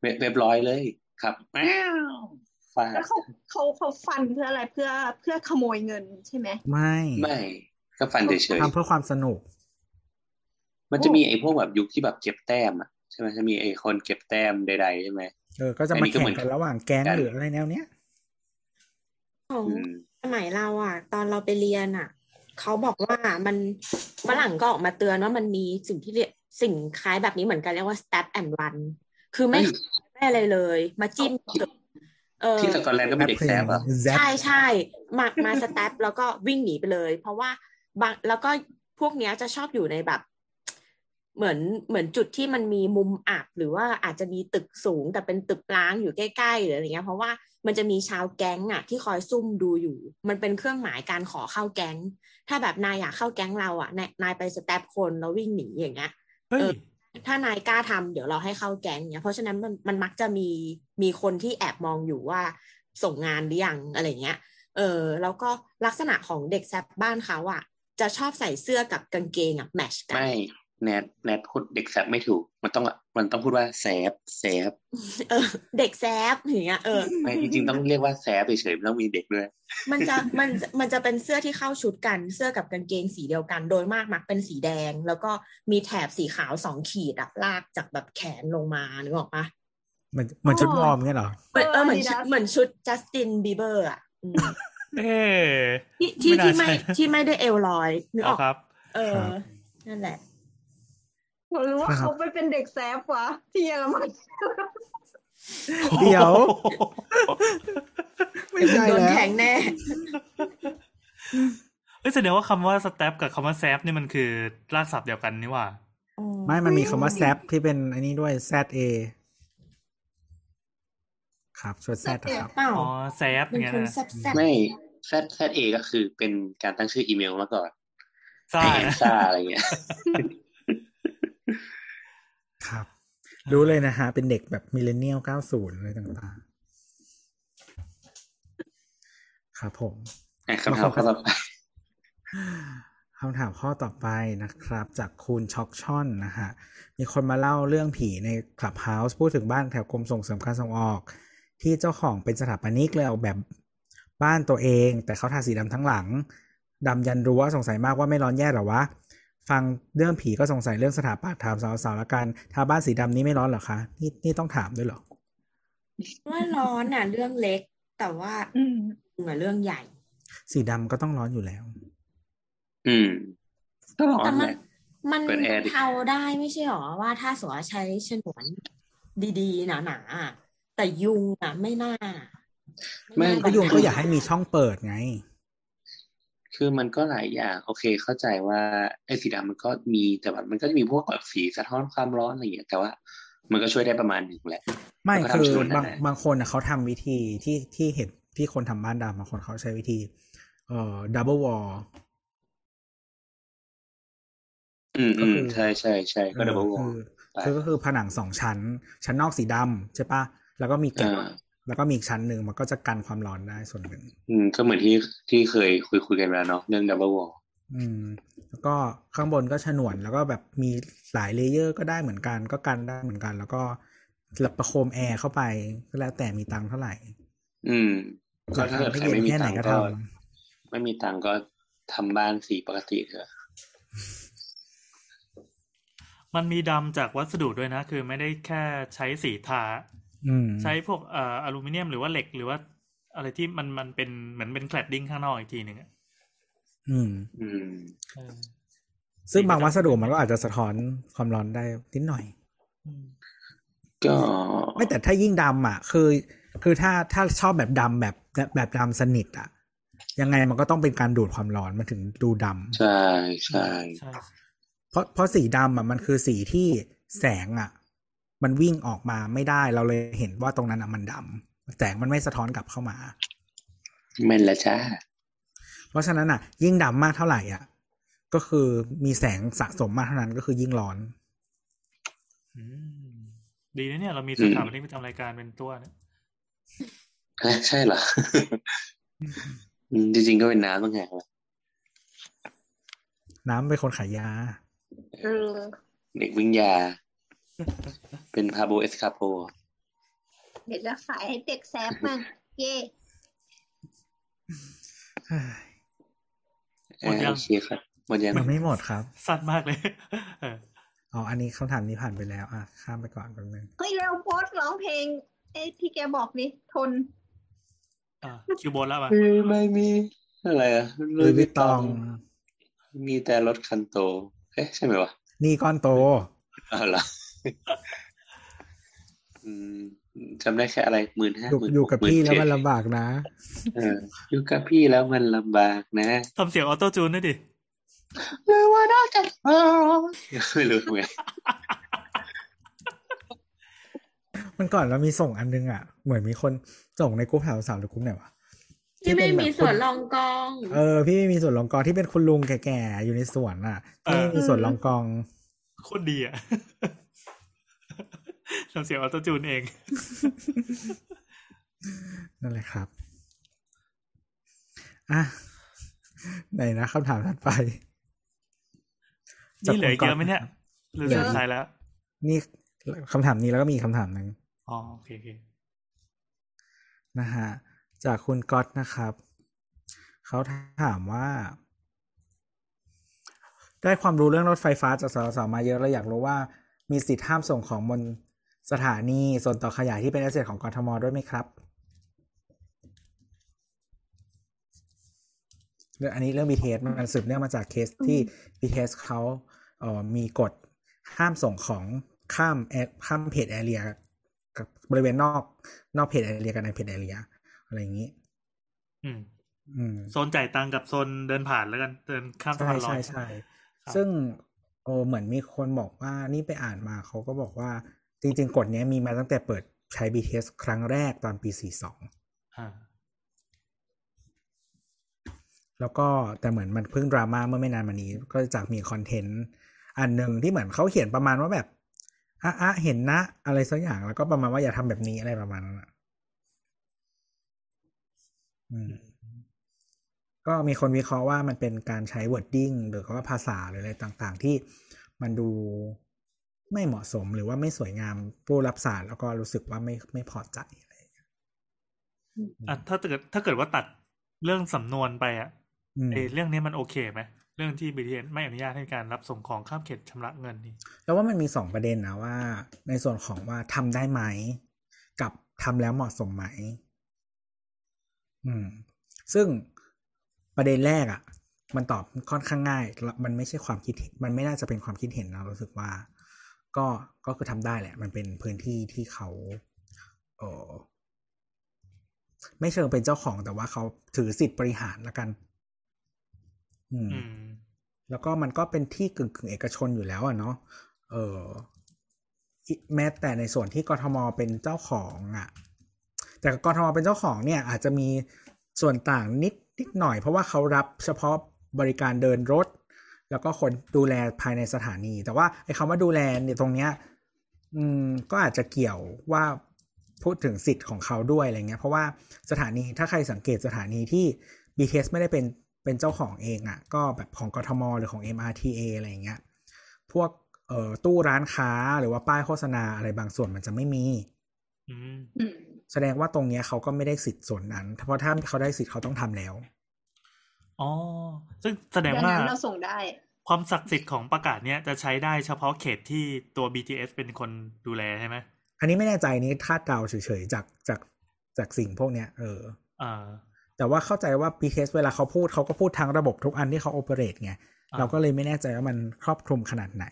เว็บเว็บร้อยเลยครับแอ้าวฟาด แล้วเขาเขาเขาฟันเพื่ออะไรเพื่อเพื่อขโมยเงินใช่ไหมไม่ไม่ก็ฟันเฉยทำเพื่อความสนุกๆมันจะมีไอ้พวกแบบยุคที่แบบเก็บแต้มอะใช่ไหมจะมีไอ้คนเก็บแต้มใดๆใช่ไหมเออก็จะอันมานี้ก็แข่เหมืงอนกันระหว่างแก๊งกันหรืออะไรแนวเนี้ยของอืมสมัยเราอะ ตอนเราไปเรียนอะเขาบอกว่ามันฝรั่งก็ออกมาเตือนว่ามันมีสิ่งที่เรียกสิ่งคล้ายแบบนี้เหมือนกันเรียกว่า stab and run คือไม่เฮ้ยไม่อะไรเลย มาจิ้มเออ ที่สกอตแลนด์ก็มีเด็กแซฟอะแซฟใช่ใช่มามาสแตปแล้วก็วิ่งหนีไปเลย เพราะว่าบางแล้วก็พวกเนี้ยจะชอบอยู่ในแบบ เหมือนเหมือนจุดที่มันมีมุมอับหรือว่าอาจจะมีตึกสูง แต่เป็นตึกร้างอยู่ใกล้ๆหรืออะไรเงี้ย เพราะว่ามันจะมีชาวแก๊งอะ ที่คอยซุ่มดูอยู่ มันเป็นเครื่องหมายการขอเข้าแก๊ง ถ้าแบบนายอยากเข้าแก๊งเราอะนายนายไปสแตปคนแล้ววิ่งหนีอย่างเงี้ยเฮ้ยเออ ถ้านายกล้าทำเดี๋ยวเราให้เข้าแก๊งเนี่ยเพราะฉะนั้นมันมันมักจะมีมีคนที่แอบมองอยู่ว่าส่งงานหรือยังอะไรเงี้ย เออแล้วก็ลักษณะของเด็กแซบบ้านเขาอะ จะชอบใส่เสื้อกับกางเกงอะแมกันไม่ แนทแนทพูดเด็กแซฟไม่ถูก มันต้องมันต้องพูดว่าแซฟแซฟเออ เด็กแซบอย่างเงี้ยเออไม่จริงๆต้องเรียกว่าแซฟเฉยๆไม่ต้องมีเด็กด้วย มันจะมันมันจะเป็นเสื้อที่เข้าชุดกันเสื้อกับกางเกงสีเดียวกัน โดยมากมักเป็นสีแดง แล้วก็มีแถบสีขาวสองขีดอะลากจากแบบแขนลงมานึกออกปะเหมือนเหมือนชุดวอร์มเงี้ยเหรอเหมือนเออเหมือนชุด Adidas เหมือนชุดจัสตินบีเบอร์อะอืมเอ๊ะที่ที่ไม่น่าที่ไม่ใช่ที่ไม่ได้เอลลอยนึกอเอาอกครับ เออครับนั่นแหละ ผมรู้ว่าครับเขาไปเป็นเด็กแซฟวะที่เยอรมันเดี๋ยว ไม่ใช่โดนแล้วแทงแน่เอ้ยแสดงว่าคำว่าสแตปกับคำว่าแซฟนี่มันคือรากศัพท์เดียวกันนี่หว่า ไม่ มันมีคำว่าแซฟที่เป็นอันนี้ด้วย Z A ครับชุด Z ครับเปล่าอ๋อแซฟเป็นเงี้ยคนนะแซ่บแซ่บไม่แซดแซดเอก็คือเป็นการตั้งชื่ออีเมลมาก่อนซ่าให้แอนนะซ่าอะไรเงี้ย ครับ รู้เลยนะฮะ เป็นเด็กแบบมิเลเนียลเก้าศูนย์อะไรต่างๆ ครับผมอะคำถามข้อต่อไปคำถามข้อต่อไปนะครับ จากคุณช็อกช่อนนะฮะ มีคนมาเล่าเรื่องผีในคลับเฮาส์พูดถึงบ้านแถวกรมส่งเสริมการส่งออก ที่เจ้าของเป็นสถาปนิกเลยออกแบบบ้านตัวเอง แต่เขาทาสีดำทั้งหลังดำยันรั้วสงสัยมากว่าไม่ร้อนแย่หรอวะ ฟังเรื่องผีก็สงสัยเรื่องสถาปัตย์ถามสาวๆละกันทาบ้านสีดำนี้ไม่ร้อนเหรอคะ นี่นี่ต้องถามด้วยเหรอว่าร้อนน่ะ เรื่องเล็ก แต่ว่า อืมเหมือนเรื่องใหญ่ สีดำก็ต้องร้อนอยู่แล้ว อืมก็ร้อนแต่แหมันละมันเปิดแอร์ดิเทาได้ไม่ใช่หรอว่าถ้าสมมติว่าใช้ฉนวนดีๆหนาๆอะแต่ยุงอะไม่น่า ไม่น่าก็ยุงแบบก็อย่าให้มีช่องเปิดไง คือมันก็หลายอย่าง โอเค เข้าใจว่าไอ้สีดำมันก็มีแต่ว่ามันก็จะมีพวกแบบสีสะท้อนความร้อนอะไรอย่างเงี้ยแต่ว่ามันก็ช่วยได้ประมาณหนึ่งแหละ ไม่แล้วก็คือทำชนวนนั่บางนแหละบางคนน่ะเขาทำวิธีที่ที่เห็นที่คนทำบ้านดำบางคนเขาใช้วิธี เอ่อ double wallอืมอืมก็คือใช่ใช่ใช่ก็ดับเบิลวอลคือคือก็คือผนังสองชั้น ชั้นนอกสีดำใช่ปะแล้วก็มีแกะอ่า แล้วก็มีอีกชั้นหนึ่งมันก็จะกันความร้อนได้ส่วนหนึ่ง อืมก็เหมือนที่ที่เคยคุยคุยกันไปแล้วเนาะเรื่อง double wallอืม แล้วก็ข้างบนก็ฉนวนแล้วก็แบบมีหลาย layer ก็ได้เหมือนกัน ก็กันได้เหมือนกัน แล้วก็ประโคมแอร์เข้าไปก็แล้วแต่มีตังค์เท่าไหร่ อืม ก็ถ้าเกิดใครไม่มีแค่ไหนตังค์ก็ก็ทไม่มีตังค์ก็ทำบ้านสีปกติเถอะมันมีดำจากวัสดุด้วยนะ คือไม่ได้แค่ใช้สีทาอืม ใช้พวกเอ่ออลูมิเนียมหรือว่าเหล็กหรือว่า อะไรที่มันมันเป็นเหมือนเป็นแคลดดิ้งข้างนอกอีกทีหนึ่งอะอืม อืมเออซึ่งบางวัสดุมันก็อาจจะสะท้อนความร้อนได้นิดหน่อยอืมก็ไม่แต่ถ้ายิ่งดำอะ คือ คือถ้าถ้าชอบแบบดำแบบแบบดำสนิทอะ ยังไงมันก็ต้องเป็นการดูดความร้อนมันถึงดูดำใช่ใช่ใช่เพราะเพราะสีดำอะมันคือสีที่แสงอะ มันวิ่งออกมาไม่ได้เราเลยเห็นว่าตรงนั้นอะมันดำแสงมันไม่สะท้อนกลับเข้ามาแม่นละจ้าเพราะฉะนั้นอะ ยิ่งดำมากเท่าไหร่อะ ก็คือมีแสงสะสมมากเท่านั้นก็คือยิ่งร้อนอืมดีนะเนี่ย เรามีสถาปนิกประจำรายการเป็นตัวเนี่ยฮะใช่เหรออืมจริงๆก็เป็นน้ำต้องไงวะน้ำเป็นคนขายยาเออเด็กวิ่งยา เป็น Pablo Escobarเดี๋ยวจะขายให้เด็กแซฟมั่งเย่หมดยังโอเคครับหมดยังมันไม่หมดครับ สั้นมากเลยเอออ๋ออันนี้คำถามนี้ผ่านไปแล้ว อะ ข้ามไปก่อนแป๊บนึงเฮ้ยเราโพสต์ร้องเพลงเอ้ที่แกบอกนี่ทนอะคิวโบนแล้วป่ะคือไม่มีอะไรอะลุยวิตตอง มีแต่รถคันโต เอ๊ะ ใช่ไหมวะ นี่ก้อนโตอ้าวเหรออืม จำได้แค่อะไรหมื่นห้าอยู่หมื่นอยู่กับพี่แล้วมันเจ็ดลำบากนะเอออยู่กับพี่แล้วมันลำบากนะทำเสียงออโต้จูนด้วยดิหรือว่านอกจากไม่รู้ไงมันก่อนเรามีส่งอันนึงอะ เหมือนมีคนส่งในกรุ๊ปแถวสาวหรือกรุ๊ปไหนวะที่ไม่เป็นแบบมีส่วนรองกอง เออ พี่ไม่มีส่วนรองกองที่เป็นคุณลุงแก่ๆอยู่ในสวนอะที่ไม่มีส่วนรองกองโคตรดีอะ ทำเสียงออโต้จูนเอง นั่นแหละครับ อะไหนนะคำถามถัดไปนี่เหลืออีกเยอะไหมเนี่ยหรือเยอะสุดท้ายแล้ว นี่คำถามนี้แล้วก็มีคำถามหนึ่งอ๋อโอเคโอเคนะฮะจากคุณก๊อตนะครับ เขาถามว่า ได้ความรู้เรื่องรถไฟฟ้าจากสสมาเยอะเราอยากรู้ว่า มีสิทธิ์ห้ามส่งของบน สถานีส่วนต่อขยายที่เป็น asset ของกทมด้วยไหมครับเรื่องอันนี้เรื่อง BTS มันสืบเนื่องมาจากเคสที่ BTS เขาเอ่อมีกฎห้ามส่งของข้ามแอข้าม paid area กับบริเวณนอกนอก paid area กับใน paid area อะไรอย่างนี้ อืม อืมโซนจ่ายตังค์กับโซนเดินผ่านแล้วกันเดินข้ามสะใช่พานลอใช่ยใช่ครับซึ่งโอเหมือนมีคนบอกว่านี่ไปอ่านมาเขาก็บอกว่า จริงๆกฎเนี้ยมีมาตั้งแต่เปิดใช้ BTS ครั้งแรกตอนปี 42อ่าแล้วก็แต่เหมือนมันเพิ่งดราม่าเมื่อไม่นานมานี้ ก็จากมีคอนเทนต์อันหนึ่งที่เหมือนเขาเขียนประมาณว่าแบบอะอะเห็นนะ อะไรสักอย่างแล้วก็ประมาณว่าอย่าทำแบบนี้อะไรประมาณนั้นอะอืมก็มีคนวิเคราะห์ว่ามันเป็นการใช้ wording หรือว่าภาษาหรืออะไรต่างๆ ที่มันดู ไม่เหมาะสมหรือว่าไม่สวยงามผู้รับสารแล้วก็รู้สึกว่าไม่ไม่พอใจอะไรอย่างเงี้ยอะถ้าเกิดถ้าเกิดว่าตัดเรื่องสำนวนไปอะอืมเออเรื่องนี้มันโอเคไหมเรื่องที่ BTS ไม่อนุญาตให้การรับส่งของข้ามเขตชำระเงินนี่แล้วว่ามันมีสองประเด็นนะว่า ในส่วนของว่าทำได้ไหม กับทำแล้วเหมาะสมไหม อืม ซึ่งประเด็นแรกอะ่ะ มันตอบค่อนข้างง่ายแล้วมันไม่ใช่ความคิดเห็นมันไม่น่าจะเป็นความคิดเห็นนะรู้สึกว่า ก็ก็คือทำได้แหละ มันเป็นพื้นที่ที่เขาเออไม่เชิงเป็นเจ้าของแต่ว่าเขาถือสิทธิ์บริหารละกัน อืมอืมแล้วก็มันก็เป็นที่กึ่งกึ่งๆเอกชนอยู่แล้วอะเนาะเอออิแม้แต่ในส่วนที่กทมเป็นเจ้าของอะแต่กทมเป็นเจ้าของเนี่ย อาจจะมีส่วนต่างนิดนิดหน่อย เพราะว่าเขารับเฉพาะบริการเดินรถ แล้วก็คนดูแลภายในสถานี แต่ว่าไอ้คำว่าดูแลเนี่ยตรงเนี้ยอืมก็อาจจะเกี่ยวว่าพูดถึงสิทธิ์ของเขาด้วยอะไรเงี้ยเพราะว่าสถานีถ้าใครสังเกตสถานีที่ BTS ไม่ได้เป็นเป็นเจ้าของเองอะ่ะ ก็แบบของกทมหรือของ MRTA อะไรอย่างเงี้ยพวกเอ่อตู้ร้านค้าหรือว่าป้ายโฆษณาอะไรบางส่วนมันจะไม่มีอืมอืมแสดงว่าตรงเนี้ยเขาก็ไม่ได้สิทธิ์ส่วนนั้น เพราะถ้าเขาได้สิทธิ์เขาต้องทำแล้ว อ๋อ ซึ่งแสดงดังว่านั้นเราส่งได้ ความศักดิ์สิทธิ์ของประกาศเนี้ยจะใช้ได้เฉพาะเขตที่ตัว BTS เป็นคนดูแลใช่ไหม อันนี้ไม่แน่ใจนี้คาดเดาเฉยๆจากจากจากสิ่งพวกเนี้ย เอออ่าแต่ว่าเข้าใจว่า BTS เวลาเขาพูดเขาก็พูดทั้งระบบทุกอันที่เขาโอเปเรตไงอ่าเราก็เลยไม่แน่ใจว่ามันครอบคลุมขนาดไหน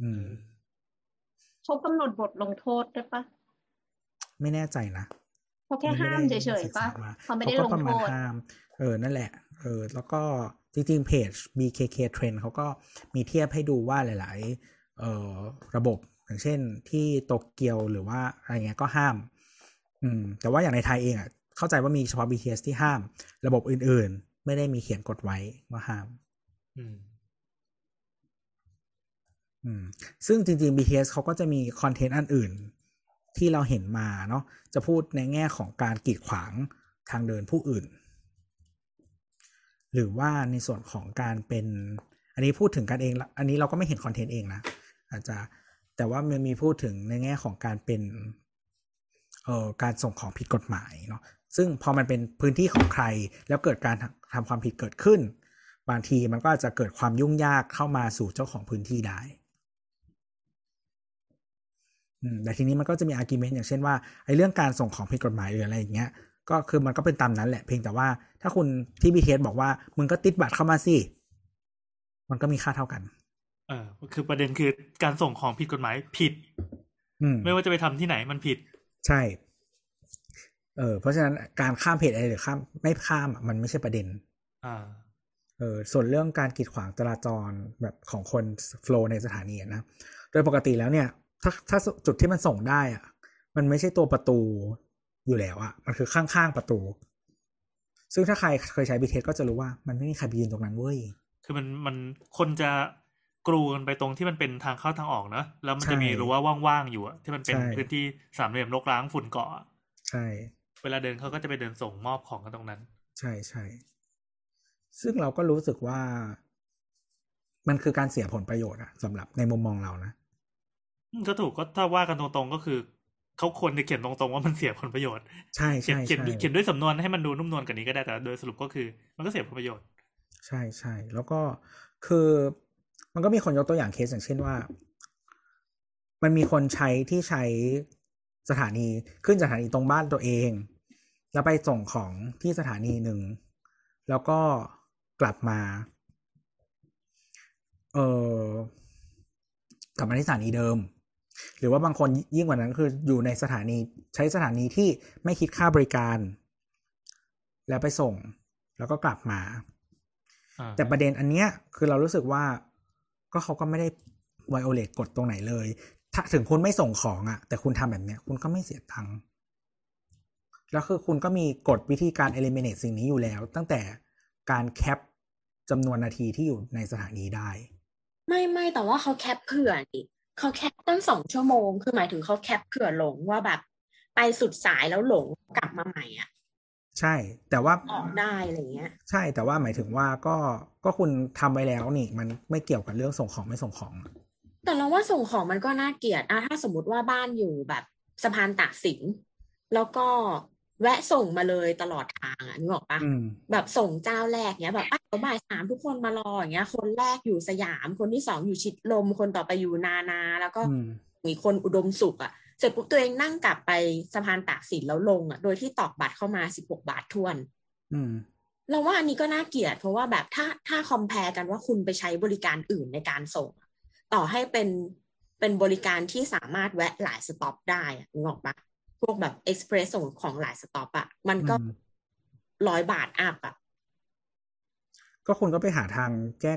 อืมเขากำหนดบทลงโทษด้วยปะไม่แน่ใจนะเขาแค่ห้ามเฉยๆปะเขาไม่ได้ลงเขาก็ประโทมาณษห้าม เออ นั่นแหละ เออแล้วก็จริงๆเพจ BKK Trend เขาก็มีเทียบให้ดูว่าหลายๆเอ่อระบบ อย่างเช่นที่โตเกียวหรือว่าอะไรเงี้ยก็ห้าม อืมแต่ว่าอย่างในไทยเองอะเข้าใจว่ามีเฉพาะ BTS ที่ห้าม ระบบอื่นๆ ไม่ได้มีเขียนกฎไว้ว่าห้าม อืมอืมซึ่งจริง ๆ BTS เขาก็จะมีคอนเทนต์อันอื่น ที่เราเห็นมาเนาะจะพูดในแง่ของการกีดขวางทางเดินผู้อื่น หรือว่าในส่วนของการเป็น อันนี้พูดถึงกันเอง อันนี้เราก็ไม่เห็นคอนเทนต์เองนะอาจจะแต่ว่ามันมีพูดถึงในแง่ของการเป็นเอ่อการส่งของผิดกฎหมายเนาะซึ่งพอมันเป็นพื้นที่ของใครแล้วเกิดการทำทำความผิดเกิดขึ้น บางทีมันก็จะเกิดความยุ่งยากเข้ามาสู่เจ้าของพื้นที่ได้แต่ทีนี้มันก็จะมี argument อย่างเช่นว่าไอ้เรื่องการส่งของผิดกฎหมายหรืออะไรอย่างเงี้ย ก็คือมันก็เป็นตามนั้นแหละ เพียงแต่ว่าถ้าคุณที่ BTS บอกว่า มึงก็ติดบัตรเข้ามาสิ มันก็มีค่าเท่ากัน เออคือประเด็นคือการส่งของผิดกฎหมายผิด อืมไม่ว่าจะไปทำที่ไหนมันผิด ใช่ เออเพราะฉะนั้นการข้ามเพจอะไรหรือข้ามไม่ข้ามอะมันไม่ใช่ประเด็น อ่า เออส่วนเรื่องการกีดขวางจราจรแบบของคนโฟล์ในสถานีอะนะโดยปกติแล้วเนี่ย ถ้าถ้าจุดที่มันส่งได้อะมันไม่ใช่ตัวประตู อยู่แล้วอะมันคือข้างๆประตู ซึ่งถ้าใครเคยใช้บีเทสก็จะรู้ว่ามันไม่มีใครไปยืนตรงนั้นเว้ย คือมันมันคนจะกรูกันไปตรงที่มันเป็นทางเข้าทางออกเนอะแล้วมันจะมีใช่รั้วว่างๆอยู่อะที่มันเป็นใช่พื้นที่สามเหลี่ยมรกร้างฝุ่นเกาะอะใช่ เวลาเดินเขาก็จะไปเดินส่งมอบของกันตรงนั้น ใช่ใช่ซึ่งเราก็รู้สึกว่า มันคือการเสียผลประโยชน์อะสำหรับในมุมมองเรานะอืมก็ถูกก็ถ้าว่ากันตรงๆก็คือ เขาควรจะเขียนตรงๆว่ามันเสียผลประโยชน์ ใช่เขียนใช่เขียนใช่เขียนด้วยสำนวนให้มันดูนุ่มนวลกว่านี้ก็ได้แต่โดยสรุปก็คือ มันก็เสียผลประโยชน์ ใช่ใช่แล้วก็คือมันก็มีคนยกตัวอย่างเคสอย่างเช่นว่า มันมีคนใช้ที่ใช้สถานีขึ้นสถานีตรงบ้านตัวเอง แล้วไปส่งของที่สถานีหนึ่ง แล้วก็กลับมา เออกลับมาที่สถานีเดิม หรือว่าบางคนยิ่งกว่านั้นคืออยู่ในสถานีใช้สถานีที่ไม่คิดค่าบริการ แล้วไปส่ง แล้วก็กลับมาอ่าแต่ประเด็นอันเนี้ยคือเรารู้สึกว่าก็เขาก็ไม่ได้ไวโอเลตกฎตรงไหนเลย ถ้าถึงคุณไม่ส่งของอะ่ะแต่คุณทำแบบเนี้ย คุณก็ไม่เสียตังค์แล้วคือคุณก็มีกฎวิธีการ eliminate สิ่งนี้อยู่แล้ว ตั้งแต่การแคปจำนวนนาทีที่อยู่ในสถานีได้ ไม่ไม่แต่ว่าเขาแคปเผื่อนี่ เขาแคปตั้งสองชั่วโมง คือหมายถึงเขาแคปเผื่อหลงว่าแบบ ไปสุดสายแล้วหลงกลับมาใหม่อะ ใช่ แต่ว่าออกได้อะไรเงี้ย ใช่แต่ว่าหมายถึงว่าก็ก็คุณทำไว้แล้วนี่ มันไม่เกี่ยวกับเรื่องส่งของไม่ส่งของ แต่เราว่าส่งของมันก็น่าเกลียดอะถ้าสมมติว่าบ้านอยู่แบบสะพานตากสินแล้วก็ แวะส่งมาเลยตลอดทางอะนึกออกปะอืมแบบส่งเจ้าแรกเนี้ยแบบอะเดี๋ยวบ่ายสามทุกคนมารออย่างเงี้ย คนแรกอยู่สยาม คนที่สองอยู่ชิดลม คนต่อไปอยู่นานา แล้วก็อืมมีคนอุดมสุขอะเสร็จปุ๊บตัวเองนั่งกลับไปสะพานตากสินแล้วลงอะโดยที่ตอกบัตรเข้ามาสิบหกบาททวนอืมเราว่าอันนี้ก็น่าเกลียดเพราะว่าแบบถ้าถ้าคอมเพลกันว่าคุณไปใช้บริการอื่นในการส่ง ต่อให้เป็นเป็นบริการที่สามารถแวะหลายสต็อปได้อะนึกออกปะ พวกแบบเอ็กซ์เพรสส่งของหลายสต็อปอะมันก็อืมร้อยบาทอัพอะก็คุณก็ไปหาทางแก้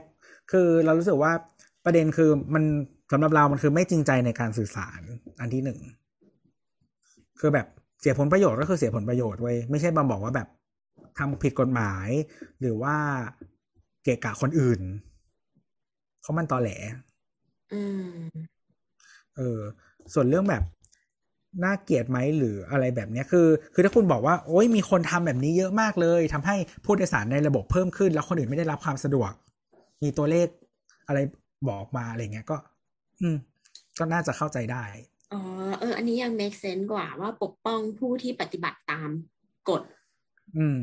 คือเรารู้สึกว่าประเด็นคือมันสำหรับเรามันคือไม่จริงใจในการสื่อสาร อันที่หนึ่ง คือแบบเสียผลประโยชน์ก็คือเสียผลประโยชน์เว้ยไม่ใช่มาบอกว่าแบบทำผิดกฎหมาย หรือว่าเกะกะคนอื่น เพราะมันตอแหลอืมเออ ส่วนเรื่องแบบ น่าเกลียดไหมหรืออะไรแบบเนี้ยคือ คือถ้าคุณบอกว่าโอ้ยมีคนทำแบบนี้เยอะมากเลยทำให้ผู้โดยสารในระบบเพิ่มขึ้น แล้วคนอื่นไม่ได้รับความสะดวก มีตัวเลขอะไรบอกมาอะไรเงี้ยก็ อืม ก็น่าจะเข้าใจได้อ๋อเออ อันนี้ยัง make sense กว่าว่าปกป้องผู้ที่ปฏิบัติตามกฎ อืม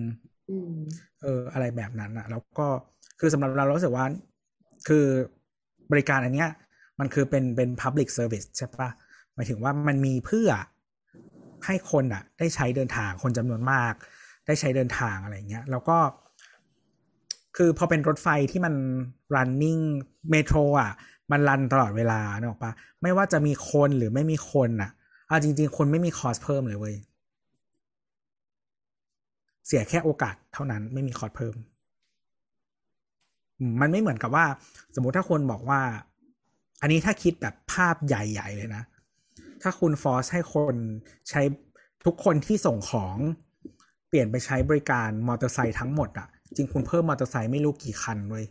อืม เออ อะไรแบบนั้นอะแล้วก็คือสำหรับเราเรารู้สึกว่าคือบริการอันเนี้ย มันคือเป็นเป็น public service ใช่ปะห มายถึงว่ามันมีเพื่อให้คนอะ ได้ใช้เดินทางคนจำนวนมาก ได้ใช้เดินทางอะไรเงี้ย แล้วก็ คือพอเป็นรถไฟที่มัน running เมโทรอะ มันรันตลอดเวลาเนอะปะไม่ว่าจะมีคนหรือไม่มีคนอะเอาจริง ๆ คนไม่มีคอสเพิ่มเลยเว้ยเสียแค่โอกาสเท่านั้นไม่มีคอร์สเพิ่มมมันไม่เหมือนกับว่า สมมุติถ้าคนบอกว่า อันนี้ถ้าคิดแบบภาพใหญ่ ๆ เลยนะ ถ้าคุณฟอร์สให้คนใช้ทุกคนที่ส่งของเปลี่ยนไปใช้บริการมอเตอร์ไซค์ทั้งหมดอะจริงคุณเพิ่มมอเตอร์ไซค์ไม่รู้กี่คันเว้ย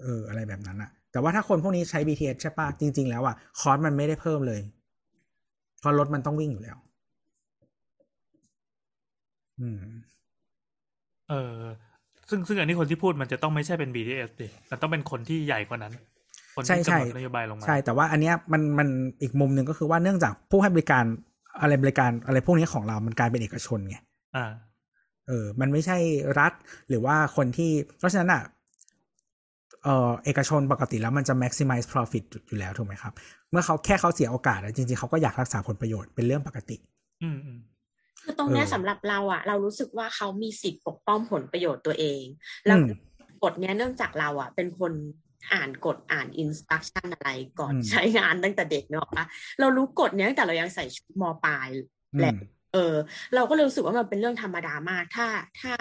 เอออะไรแบบนั้นอะแต่ว่าถ้าคนพวกนี้ใช้ BTS ใช่ปะจริง ๆ แล้วอะคอร์สมันไม่ได้เพิ่มเลย เพราะรถมันต้องวิ่งอยู่แล้ว อืม เออซึ่งซึ่งอันนี้คนที่พูดมันจะต้องไม่ใช่เป็น BTS ดิมันต้องเป็นคนที่ใหญ่กว่านั้น คนใช่ที่ใช่กำหนดนโยบายลงมา ใช่แต่ว่าอันเนี้ยมันมันอีกมุมหนึ่งก็คือว่าเนื่องจากผู้ให้บริการอะไรบริการอะไรพวกนี้ของเรา มันกลายเป็นเอกชนไงอ่าเออ มันไม่ใช่รัฐหรือว่าคนที่ เพราะฉะนั้นอะเออเอกชนปกติแล้วมันจะ maximize profit อยู่แล้วถูกไหมครับ เมื่อเขาแค่เขาเสียโอกาสอะจริงๆเขาก็อยากรักษาผลประโยชน์เป็นเรื่องปกติ อืมอืมคือตรงเนี้ยเออสำหรับเราอะเรารู้สึกว่าเขามีสิทธิ์ปกป้องผลประโยชน์ตัวเอง แล้วอืมกฎเนี้ยเนื่องจากเราอะเป็นคน อ่านกฎอ่านอินสต u ั t ชั่นอะไรก่อนอืมใช้งานตั้งแต่เด็กเนกอะเรารู้กฎเนี้ยตั้งแต่เรายังใส่ชุดมปลายอืแหละมเออ เราก็เลยรู้สึกว่ามันเป็นเรื่องธรรมดามาก ถ้าถ้า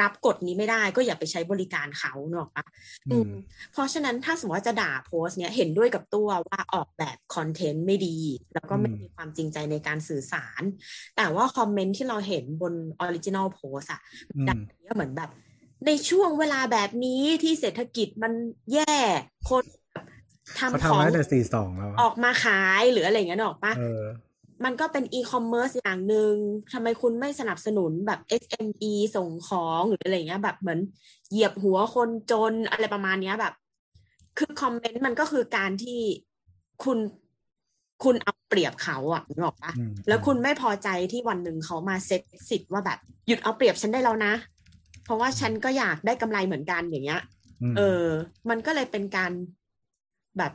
รับกฎนี้ไม่ได้ก็อย่าไปใช้บริการเขาเนกอะอืมเพราะฉะนั้นถ้าสมมติว่าจะด่าโพสต์เนี้ยเห็นด้วยกับตัวว่าออกแบบ content ไม่ดี แล้วก็ไม่อืมมีความจริงใจในการสื่อสาร แต่ว่า comment ที่เราเห็นบน original post อะอืมด่าเนี่ยเหมือนแบบ ในช่วงเวลาแบบนี้ที่เศรษฐกิจมันแย่คนแบบเขาทำขอทำมางตั้งแต่สี่สองแล้วออะอกมาขายหรืออะไรอย่างเงี้ยนึกออกปะเออมันก็เป็นอีคอมเมิร์ซอย่างหนึ่งทำไมคุณไม่สนับสนุนแบบ SME ส่งของหรืออะไรเงี้ย แบบเหมือนเหยียบหัวคนจนอะไรประมาณเนี้ยแบบ คือคอมเมนต์มันก็คือการที่คุณคุณเอาเปรียบเขาอะนึกออกปะอืมแล้วคุณไม่พอใจที่วันหนึ่งเขามาเซ็ตสิทธิ์ว่าแบบ หยุดเอาเปรียบฉันได้แล้วนะ เพราะว่าฉันก็อยากได้กำไรเหมือนกันอย่างเงี้ยมเออ มันก็เลยเป็นการแบบ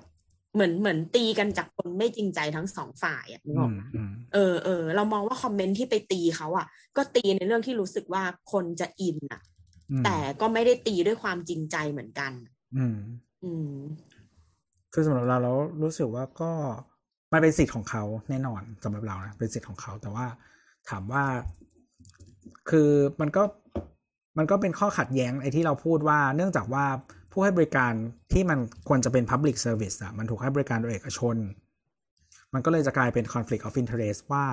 เหมือนเหมือนตีกันจากคนไม่จริงใจทั้งสองฝ่ายอะนึกออกมไหมอืมเออเออเรามองว่าคอมเมนต์ที่ไปตีเขาอะ ก็ตีในเรื่องที่รู้สึกว่าคนจะอินอะอืมแต่ก็ไม่ได้ตีด้วยความจริงใจเหมือนกัน อืม อืม คือสำหรับเราเรารู้สึกว่าก็มันเป็นสิทธิ์ของเขาแน่นอนสำหรับเรานะเป็นสิทธิ์ของเขา แต่ว่าถามว่า คือมันก็ มันก็เป็นข้อขัดแย้งไอ้ที่เราพูดว่า เนื่องจากว่าผู้ให้บริการที่มันควรจะเป็น Public Service อะมันถูกให้บริการโดยเอกชน มันก็เลยจะกลายเป็น conflict of interest ว่า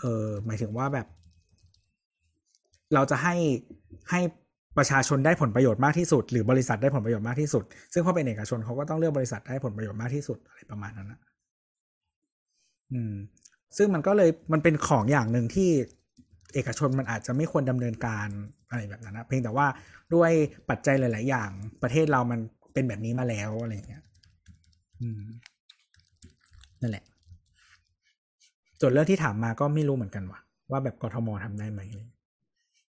เออหมายถึงว่าแบบ เราจะให้ให้ประชาชนได้ผลประโยชน์มากที่สุด หรือบริษัทได้ผลประโยชน์มากที่สุด ซึ่งพอเป็นเอกชนเขาก็ต้องเลือกบริษัทได้ผลประโยชน์มากที่สุดอะไรประมาณนั้นนะอืม ซึ่งมันก็เลยมันเป็นของอย่างหนึ่งที่ เอกชนมันอาจจะไม่ควรดำเนินการอะไรแบบนั้นนะเพียงแต่ว่าด้วยปัจจัยหลาย ๆ อย่างประเทศเรามันเป็นแบบนี้มาแล้วอะไรอย่างเงี้ยอืมนั่นแหละส่วนเรื่องที่ถามมาก็ไม่รู้เหมือนกันว่าว่าแบบกทมทำได้ไหมอะไรอย่างเงี้ย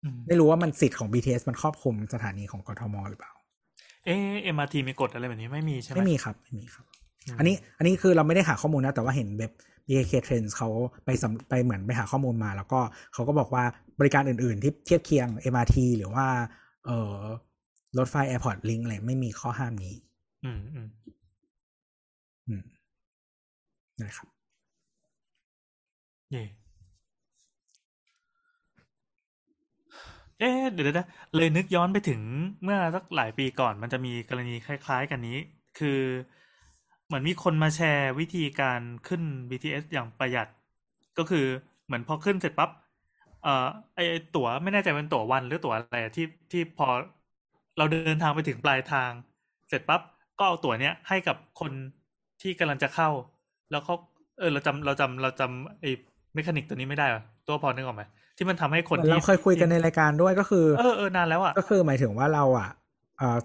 อืมไม่รู้ว่ามันสิทธิ์ของ BTS มันครอบคลุมสถานีของกทมหรือเปล่า เอ๊ะ MRT มีกฎอะไรแบบนี้ไม่มีใช่ไหมไม่มีครับไม่มีครับมอันนี้ อันนี้คือเราไม่ได้หาข้อมูลนะแต่ว่าเห็นเว็บ BKK Trends เขาไปสำไปเหมือนไปหาข้อมูลมา แล้วก็เขาก็บอกว่าบริการอื่นๆ ที่เทียบเคียง MRT หรือว่า เอ่อรถไฟ Airport Link อะไรไม่มีข้อห้ามนี้ อืมอืมอืมนะครับเย่เอ๊ะเดี๋ยวๆนะเลยนึกย้อนไปถึงเมื่อสักหลายปีก่อนมันจะมีกรณีคล้าย ๆ กันนี้ คือ เหมือนมีคนมาแชร์วิธีการขึ้น BTS อย่างประหยัด ก็คือเหมือนพอขึ้นเสร็จปั๊บเอ่อไอไอ้ตั๋วไม่แน่ใจเป็นตั๋ววันหรือตั๋วอะไรอะที่ที่พอเราเดินทางไปถึงปลายทาง เสร็จปั๊บก็เอาตั๋วเนี้ยให้กับคนที่กำลังจะเข้า แล้วเขาเออเราจำเราจำเราจำไอ้เมคานิกตัวนี้ไม่ได้เหรอตัวพอนึกออกไหมที่มันทำให้คนที่เราเคยคุยกันในรายการด้วยก็คือ เออเออนานแล้วอะก็คือหมายถึงว่าเราอะ เอ่อ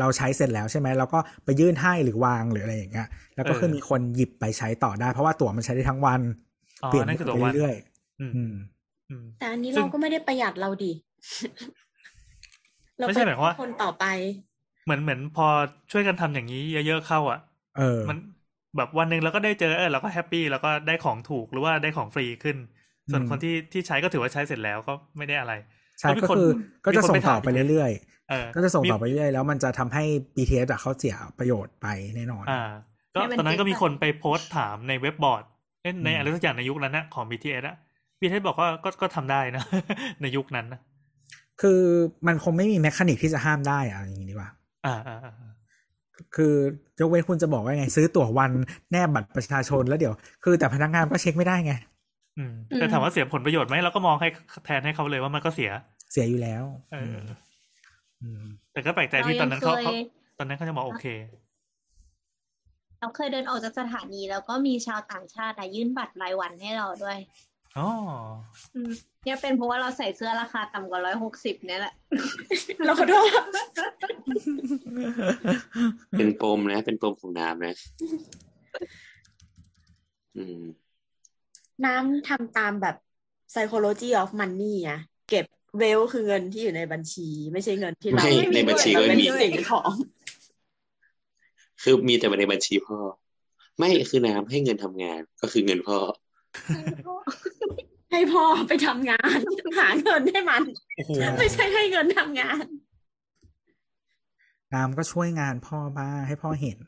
เราใช้เสร็จแล้วใช่ไหมเราก็ไปยื่นให้หรือวางหรืออะไรอย่างเงี้ยแล้วก็เออคือมีคนหยิบไปใช้ต่อได้ เพราะว่าตั๋วมันใช้ได้ทั้งวันอ๋อเปลี่ยนนั่นคือตั๋วไปวันเรื่อยอืมๆอืมอืมแต่อันนี้ซึ่งเราก็ไม่ได้ประหยัดเราดิเราไม่ใช่หมายความว่าคนต่อไป เหมือนเหมือนพอช่วยกันทำอย่างนี้เยอะๆเข้า อะ เออ มันแบบวันหนึ่งเราก็ได้เจอเออเราก็ happy แล้วก็ได้ของถูกหรือว่าได้ของฟรีขึ้น ส่วนอืมคนที่ที่ใช้ก็ถือว่าใช้เสร็จแล้วก็ไม่ได้อะไรใช่มีก็นคือก็จะมีคนส่งต่อถามไปเรื่อยเออๆ ก็จะส่งต่อมีไปเรื่อยๆแล้วมันจะทำให้ BTS อะเขาเสียประโยชน์ไปแน่นอนอ่าก็ให้มันตอนนั้นก็เก็บมีคนไปโพสต์ถามในเว็บบอร์ดเอ้ยในอืมอะไรสักอย่างในยุคนั้นนะของ BTS อะ BTS บอกว่าก็ก็ทำได้นะ ในยุคนั้นนะคือมันคงไม่มี mechanic ที่จะห้ามได้อะอย่างนี้ดีกว่าอ่า อ่าอ่าคือยกเว้นคุณจะบอกว่าไงซื้อตั๋ววันแนบบัตรประชาชนแล้วเดี๋ยว คือแต่พนักงานก็เช็คไม่ได้ไง อืมแต่ถามว่าเสียผลประโยชน์ไหมเราก็มองให้แทนให้เขาเลยว่ามันก็เสีย เสียอยู่แล้ว เออออืม แต่ก็แปลกใจที่ตอนนั้นเขาเขาตอนนั้นเขาจะบอกโอเค เราเคยเดินออกจากสถานีแล้วก็มีชาวต่างชาติอะยื่นบัตรรายวันให้เราด้วยอ๋ออืมเนี่ยเป็นเพราะว่าเราใส่เสื้อราคาต่ำกว่าร้อยหกสิบเนี่ยแหละ เราขอโทษเป็นปมนะ เป็นปมของน้ำนะอืมน้ำทำตามแบบ psychology of money อะเก็บ เวลคือเงินที่อยู่ในบัญชี ไม่ใช่เงินที่เราไม่ในบัญชีก็เราเป็นมีสิ่งของคือมีแต่ในบัญชีพ่อ ไม่คือน้ำให้เงินทำงานก็คือเงินพ่อ ให้พ่อไปทำงาน หาเงินให้มันโอ้โหไม่ใช่ให้เงินทำงาน น้ำก็ช่วยงานพ่อบ้างให้พ่อเห็น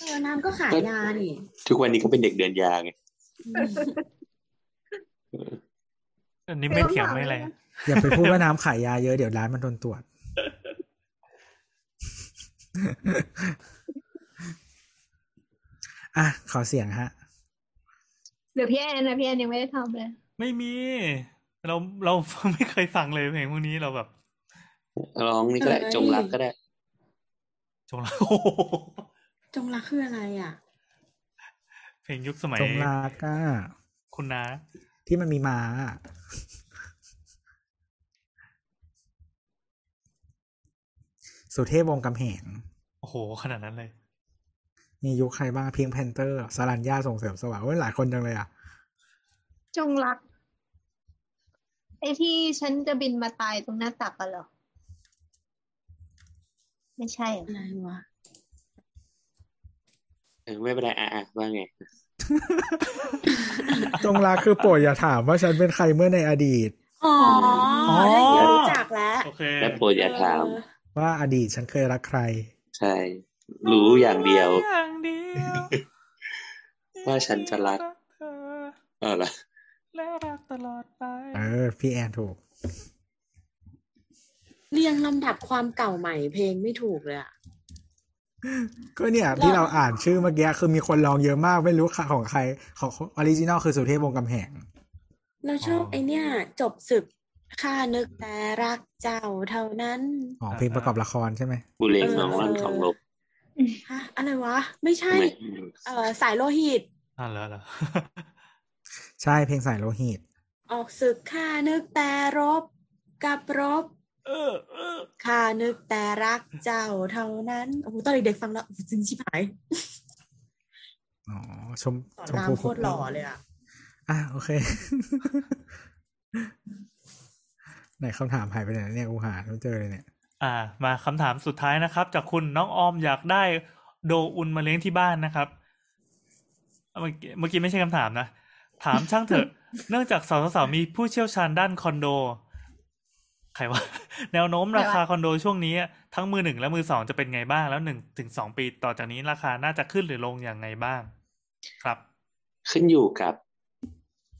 เออน้ำก็ขายยานี่ทุกวันนี้ก็เป็นเด็กเดินยาไง อันนี้ไม่เถียงไม่อะไรอย่าไปพูดว่าน้ำขายยาเยอะเดี๋ยวร้านมันโดนตรวจ อะ ขอเสียงฮะเดี๋ยวพี่แอนนะพี่แอนยังไม่ได้ทำเลย ไม่มี เราเราไม่เคยฟังเลยเพลงพวกนี้เราแบบร้องนี่ก็ได้เอ้ยจงรักก็ได้ จงรักโอ้โหจงรักคืออะไรอะ เพลงยุคสมัยจงรักอะคุณน้า ที่มันมีม้าอะสุเทพวงศ์กำแหง โอ้โห ขนาดนั้นเลย มียุคใครบ้างเพียงแพนเตอร์สรัญญาส่งเสริมสว่างเว้ยหลายคนจังเลยอะ จงรัก ไอ้ที่ฉันจะบินมาตายตรงหน้าตักกันเหรอ ไม่ใช่เหรออะไรวะเออไม่เป็นไรอะอะว่าไง จงรักคือโปรดอย่าถามว่าฉันเป็นใครเมื่อในอดีต อ๋ออ๋อได้ยินรู้จักแล้วโอเคและโปรดอย่าถามเออว่าอดีตฉันเคยรักใคร ใช่ รู้อย่างเดียวอย่างเดียวว่าฉันจะรักเธอเออละและรักตลอดไป เออ พี่แอนถูก เรียงลำดับความเก่าใหม่เพลงไม่ถูกเลยอะ ก็เนี่ยที่เราอ่านชื่อเมื่อกี้คือมีคนลองเยอะมากไม่รู้ค่ะของใคร ของออริจินอลคือสุเทพวงศ์กำแหง เราชอบไอเนี้ยจบศึกข้านึกแต่รักเจ้าเท่านั้นอ๋อเพลงประกอบละครใช่ไหมบุเรงเออน้องวันของลบฮะอะไรวะ ไม่ใช่ไม่เออสายโลหิตอ่าเหรอเหรอใช่เพลงสายโลหิต ออกศึกข้านึกแต่รบกับรบเออเออ ข้านึกแต่รักเจ้าเท่านั้นโอ้โหตอนเด็กๆฟังแล้วจริงชิบหายอ๋อชมสอนชมรามพูโคตรหล่อเลยอะอะโอเค ไหนคำถามหายไปไหนเนี่ยกูหาไม่เจอเลยเนี่ย อ่า มาคำถามสุดท้ายนะครับ จากคุณน้องออมอยากได้โดอุนมาเลี้ยงที่บ้านนะครับเมื่อกี้เมื่อกี้ไม่ใช่คำถามนะ ถามช่างเถอะ เนื่องจากสาวๆมีผู้เชี่ยวชาญด้านคอนโด ใครวะแนวโน้มราคาคอนโดช่วงนี้ ทั้งมือหนึ่งและมือสองจะเป็นไงบ้าง แล้วหนึ่งถึงสองปีต่อจากนี้ราคาน่าจะขึ้นหรือลงอย่างไงบ้าง ครับ ขึ้นอยู่กับ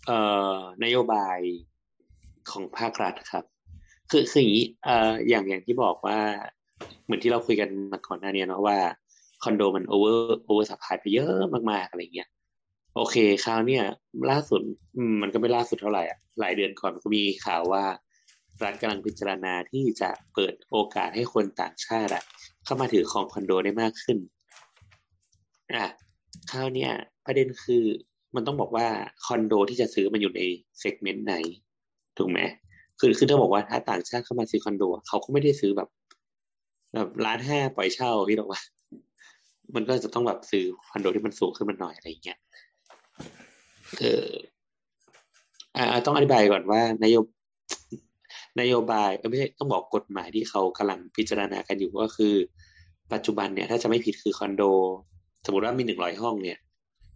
เอ่นโยบายของภาครัฐครับ คือคืออย่างนี้เอ่ออย่างอย่างที่บอกว่า เหมือนที่เราคุยกันมาก่อนหน้านี้เนาะว่าคอนโดมัน over oversupply ไปเยอะมากๆอะไรเงี้ยโอเคคราวเนี้ยล่าสุดอืมมันก็ไม่ล่าสุดเท่าไหร่อะหลายเดือนก่อนก็มีข่าวว่า รัฐกำลังพิจารณาที่จะเปิดโอกาสให้คนต่างชาติเข้ามาถือครองคอนโดได้มากขึ้นอะคราวเนี้ยประเด็นคือมันต้องบอกว่าคอนโดที่จะซื้อมันอยู่ในเซกเมนต์ไหน ถูกไหมคือคือถ้าบอกว่าถ้าต่างชาติเข้ามาซื้อคอนโดเขาก็ไม่ได้ซื้อแบบแบบล้านห้าปล่อยเช่าพี่หรอกว่า มันก็จะต้องแบบซื้อคอนโดที่มันสูงขึ้นมาหน่อยอะไรเงี้ยเอออ่าต้องอธิบายก่อนว่านโยบ นโยบายเออไม่ใช่ต้องบอกกฎหมายที่เขากำลังพิจารณากันอยู่ก็คือ ปัจจุบันเนี่ยถ้าจะไม่ผิดคือคอนโด สมมติว่ามีหนึ่งร้อยห้องเนี่ย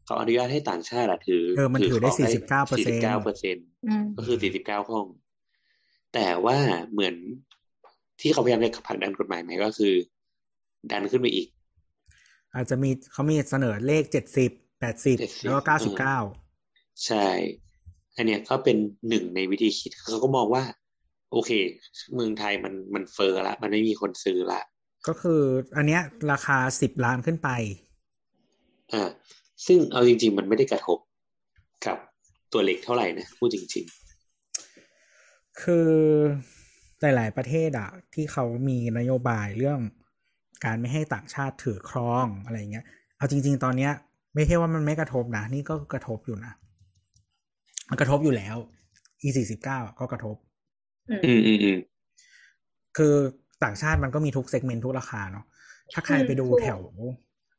เขาอนุญาตให้ต่างชาติอะถือเออมันถือได้ของ49%สี่สิบเก้าเปอร์เซ็นอืมก็คือสี่สิบเก้าห้อง แต่ว่าเหมือนที่เขาพยายามจะผลักดันกฎหมายใหม่ก็คือ ดันขึ้นไปอีก อาจจะมีเขามีเสนอเลขเจ็ดสิบแปดสิบ70แล้วก็เก้าสิบเก้าใช่ อันเนี้ยก็เป็นหนึ่งในวิธีคิดเขาก็มองว่า โอเค เมืองไทยมันมันเฟอร์ละ มันไม่มีคนซื้อละ ก็คืออันเนี้ยราคาสิบล้านขึ้นไปอ่าซึ่งเอาจริง ๆ มันไม่ได้กระทบกับตัวเล็กเท่าไหร่นะพูดจริงคือหลาย ๆ ประเทศอะที่เขามีนโยบายเรื่องการไม่ให้ต่างชาติถือครองอะไรเงี้ย เอาจริง ๆ ตอนเนี้ย ไม่ใช่ว่ามันไม่กระทบนะ นี่ก็กระทบอยู่นะ มันกระทบอยู่แล้ว e สี่สิบเก้าก็กระทบๆ อืมอืมอืมคือต่างชาติมันก็มีทุกเซกเมนต์ทุกราคาเนาะถ้าใครไปดูถูกแถว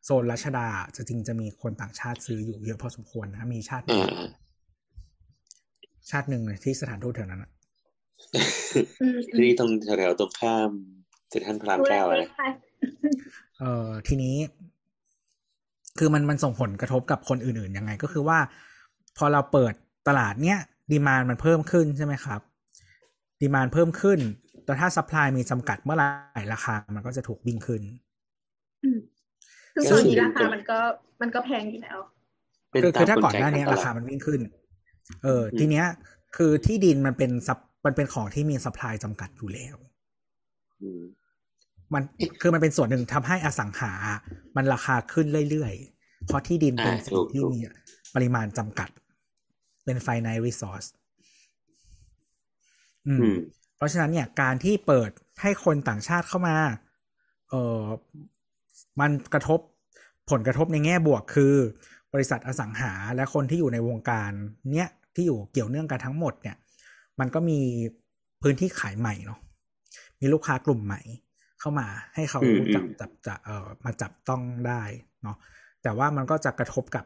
โซนรัชดาจะจริงจะมีคนต่างชาติซื้ออยู่เยอะพอสมควรนะมีชาติหนึ่อ่างอ่าชาติหนึ่งเลยที่สถานทูตแถวนั้นอะอืมอืมที่ตรงแถวๆตรงข้ามเซ็นทรัลพระรามดูแลเก้าเออะไรงค่ะเอ่อทีนี้ คือมันมันส่งผลกระทบกับคนอื่นๆยังไง ก็คือว่า พอเราเปิดตลาดเนี้ย demand มันเพิ่มขึ้นใช่ไหมครับ demand เพิ่มขึ้น แต่ถ้า supply มีจำกัดเมื่อไหร่ราคา มันก็จะถูกวิ่งขึ้นซึ่งตอนนี้ราคามันก็มันก็แพงอยู่แล้วเป็นคือตาคืมอถ้ากลก่อนไกหน้านี้กราคามันวิ่งขึ้น เออ ทีเนี้ย คือที่ดินมันเป็นซับมันเป็นของที่มี supply จำกัดอยู่แล้วอืมมันคือมันเป็นส่วนหนึ่งทำให้อสังหา มันราคาขึ้นเรื่อยๆ เพราะที่ดินเป็นอ่าสิ่ถูงกที่ถูกมีปริมาณจำกัด เป็น finite resource อื อืมมเพราะฉะนั้นเนี่ยการที่เปิดให้คนต่างชาติเข้ามา เออมันกระทบผลกระทบในแง่บวกคือบริษัทอสังหาและคนที่อยู่ในวงการเนี้ยที่อยู่เกี่ยวเนื่องกันทั้งหมดเนี่ย มันก็มีพื้นที่ขายใหม่เนาะมีลูกค้ากลุ่มใหม่เข้ามาให้เขาอืมอืมจับจับจะเอ่อมาจับต้องได้เนาะแต่ว่ามันก็จะกระทบกับ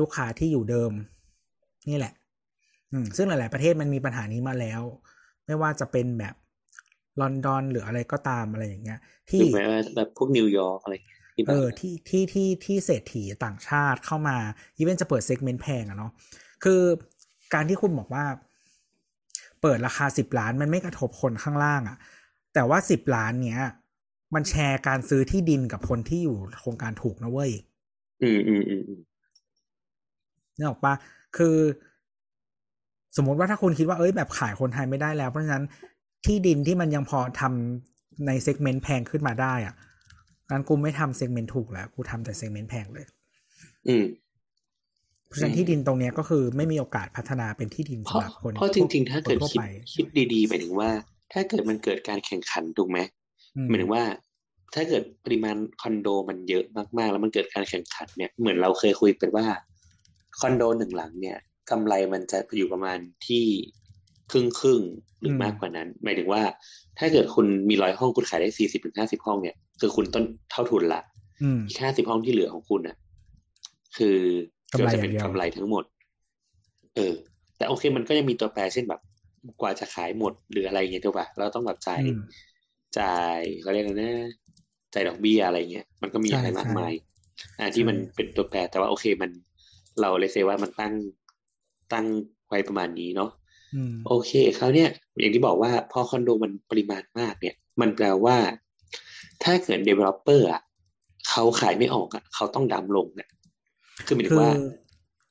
ลูกค้าที่อยู่เดิม นี่แหละ อืมซึ่งหลาย ๆ ประเทศมันมีปัญหานี้มาแล้ว ไม่ว่าจะเป็นแบบลอนดอนหรืออะไรก็ตามอะไรอย่างเงี้ย ที่ถูกไหมว่าแบบพวกนิวยอร์กอะไรที่แบเอบอที่ที่ที่ที่เศรษฐีต่างชาติเข้ามาeven จะเปิด segment แพงอะเนาะคือการที่คุณบอกว่า เปิดราคาสิบล้านมันไม่กระทบคนข้างล่างอะแต่ว่าสิบล้านเนี้ย มันแชร์การซื้อที่ดินกับคนที่อยู่โครงการถูกนะเว้ย อืมอืมอืมอืมนึกออกปะคือ สมมติว่าถ้าคุณคิดว่าเอ้ยแบบขายคนไทยไม่ได้แล้ว เพราะฉะนั้นที่ดินที่มันยังพอทำใน segment แพงขึ้นมาได้อะงั้นกูไม่ทำเซกเมนต์ถูกแล้วกูทำแต่เซกเมนต์แพงเลย อืมเพราะฉะนั้นที่ดินตรงเนี้ยก็คือไม่มีโอกาสพัฒนาเป็นที่ดินเพสำราะหรับคนเพราะจริง ๆ ถ้าเกิดคนทั่วคิดไปคิดดีๆหมายถึงว่า ถ้าเกิดมันเกิดการแข่งขันถูกไหมอืหมายถึงว่า ถ้าเกิดปริมาณคอนโดมันเยอะมากๆ แล้วมันเกิดการแข่งขันเนี่ยเหมือนเราเคยคุยกันว่าคอนโดหนึ่งหลังเนี่ย กำไรมันจะอยู่ประมาณที่ครึ่งครึ่งๆหรือมากกว่านั้น หมายถึงว่า ถ้าเกิดคุณมีร้อยห้องคุณขายได้สี่สิบถึงห้าสิบห้องเนี่ย คือคุณต้นเท่าทุนละอืมอีกห้าสิบห้องที่เหลือของคุณน่ะ คือกำไรจะเป็นอย่างเดียวกำไรทั้งหมด เออ แต่โอเคมันก็ยังมีตัวแปรเช่นแบบ กว่าจะขายหมดหรืออะไรเงี้ยถูกป่ะเราต้องแบบจ่ายอืมจ่ายเขาเรียกอะไรนะจ่ายดอกเบี้ยอะไรเงี้ยมันก็มีใช่อะไรมากใช่มายอ่าที่ใช่มันเป็นตัวแปรแต่ว่าโอเคมันเราเลยเซว่ามันตั้ง ตั้งไว้ประมาณนี้เนาะอืมโอเคคราวเนี้ยอย่างที่บอกว่าพอคอนโดมันปริมาณมากเนี่ย มันแปลว่า ถ้าเกิด developer อะเขาขายไม่ออกอะเขาต้องดำลงเนี่ยคือหมายถึคืงอว่า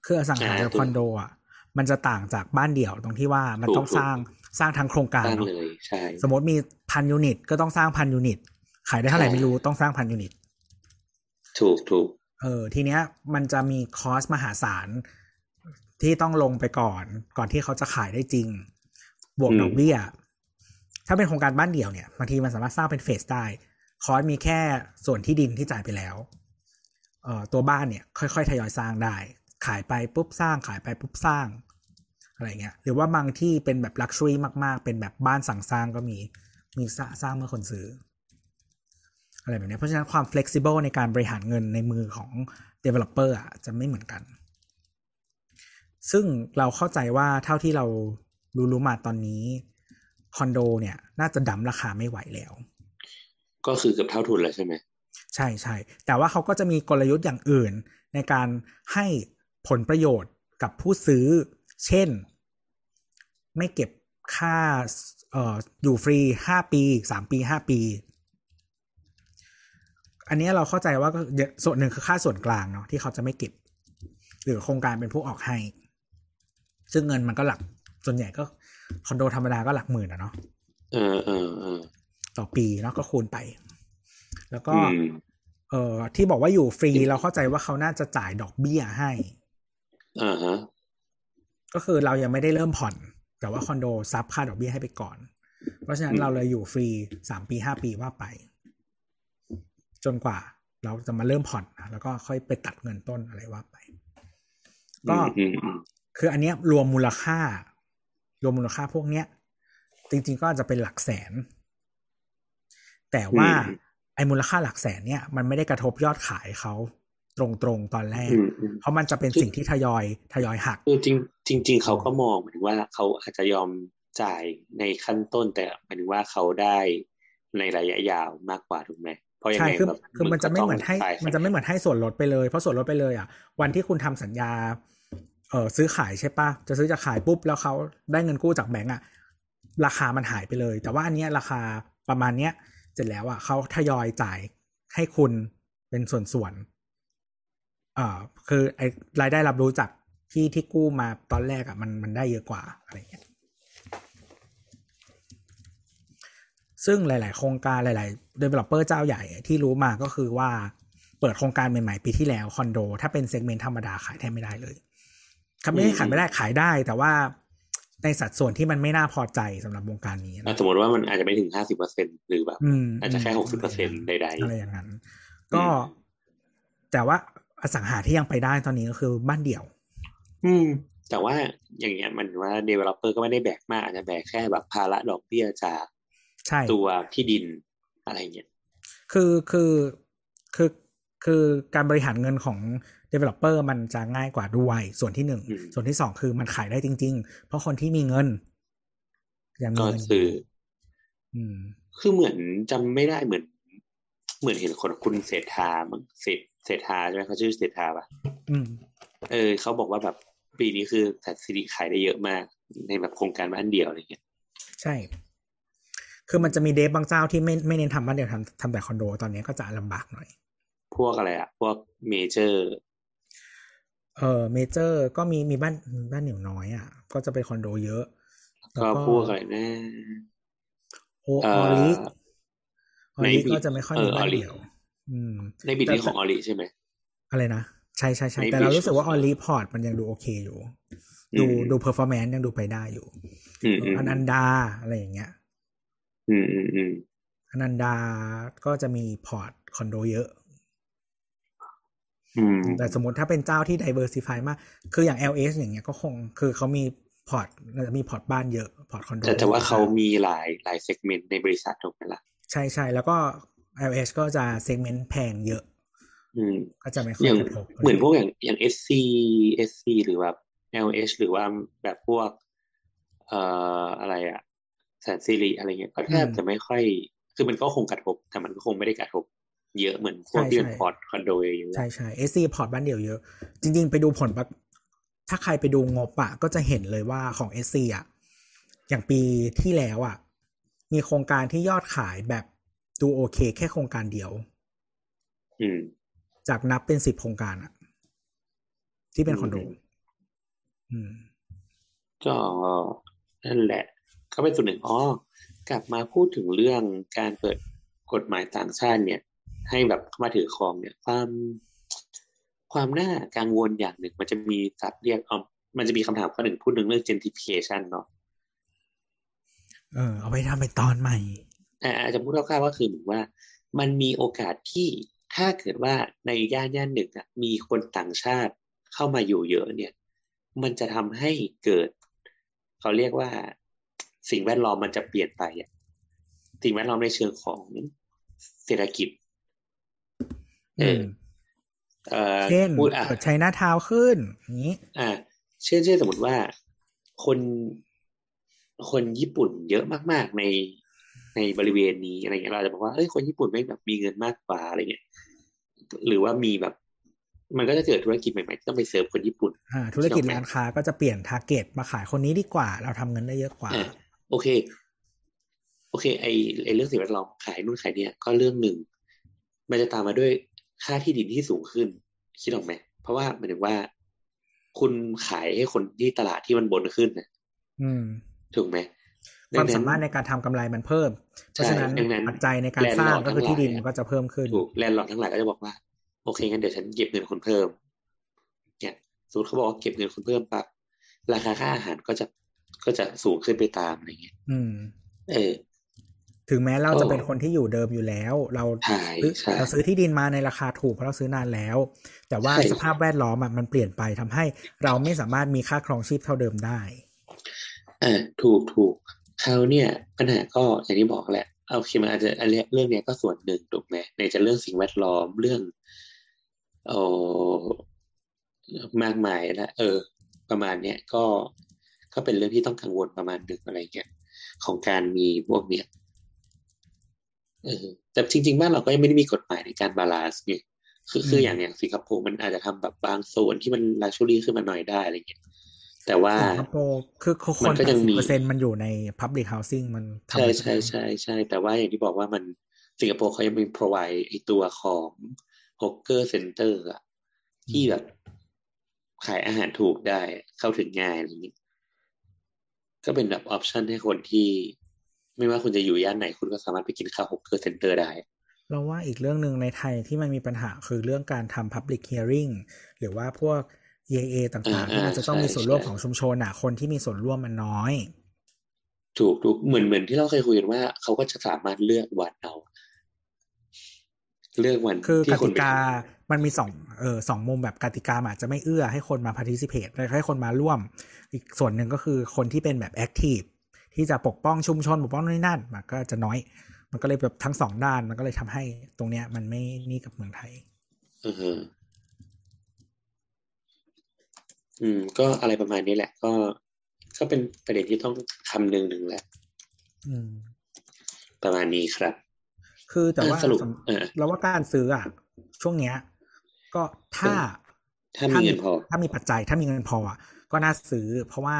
คืออสังหาอ่ากับถูกคอนโดอะมันจะต่างจากบ้านเดี่ยวตรงที่ว่ามันถูกต้องถูกสร้างสร้างทั้งโครงการตั้งเนอะเลยใช่สมมติมีพันยูนิต ก็ต้องสร้างพันยูนิต ขายได้เท่าไหร่ใช่ไม่รู้ต้องสร้างพันยูนิต ถูกถูกเออทีเนี้ย มันจะมี cost มหาศาล ที่ต้องลงไปก่อน ก่อนที่เขาจะขายได้จริง บวกดอกเบี้ย ถ้าเป็นโครงการบ้านเดี่ยวเนี่ยบางทีมันสามารถสร้างเป็นเฟสได้ cost มีแค่ส่วนที่ดินที่จ่ายไปแล้วเอ่อตัวบ้านเนี่ย ค่อยๆทยอยสร้างได้ ขายไปปุ๊บสร้างขายไปปุ๊บสร้าง อะไรเงี้ย หรือว่าบางที่เป็นแบบ luxury มาก ๆ เป็นแบบบ้านสั่งสร้างก็มีมีสร้างสร้างเมื่อคนซื้อ อะไรแบบเนี้ยเพราะฉะนั้นความ flexible ในการบริหารเงินในมือของ developer อะจะไม่เหมือนกัน ซึ่งเราเข้าใจว่าเท่าที่เรารู้รู้มาตอนนี้คอนโดเนี่ย น่าจะดั้มราคาไม่ไหวแล้ว ก็คือเกือบเท่าทุนแล้วใช่ไหมใช่ใช่แต่ว่าเขาก็จะมีกลยุทธ์อย่างอื่น ในการให้ผลประโยชน์กับผู้ซื้อ เช่น ไม่เก็บค่าเอ่ออยู่ฟรีห้าปีสามปีห้าปี อันเนี้ยเราเข้าใจว่าก็เยอะส่วนหนึ่งคือค่าส่วนกลางเนาะที่เขาจะไม่เก็บ หรือโครงการเป็นผู้ออกให้ ซึ่งเงินมันก็หลักส่วนใหญ่ก็คอนโดธรรมดาก็หลักหมื่นอะเนาะเออเออเออต่อปีแล้วก็คูณไป แล้วก็อืมเอ่อที่บอกว่าอยู่ฟรีเราเข้าใจว่าเขาน่าจะจ่ายดอกเบี้ยให้อ่าฮะก็คือเรายังไม่ได้เริ่มผ่อน แต่ว่าคอนโดซับค่าดอกเบี้ยให้ไปก่อน เพราะฉะนั้นอืมเราเลยอยู่ฟรีสามปีห้าปีว่าไป จนกว่าเราจะมาเริ่มผ่อนนะแล้วก็ค่อยไปตัดเงินต้นอะไรว่าไป ก็อืมอืม คืออันเนี้ยรวมมูลค่า รวมมูลค่าพวกเนี้ย จริง ๆ ก็อาจจะเป็นหลักแสน แต่ว่าไอ้มูลค่าหลักแสนเนี่ยมันไม่ได้กระทบยอดขายเขาตรงๆตอนแรกอืมอืมเพราะมันจะเป็นสิ่งที่ทยอยทยอยหักคือจริงจริงๆเขาก็มองเหมือนว่าเขาอาจจะยอมจ่ายในขั้นต้น แต่หมายถึงว่าเขาได้ในระยะยาวมากกว่าถูกไหมเพราะยังใช่ไงคือแบบคือมันจะไม่เหมือนให้ก็ต้งจ่ายมันจะไม่เหมือนให้ส่วนลดไปเลย เพราะส่วนลดไปเลยอะวันที่คุณทำสัญญา เออซื้อขายใช่ปะจะซื้อจะขายปุ๊บแล้วเขาได้เงินกู้จากแบงก์อะราคามันหายไปเลย แต่ว่าอันเนี้ยราคาประมาณเนี้ยเสร็จแล้วอะเขาทยอยจ่ายให้คุณเป็นส่วนๆอ่าคือไอรายได้รับรู้จากที่ที่กู้มาตอนแรกอะมันมันได้เยอะกว่าอะไรเงี้ยซึ่งหลาย ๆ โครงการหลาย ๆ developer เจ้าใหญ่ที่รู้มาก็คือว่าเปิดโครงการใหม่ ๆ ปีที่แล้วคอนโด ถ้าเป็นเซกเมนต์ธรรมดาขายแทบไม่ได้เลย ครับไม่ได้ขายไม่ได้ขายได้ แต่ว่าในสัดส่วนที่มันไม่น่าพอใจสำหรับวงการนี้อะนะสมมติว่ามันอาจจะไม่ถึงห้าสิบเปอร์เซ็นหรือแบบอืมอาจจะแค่หกสิบเปอร์เซ็นใดอะไรอย่างนั้นๆก็อืมแต่ว่าอสังหาที่ยังไปได้ตอนนี้ก็คือบ้านเดี่ยว อืม แต่ว่าอย่างเงี้ยมันว่า developer ก็ไม่ได้แบกมาก อาจจะแบกแค่แบบภาระดอกเบี้ยจากใช่ตัวที่ดินอะไรเงี้ยคือคือคือคือการบริหารเงินของ developer มันจะง่ายกว่าด้วยส่วนที่หนึ่งอืมส่วนที่สองคือมันขายได้จริง ๆ เพราะคนที่มีเงินยังมีก็เงินคืออืมคือเหมือนจำไม่ได้เหมือน เหมือนเห็นคนคุณเศรษฐามั้งเศรษเศรษฐาใช่ไหมเขาชื่อเศรษฐาปะอืมเออเขาบอกว่าแบบปีนี้คือสัตว์สิริขายได้เยอะมาก ในแบบโครงการบ้านเดียวอะไรเงี้ยใช่ คือมันจะมีเดฟบางเจ้าที่ไม่ไม่เน้นทำบ้านเดียวทำทำแต่คอนโด ตอนนี้ก็จะลำบากหน่อย พวกอะไรอะพวกเมเจอร์ เออเมเจอร์ก็มีมีบ้านมีบ้านเหนียวน้อยอะ ก็จะเป็นคอนโดเยอะแล้วก็พวกอะไรนะโอเอ่อออลิออลิในบิดก็จะไม่ค่อยเอมีอบ้านออลิเดี่ยวอืมในบิดแต่นี้ของออริใช่ไหมอะไรนะใช่ใช่ใช่ในแต่เรา Beach รู้สึกว่าอ House อลีพอร์ตมันยังดูโอเคอยู่ ดูอืมดูเพอร์ฟอร์แมนซ์ยังดูไปได้อยู่อืมอืมอนันดาอะไรอย่างเงี้ย อืมอืมอืมอนันดาก็จะมี port คอนโดเยอะอืม แต่สมมติถ้าเป็นเจ้าที่ diversify มาก คืออย่าง LS อย่างเงี้ยก็คง คือเขามี port มี port บ้านเยอะ port คอนโดแต่แต่ว่าเขามีหลายหลาย segment ในบริษัทถูกไหมล่ะ ใช่ใช่แล้วก็ LS ก็จะ segment แพงเยอะอืมก็จะไม่ค่อยอย่างกระทบเหมือนพวกอย่างอย่าง SC SC หรือแบบ LH หรือว่าแบบพวก เอ่ออะไรอะแสนสิริอะไรเงี้ยก็แทบจะไม่ค่อย คือมันก็คงกระทบ แต่มันก็คงไม่ได้กระทบ เยอะเหมือนพวกที่เป็น port คอนโดเยอะใช่ใช่ SC port บ้านเดี่ยวเยอะ จริง ๆ ไปดูผลประถ้าใครไปดูงบอะก็จะเห็นเลยว่าของ SC อะอย่างปีที่แล้วอะมีโครงการที่ยอดขายแบบดูโอเคแค่โครงการเดียว อืม จากนับเป็นสิบโครงการอะที่เป็นคอนโดอืมอืมก็นั่นแหละ ก็เป็นส่วนหนึ่งอ๋อกลับมาพูดถึงเรื่องการเปิดกฎหมายต่างชาติเนี่ย ให้แบบเข้ามาถือครองเนี่ย ความความน่ากังวลอย่างหนึ่ง มันจะมีศัพท์เรียกอ๋อมันจะมีคำถามข้อหนึ่งพูดถึงเรื่อง gentrification เนาะเออเอาไปทำเป็นตอนใหม่อ่าอาจจะพูดคร่าวๆว่าคือเหมือนว่า มันมีโอกาสที่ถ้าเกิดว่าในย่านย่านหนึ่งอะมีคนต่างชาติเข้ามาอยู่เยอะเนี่ย มันจะทำให้เกิด เขาเรียกว่าสิ่งแวดล้อมมันจะเปลี่ยนไปอะสิ่งแวดล้อมในเชิงของเศรษฐกิจ เออเอ่อเช่นพูดอะเปิดชัยนาทาวน์ขึ้นอย่างนี้ อ่า เช่นเช่นสมมติว่าคนคนญี่ปุ่นเยอะมาก ๆ ในในบริเวณนี้อะไรเงี้ยเราจะบอกว่าเอ้ยคนญี่ปุ่นไม่งแบบมีเงินมากกว่าอะไรเงี้ยหรือว่ามีแบบ มันก็จะเกิดธุรกิจใหม่ๆที่ต้องไปเสิร์ฟคนญี่ปุ่นอ่าธุรกิจใช่ไหมร้านค้าก็จะเปลี่ยน target มาขายคนนี้ดีกว่า เราทำเงินได้เยอะกว่าอะโอเค โอเค ไอไอเรื่องสิ่งแวดล้อมขายนู่นขายเนี่ยก็เรื่องหนึ่งมันจะตามมาด้วย ค่าที่ดินที่สูงขึ้น คิดออกไหม เพราะว่าหมายถึงว่า คุณขายให้คนที่ตลาดที่มันบนขึ้นนะอืม ถูกไหมความสามารถในการทำกำไรมันเพิ่ม เพราะฉะนั้นดังนั้นปัจจัยในการสร้างก็คือที่ดินมันก็จะเพิ่มขึ้นถูก land lord ทั้งหลายก็จะบอกว่า โอเคงั้นเดี๋ยวฉันเก็บเงินคุณเพิ่ม เนี่ยสมมติเขาบอกว่าเก็บเงินคุณเพิ่มปั๊บราคาค่าอาหารก็จะก็จะสูงขึ้นไปตามอะไรเงี้ยอืมเออ ถึงแม้เราโอ้จะเป็นคนที่อยู่เดิมอยู่แล้ว เราใช่ซื้อใช่เราซื้อที่ดินมาในราคาถูกเพราะเราซื้อนานแล้ว แต่ว่าใช่สภาพแวดล้อมอะมันเปลี่ยนไปทำให้เราไม่สามารถมีค่าครองชีพเท่าเดิมได้อ่าถูกถูกเขาเนี่ยปัญหาก็อย่างที่บอกแหละเอาโอเคมันอาจจะอันเนี้ยเรื่องเนี้ยก็ส่วนหนึ่งถูกไหมในจะเรื่องสิ่งแวดล้อมเรื่องเออมากมายนะเออ ประมาณเนี้ยก็ก็เป็นเรื่องที่ต้องกังวลประมาณหนึ่งอะไรเงี้ยของการมีพวกเนี้ย เออแต่จริงๆบ้านเราก็ยังไม่ได้มีกฎหมายในการ balance ไงคือคืออืมอย่างอย่างสิงคโปร์มันอาจจะทำแบบบางโซนที่มัน luxury ขึ้นมาหน่อยได้อะไรเงี้ยแต่ว่าสิงคโปร์คือคนแปยัดสิบเปอร์เซ็นมันก็ยังมี มันอยู่ใน Public Housing มันทำใช่อะไรใช่ใช่ใช่แต่ว่าอย่างที่บอกว่ามันสิงคโปร์เขายังมี provide ไอตัวของ hawker center อะที่แบบขายอาหารถูกได้เข้าถึงง่ายอะไรอย่างนี้ก็เป็นแบบ option ให้คนที่ ไม่ว่าคุณจะอยู่ย่านไหนคุณก็สามารถไปกินข้าว hawker center ได้ เราว่าอีกเรื่องหนึ่งในไทยที่มันมีปัญหาคือเรื่องการทำ Public Hearing หรือว่าพวก EAA ต่างๆอ่าที่มันจะต้องใช่มีส่วนร่วมใช่ของชุมชนอะคนที่มีส่วนร่วมมันน้อย ถูกถูกเหมือนเหมือนที่เราเคยคุยกันว่าเขาก็จะสามารถเลือกวันเอาเลือกวันคือกที่คนติไปกาทำมันมีสองเออสองมุมแบบกติกามันอาจจะไม่เอื้อให้คนมา participate ให้คนมาร่วม อีกส่วนหนึ่งก็คือคนที่เป็นแบบ active ที่ จะปกป้องชุมชนปกป้องนู่นนนั่นมันก็จะน้อย มันก็เลยแบบทั้งสองด้าน มันก็เลยทำให้ตรงเนี้ย มันไม่นี่กับเมืองไทย อือฮึอืม ก็อะไรประมาณนี้แหละ ก็ก็เป็นประเด็นที่ต้องคำนึงหนึ่งแหละอืมประมาณนี้ครับ คือแต่ว่าเออสรุปสำเออเราว่าการซื้ออะ ช่วงเนี้ย ก็ถ้าถ้ามีเงินพอ ถ้ามีปัจจัย ถ้ามีเงินพออะก็น่าซื้อ เพราะว่า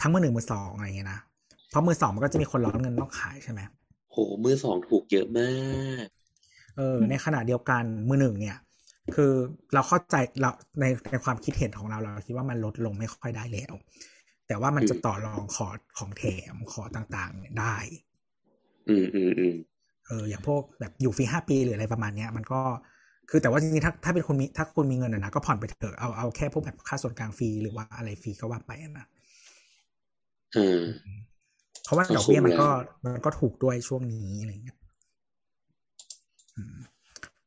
ทั้งมือหนึ่งมือสองอะไรเงี้ยนะ เพราะมือสองมันก็จะมีคนร้อนเงินต้องขายใช่ไหมโหมือสองถูกเยอะมากเออในขณะเดียวกันมือหนึ่งเนี่ย คือเราเข้าใจเราในในความคิดเห็นของเราเราคิดว่ามันลดลงไม่ค่อยได้แล้ว แต่ว่ามันจะต่อรองขอของแถมขอต่างๆเนี่ยได้ อืมอืมอืมเอออย่างพวกแบบอยู่ฟรีห้าปีหรืออะไรประมาณเนี้ย มันก็คือแต่ว่าจริงๆถ้าถ้าเป็นคนมีถ้าคุณมีเงินอะนะก็ผ่อนไปเถอะเอาเอาแค่พวกแบบค่าส่วนกลางฟรีหรือว่าอะไรฟรีก็ว่าไปอะนะอืม เพราะว่าก็ดอกเบี้ยคุ้มมันก็แล้วมันก็ถูกด้วยช่วงนี้อะไรเงี้ยอืม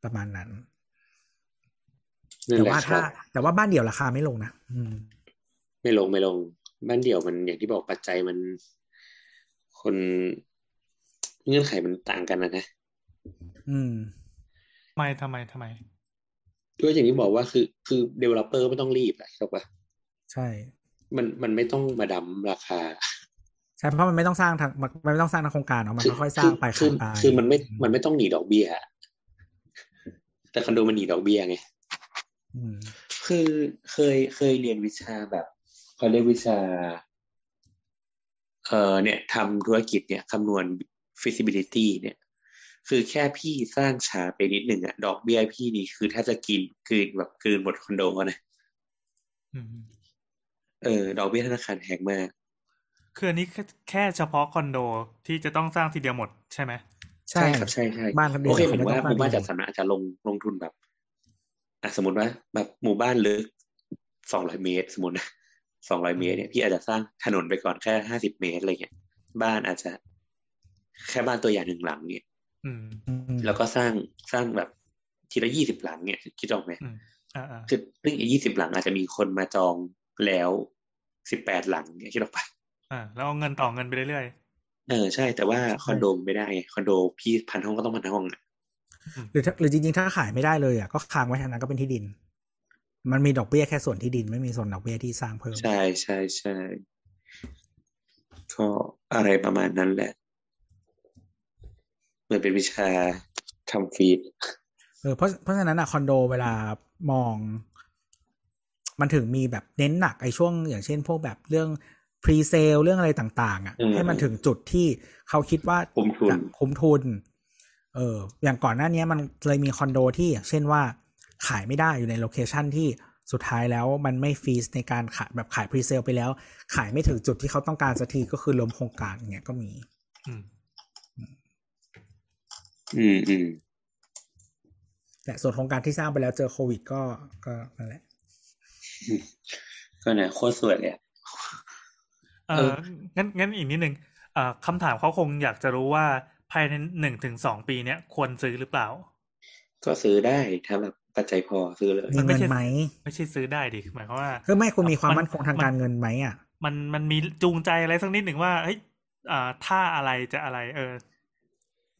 ประมาณนั้นนั่นแต่แหละว่าคถ้ารับแต่ว่าบ้านเดี่ยวราคาไม่ลงนะอืมไม่ลงไม่ลง บ้านเดี่ยวมันอย่างที่บอกปัจจัยมัน คนเงื่อนไขมันต่างกันนะนะอืมทำไมทำไมทำไมก็อย่างที่บอกว่าคือคือ developer ไม่ต้องรีบอะเข้าปะใช่ มันมันไม่ต้องมาดำราคา ใช่เพราะมันไม่ต้องสร้างทางมันมันไม่ต้องสร้างทางโครงการเนาะมันค่อยๆสร้างไปคืขาอยไปคือมันไม่มันไม่ต้องหนีดอกเบี้ยอะแต่คอนโดมันหนีดอกเบี้ยไงอืมคือเคยเคยเรียนวิชาแบบเขาเรียกวิชา เอ่อเนี่ยทำธุรกิจเนี่ยคำนวณ feasibility เนี่ย คือแค่พี่สร้างช้าไปนิดหนึ่งอะดอกเบี้ยพี่นี่คือถ้าจะกินคืนแบบคืนหมดคอนโดนะอืมเออ ดอกเบี้ยธนาคารแพงมาก คืออันนี้แค่แค่เฉพาะคอนโดที่จะต้องสร้างทีเดียวหมดใช่ไหมใช่ครับใช่ใช่บ้านคนเดียวโอเคหมายถึงไม่ว่าต้องหมู่บ้านบ้านเดีจัยวดสรรอาจจะลงลงทุนแบบอะสมมติว่า แบบหมู่บ้านลึกสองร้อยเมตร สมมตินะสองร้อยเมตรเนี่ยพี่อาจจะสร้างถนนไปก่อนแค่ห้าสิบเมตรอะไรเงี้ยบ้านอาจจะ แค่บ้านตัวอย่างหนึ่งหลังเนี่ยอืมอืมแล้วก็สร้างสร้างแบบทีละยี่สิบหลังเนี่ยคิดออกไหมอืมอ่าอ่าคือซึ่งอียี่สิบหลังอาจจะมีคนมาจองแล้วสิบแปดหลังเนี่ยคิดออกปะ อ่าแล้วเอาเงินต่อเงินไปเรื่อยเออใช่แต่ว่าคอนโดมันไม่ได้ไงคอนโดพี่พันห้องก็ต้องพันห้องอะหรือถ้าหรือจริงๆ ถ้าขายไม่ได้เลยอะก็ค้างไว้ทางนั้นก็เป็นที่ดิน มันมีดอกเบี้ยแค่ส่วนที่ดิน ไม่มีส่วนดอกเบี้ยที่สร้างเพิ่ม ใช่ใช่ใช่ก็อะไรประมาณนั้นแหละเหมือนเป็นวิชาทำฟีดเออเพราะเพราะฉะนั้นอะคอนโดเวลามอง มันถึงมีแบบเน้นหนักไอ้ช่วง อย่างเช่นพวกแบบเรื่อง พรีเซลเรื่องอะไรต่าง ๆ อะ ให้มันถึงจุดที่เขาคิดว่าคุ้มทุนจะคุ้มทุน เออ อย่างก่อนหน้านี้มันเลยมีคอนโดที่อย่างเช่นว่าขายไม่ได้อยู่ใน location ที่สุดท้ายแล้วมันไม่ feas ในการขายแบบขาย presale ไปแล้ว ขายไม่ถึงจุดที่เขาต้องการสักทีก็คือล้มโครงการอย่างเงี้ยก็มีๆอืม อืมอืมแต่ส่วนโครงการที่สร้างไปแล้วเจอโควิดก็ก็นั่นแหละ ก็เนี่ยโคตรสวยเลยอะ เอเออองั้นงั้นอีกนิดนึงเอ่อคำถามเขาคงอยากจะรู้ว่าภายในหนึ่งถึงสองปีเนี้ยควรซื้อหรือเปล่า ก็ซื้อได้ถ้าแบบปัจจัยพอซื้อเลยมีมันไม่เงินใช่ไหมไม่ใช่ซื้อได้ดิหมายความว่าคือไม่คุณมีความมันมั่นคงทางการเงินไหมอะ มันมันมีจูงใจอะไรสักนิดหนึ่งว่าเฮ้ยอ่าถ้าอะไรจะอะไร เออ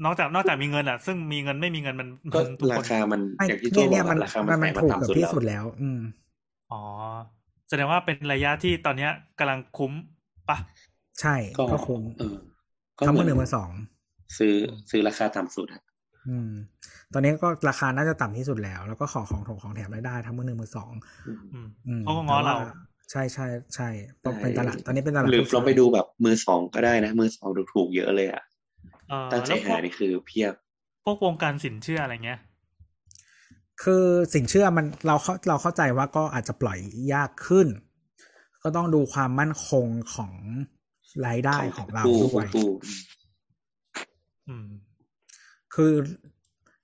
นอกจากนอกจากมีเงินอะ ซึ่งมีเงินไม่มีเงินมันก็มันทุกราคนคามันไม่อย่างที่เนี่ตัวยบเนี่อยกมันอะราคามัมันนมัแพนงมาถูกต่ำกับสุดที่แล้วสุดแล้ว อืมอ๋อแสดงว่าเป็นระยะที่ตอนเนี้ยกำลังคุ้ม ปะใช่ก็ก็คุ้มเออก็ทั้งเหมืมืออนหนึ่งมือสองซื้อซื้อราคาต่ำสุดอะอืม ตอนนี้ก็ราคาน่าจะต่ำที่สุดแล้ว แล้วก็ของของถงของแถมรายได้ทั้งมือหนึ่งมือสองอืมอืมอืมเขาก็ง้อเราแต่ว่ใช่ใช่ใช่ต้องเป็นตลาดตอนนี้เป็นตลาดหรือผู้ลองไปดูแบบมือสองก็ได้นะ มือสองดูถูกเยอะเลยอะเออตั้งใจแล้วพวหากนี่คือเพียบพวกวงการสินเชื่ออะไรเงี้ย คือสินเชื่อมันเราเข้าเราเข้าใจว่าก็อาจจะปล่อยยากขึ้น ก็ต้องดูความมั่นคงของรายได้ของเราผู้ด้วยผู้อืมคือ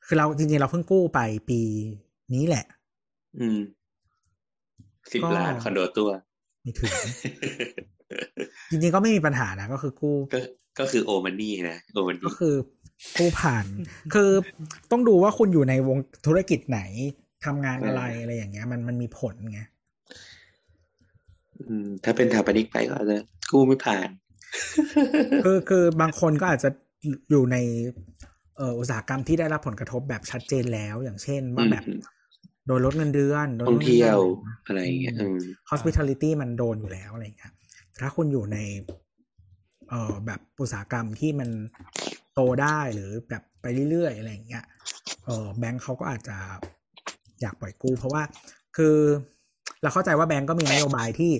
คือเราจริงๆ เราเพิ่งกู้ไปปีนี้แหละ อืมสิบก็ล้านคอนโดตัว ไม่ถึง จริงๆ ก็ไม่มีปัญหานะ ก็คือกู้ก็ก็คือโอมันนี่นะโอมันก็นี่คือกู้ผ่าน คือต้องดูว่าคุณอยู่ในวงธุรกิจไหนทำงานอะไรอะไรอย่างเงี้ย มันมันมีผลไง อืม ถ้าเป็นสถาปนิกไปก็อาจจะกู้ไม่ผ่าน คือคือบางคนก็อาจจะอยู่ในเอ่ออุตสาหกรรมที่ได้รับผลกระทบแบบชัดเจนแล้ว อย่างเช่นว่าแบบอืมโดนลดเงินเดือนโดนท่องเที่ยวลดอะไรอย่างเงี้ยอือืมม hospitality มันโดนอยู่แล้วอะไรอย่างเงี้ยถ้าคุณอยู่ใน เอ่อแบบอุตสาหกรรมที่มันโตได้หรือแบบไปเรื่อยๆอะไรอย่างเงี้ยเออแบงค์เขาก็อาจจะอยากปล่อยกู้เพราะว่าคือ เราเข้าใจว่าแบงก์ก็มีนโยบายที่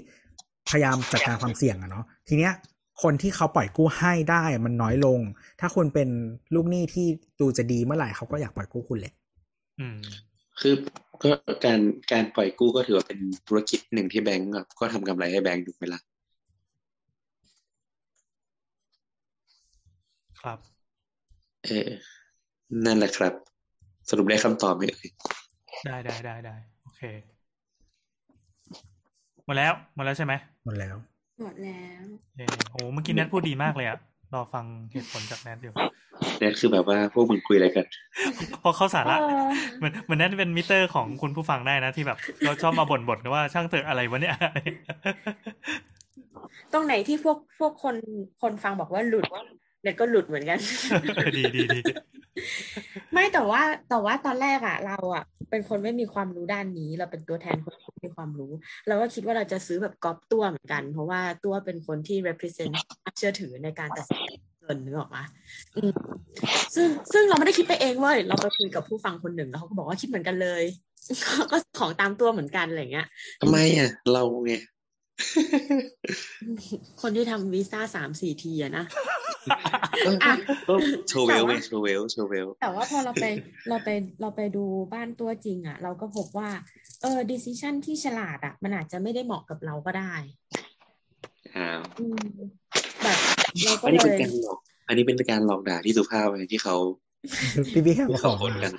พยายามจัดการความเสี่ยงอะเนาะทีเนี้ยคนที่เขาปล่อยกู้ให้ได้มันน้อยลง ถ้าคุณเป็นลูกหนี้ที่ดูจะดีเมื่อไหร่เขาก็อยากปล่อยกู้คุณแหละอืม คือก็การการปล่อยกู้ก็ถือว่าเป็นธุรกิจหนึ่งที่แบงก์ก็ก็ทำกำไรให้แบงก์ถูกไหมล่ะครับ เออนั่นแหละครับ สรุปได้คำตอบไหมเอ่ยได้ได้ได้ได้โอเค หมดแล้ว หมดแล้วใช่ไหมหมดแล้ว หมดแล้วเออโอ้เมื่อกี้แนทพูดดีมากเลยอะรอฟังเหตุผลจากแนทอยู่เนี่ยคือแบบว่าพวกมึงคุยอะไรกัน พอเข้าสาระเออเหมือนเหมือนนั่นเป็นมิเตอร์ของคุณผู้ฟังได้นะที่แบบเราชอบมาบ่นๆกันว่าช่างเถอะอะไรวะเนี่ยตรงไหนที่พวกพวกคนคนฟังบอกว่าหลุด เน็ตก็หลุดเหมือนกัน ดีดีดีไม่แต่ว่าแต่ว่าตอนแรกอะเราอะเป็นคนไม่มีความรู้ด้านนี้ เราเป็นตัวแทนคนที่ไม่มีความรู้ เราก็คิดว่าเราจะซื้อแบบก๊อปตัวเหมือนกัน เพราะว่าตัวเป็นคนที่ represent น่าเชื่อถือในการตัดสินใจเงินนึกออกปะอืมซึ่งซึ่งเราไม่ได้คิดไปเองเว้ยเราไปคุยกับผู้ฟังคนหนึ่งแล้วเขาก็บอกว่าคิดเหมือนกันเลยก็ของตามตัวเหมือนกันอะไรเงี้ยทำไมอะ เราไง คนที่ทำวีซ่าสามสี่ทีอะนะก็อะก็โชว์เวลแต่ไงว่าโชว์เวลโชว์เวลแต่ว่าพอเราไปเราไปเราไปดูบ้านตัวจริงอะเราก็พบว่าเออ decision ที่ฉลาดอะมันอาจจะไม่ได้เหมาะกับเราก็ได้อ้าวอืมแบบเราก็อันนี้เลเป็นยการหลอกอันนี้เป็นการหลอกด่าที่สุภาพเลยที่เขาพี่พี่แฮมที่ขเขาองคนกัน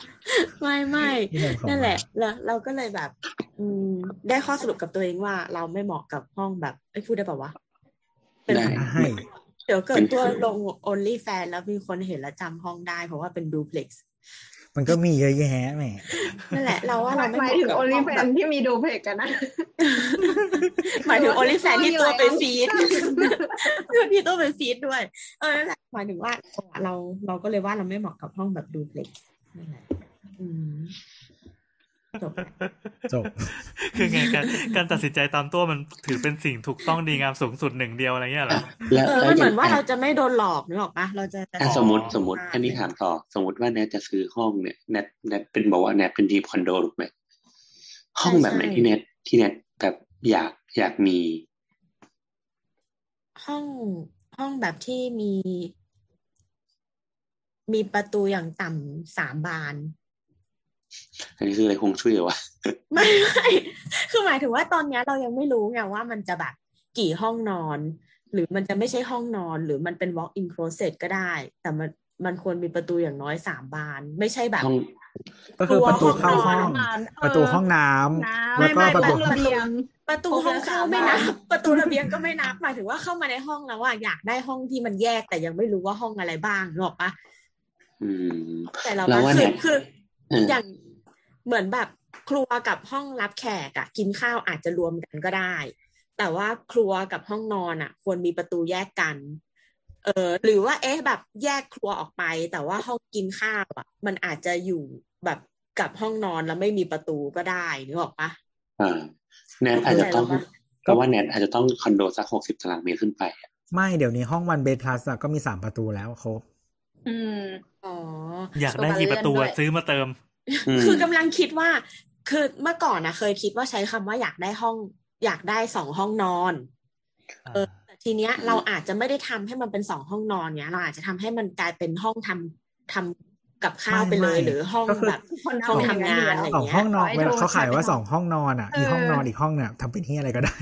ไม่ไม่พี่แฮมของนั่นแหละแล้วเราก็เลยแบบ อืม ได้ข้อสรุปกับตัวเองว่าเราไม่เหมาะกับห้องแบบไอ้ยพูดได้ป่าวะเป็นได้อะให้เดี๋ยวเกิดตัวลง only fan แล้วมีคนเห็นแล้วจำห้องได้ เพราะว่าเป็นดูเพล็กซ์มันก็มีเยอะแยะแหมนั่นแหละ เราว่าเราไม่หมายเหะถึงกับโอลิห้แฟแบบนที่มีดูเพลกกันนะ หมายถึง only fan ที่ตัวไปอยู่แล้วฟีดที่ตัวไปฟีดด้วย เออนั่นแหละหมายถึงว่าเราเราก็เลยว่าเราไม่เหมาะกับห้องแบบดูเพล็กซ์นั่นแหละอืม จบจบ คือไงการการตัดสินใจตามตัวมันถือเป็นสิ่งถูกต้องดีงามสูงสุดหนึ่งเดียวอะไรเงี้ยเหรอแล้วเออแล้วมันอเหมืย่าองนว่าเราจะไม่โดนหลอกนึกออกปะเราจะจะอะสมมติสมมติอันนี้ถามต่อ สมมติว่าแนทจะซื้อห้องเนี่ยแนทแนทเป็นบอกว่าแนทเป็นดีคอนโดถูกไหมห้องแบบไหนที่แนทที่แนทแบบอยากอยากมี ห้องห้องแบบที่มี มีประตูอย่างต่ำสามบาน อันนี้คืออะไรคงช่วยเหรอวะไม่ไม่คือหมายถึงว่าตอนเนี้ยเรายังไม่รู้ไงว่ามันจะแบบกี่ห้องนอน หรือมันจะไม่ใช่ห้องนอน หรือมันเป็น walk in closet ก็ได้ แต่มันมันควรมีประตูอย่างน้อยสามบาน ไม่ใช่แบบห้องก็คือประตูเข้าห้องห้องประตูห้องน้ำน้ำแล้วก็ไม่ประไม่ตูระเบียง ประตูห้องเข้าไม่นับประตูระเบียงก็ไม่นับหมายถึงว่าเข้ามาในห้องแล้วว่าอยากได้ห้องที่มันแยกแต่ยังไม่รู้ว่าห้องอะไรบ้างนึกออกปะอืมแต่เราเราว่าคืเนี่อยคือเอออย่างเหมือนแบบครัวกับห้องรับแขกอะกินข้าวอาจจะรวมกันก็ได้ แต่ว่าครัวกับห้องนอนอะควรมีประตูแยกกัน เออหรือว่าเอ๊ะแบบแยกครัวออกไป แต่ว่าห้องกินข้าวอะมันอาจจะอยู่แบบกับห้องนอนแล้วไม่มีประตูก็ได้นึกออกปะอ่าแนทอาจจะต้องเข้าใจแล้วปะก็ว่าแนทอาจจะต้องคอนโดสักหกสิบตารางเมตรขึ้นไปอะไม่เดี๋ยวนี้ห้องวันเบทพลัสก็มีสามประตูแล้วครบ อืมอ๋ออยากได้กี่ประตูอะซื้อมาเติมอืมคือกำลังคิดว่า คือเมื่อก่อนนะเคยคิดว่าใช้คำว่าอยากได้ห้อง อยากได้สองห้องนอนเออแต่ทีเนี้ยเราอาจจะไม่ได้ทำให้มันเป็นสองห้องนอนเนี้ย เราอาจจะทำให้มันกลายเป็นห้องทำทำกับข้าวไปเลยไม่หรือห้องก็คือแบบคนห้องทำทำงานอะไรสองเงี้ยห้องนอนขอให้เวลาโทรเขาขายว่าใช้สองห้องนอนอะเอออีห้องนอนอีกห้องเนี่ยทำเป็นที่อะไรก็ได้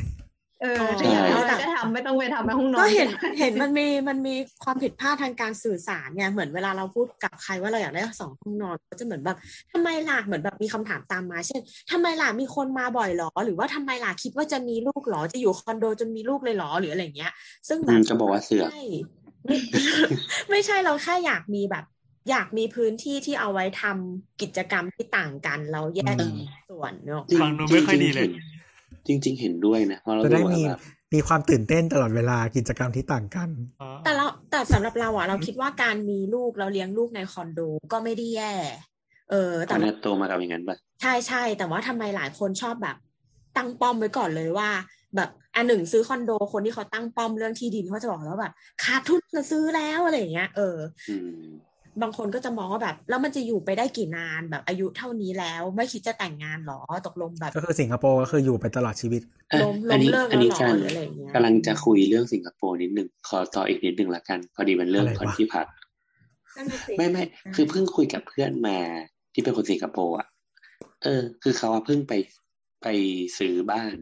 เออถ้าอยากได้อะไรก็ทำไม่ต้องไปทำในห้องนอนก็เห็นเห็นมันมีมันมีความผิดพลาดทางการสื่อสารเนี่ยเหมือนเวลาเราพูดกับใครว่าเราอยากได้สองห้องนอนก็จะเหมือนแบบทำไมล่ะเหมือนแบบมีคำถามตามมา เช่นทำไมล่ะมีคนมาบ่อยหรอ หรือว่าทำไมล่ะคิดว่าจะมีลูกหรอจะอยู่คอนโดจนมีลูกเลยหรอหรืออะไรเงี้ย ซึ่งแบอืบมก็บอกว่าเสือกใช่ไม่ไม่ใช่เราแค่อยากมีแบบ อยากมีพื้นที่ที่เอาไว้ทำกิจกรรมที่ต่างกัน เราแยกอืมส่วนเนาะจริงฟังดูไม่ค่อยดีเลย จริงๆจริง ๆ เห็นด้วยนะเพราะเราจะได้ดูว่ามีแบบมีความตื่นเต้นตลอดเวลากิจกรรมที่ต่างกัน แต่เราแต่สำหรับเราอะเราคิดว่าการมีลูกเราเลี้ยงลูกในคอนโดก็ไม่ได้แย่ เออตแต่อนว่านั้นโตมากับอย่างนั้นปะใช่ใช่แต่ว่าทำไมหลายคนชอบแบบ ตั้งป้อมไว้ก่อนเลยว่า แบบอันหนึ่งซื้อคอนโดคนที่เขาตั้งป้อมเรื่องที่ดินเขาจะบอกแล้วแบบขาดทุนจะซื้อแล้วอะไรอย่างเงี้ยเอออืม บางคนก็จะมองว่าแบบ แล้วมันจะอยู่ไปได้กี่นานแบบอายุเท่านี้แล้ว ไม่คิดจะแต่งงานหรอตกลงแบบ ก็คือสิงคโปร์ก็คืออยู่ไปตลอดชีวิตอะล้มอันนี้ล้มเลิกอันนี้แล้วกำลังหรอหรืออะไรอย่างเงี้ยกำลังจะคุยเรื่องสิงคโปร์นิดนึงขอต่ออีกนิดนึงละกัน พอดีเป็นเรื่องอะไรวะคนที่พักนั่นน่ะสิไม่ไม่คือเพิ่งคุยกับเพื่อนมาที่เป็นคนสิงคโปร์อะเออ คือเขาอะเพิ่งไปไปซื้อบ้าน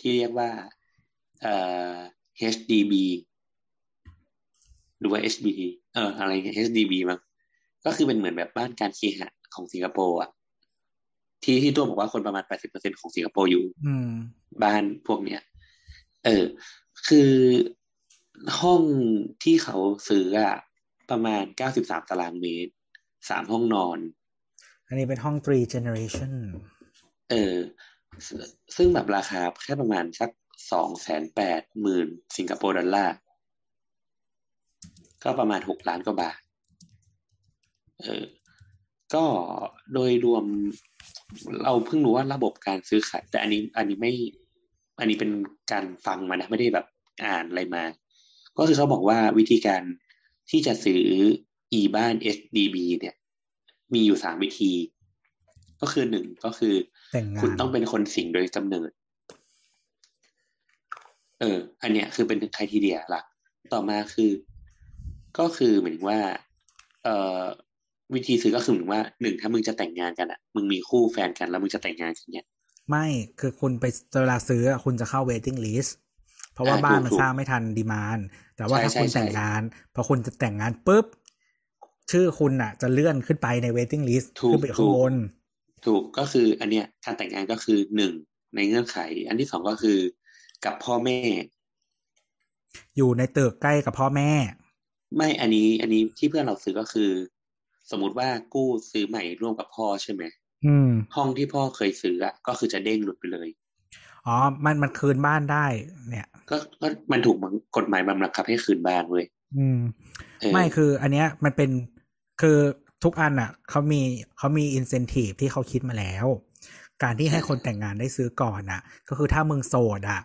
ที่เรียกว่าเอ่อ HDB หรือว่า HBD เอออะไรเงี้ย HDB มั้ง ก็คือเป็นเหมือนแบบบ้านการเคหะของสิงคโปร์อะที่ที่ตัวบอกว่าคนประมาณแปดสิบเปอร์เซ็นของสิงคโปร์อยู่อืมบ้านพวกเนี้ย เออ คือห้องที่เขาซื้ออะประมาณเก้าสิบสามตารางเมตรสามห้องนอน อันนี้เป็นห้อง three generation เออซซึ่งแบบราคาแค่ประมาณสักสองแสนแปดหมื่นสิงคโปร์ดอลลาร์ ก็ประมาณหกล้านกว่าบาท เออก็โดยรวมเราเพิ่งรู้ว่าระบบการซื้อขายแต่อันนี้อันนี้ไม่ อันนี้เป็นการฟังมานะไม่ได้แบบอ่านอะไรมา ก็คือเขาบอกว่าวิธีการที่จะซื้อ e บ้าน SDB เนี่ย มีอยู่สามวิธี ก็คือหนึ่งก็คือแต่งงานคุณต้องเป็นคนสิงโดยกำเนิด เออ อันเนี้ยคือเป็นไครทีเดียหลัก ต่อมาคือ ก็คือเหมือนว่า เอ่อ วิธีซื้อก็คือเหมือนว่าหนึ่งถ้ามึงจะแต่งงานกันอะ มึงมีคู่แฟนกันแล้วมึงจะแต่งงานกันเนี่ยไม่คือคุณไปเวลาซื้ออะคุณจะเข้า waiting list เพราะว่าอ่าบ้านมันถูกสร้างไม่ทันดีมานแต่ว่าใช่ถ้าคุณใช่แต่งใช่งานพอคุณจะแต่งงานปุ๊บชื่อคุณอะ จะเลื่อนขึ้นไปใน waiting list ถูกขึ้นไปข้างบนถูกก็คือ อันเนี้ยการแต่งงานก็คือหนึ่งในเงื่อนไข อันที่สองก็คือกับพ่อแม่ อยู่ในตึกใกล้กับพ่อแม่ ไม่อันนี้ อันนี้ที่เพื่อนเราซื้อก็คือ สมมุติว่ากู้ซื้อใหม่ร่วมกับพ่อใช่ไหม อืม ห้องที่พ่อเคยซื้ออะก็คือจะเด้งหลุดไปเลย อ๋อ มันมันคืนบ้านได้ เนี่ย ก็ก็มันถูกบังกฎหมายบังคับให้คืนบ้านเว้ย อืม เออ ไม่คืออันเนี้ยมันเป็นคือทุกอันอ่ะเขามีเขามีอินเซนティブที่เขาคิดมาแล้ว การที่ให้คนแต่งงานได้ซื้อก่อนอ่ะ ก็คือถ้ามึงโสดอ่ะ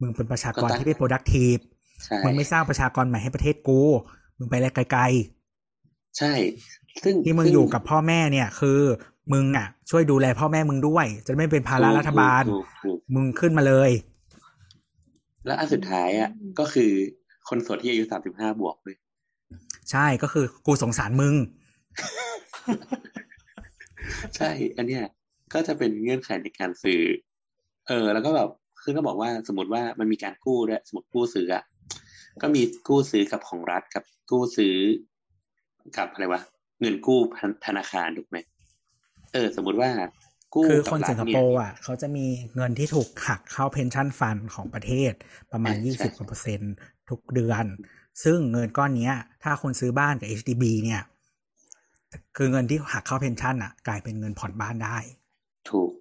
มึงเป็นประชากรที่ไม่ productive ใช่ มึงไม่สร้างประชากรใหม่ให้ประเทศกู มึงไปอะไรไกล ใช่ ซึ่งๆที่มึงซึ่อยู่กับพ่อแม่เนี่ย คือมึงอะ ช่วยดูแลพ่อแม่มึงด้วย จะไม่เป็นภาระถูกรัฐบาลถูกถูกมึงขึ้นมาเลย แล้วอันสุดท้ายอะ ก็คือคนโสดที่อายุสามสิบห้าบวกเลยใช่ก็คือกูสงสารมึง ใช่ อันเนี้ยก็จะเป็นเงื่อนไขในการซื้อ เออ แล้วก็แบบคือก็บอกว่าสมมติว่ามันมีการกู้ด้วยสมมติกู้ซื้ออะก็มีกู้ซื้อกับของรัฐกับกู้ซื้อกับอะไรวะ เงินกู้ธนาคารถูกไหมเออ สมมติว่า กู้กับรัฐเนี่โปร์อะเขาจะมีเงินที่ถูกหักเข้า pension fund ของประเทศประมาณยี่สิบกว่า ใช่ใช่เปอร์เซ็นต์ทุกเดือน ซึ่งเงินก้อนเนี้ย ถ้าคนซื้อบ้านกับ HDB เนี่ย คือเงินที่หักเข้า pension อะ กลายเป็นเงินผ่อนบ้านได้ ถูก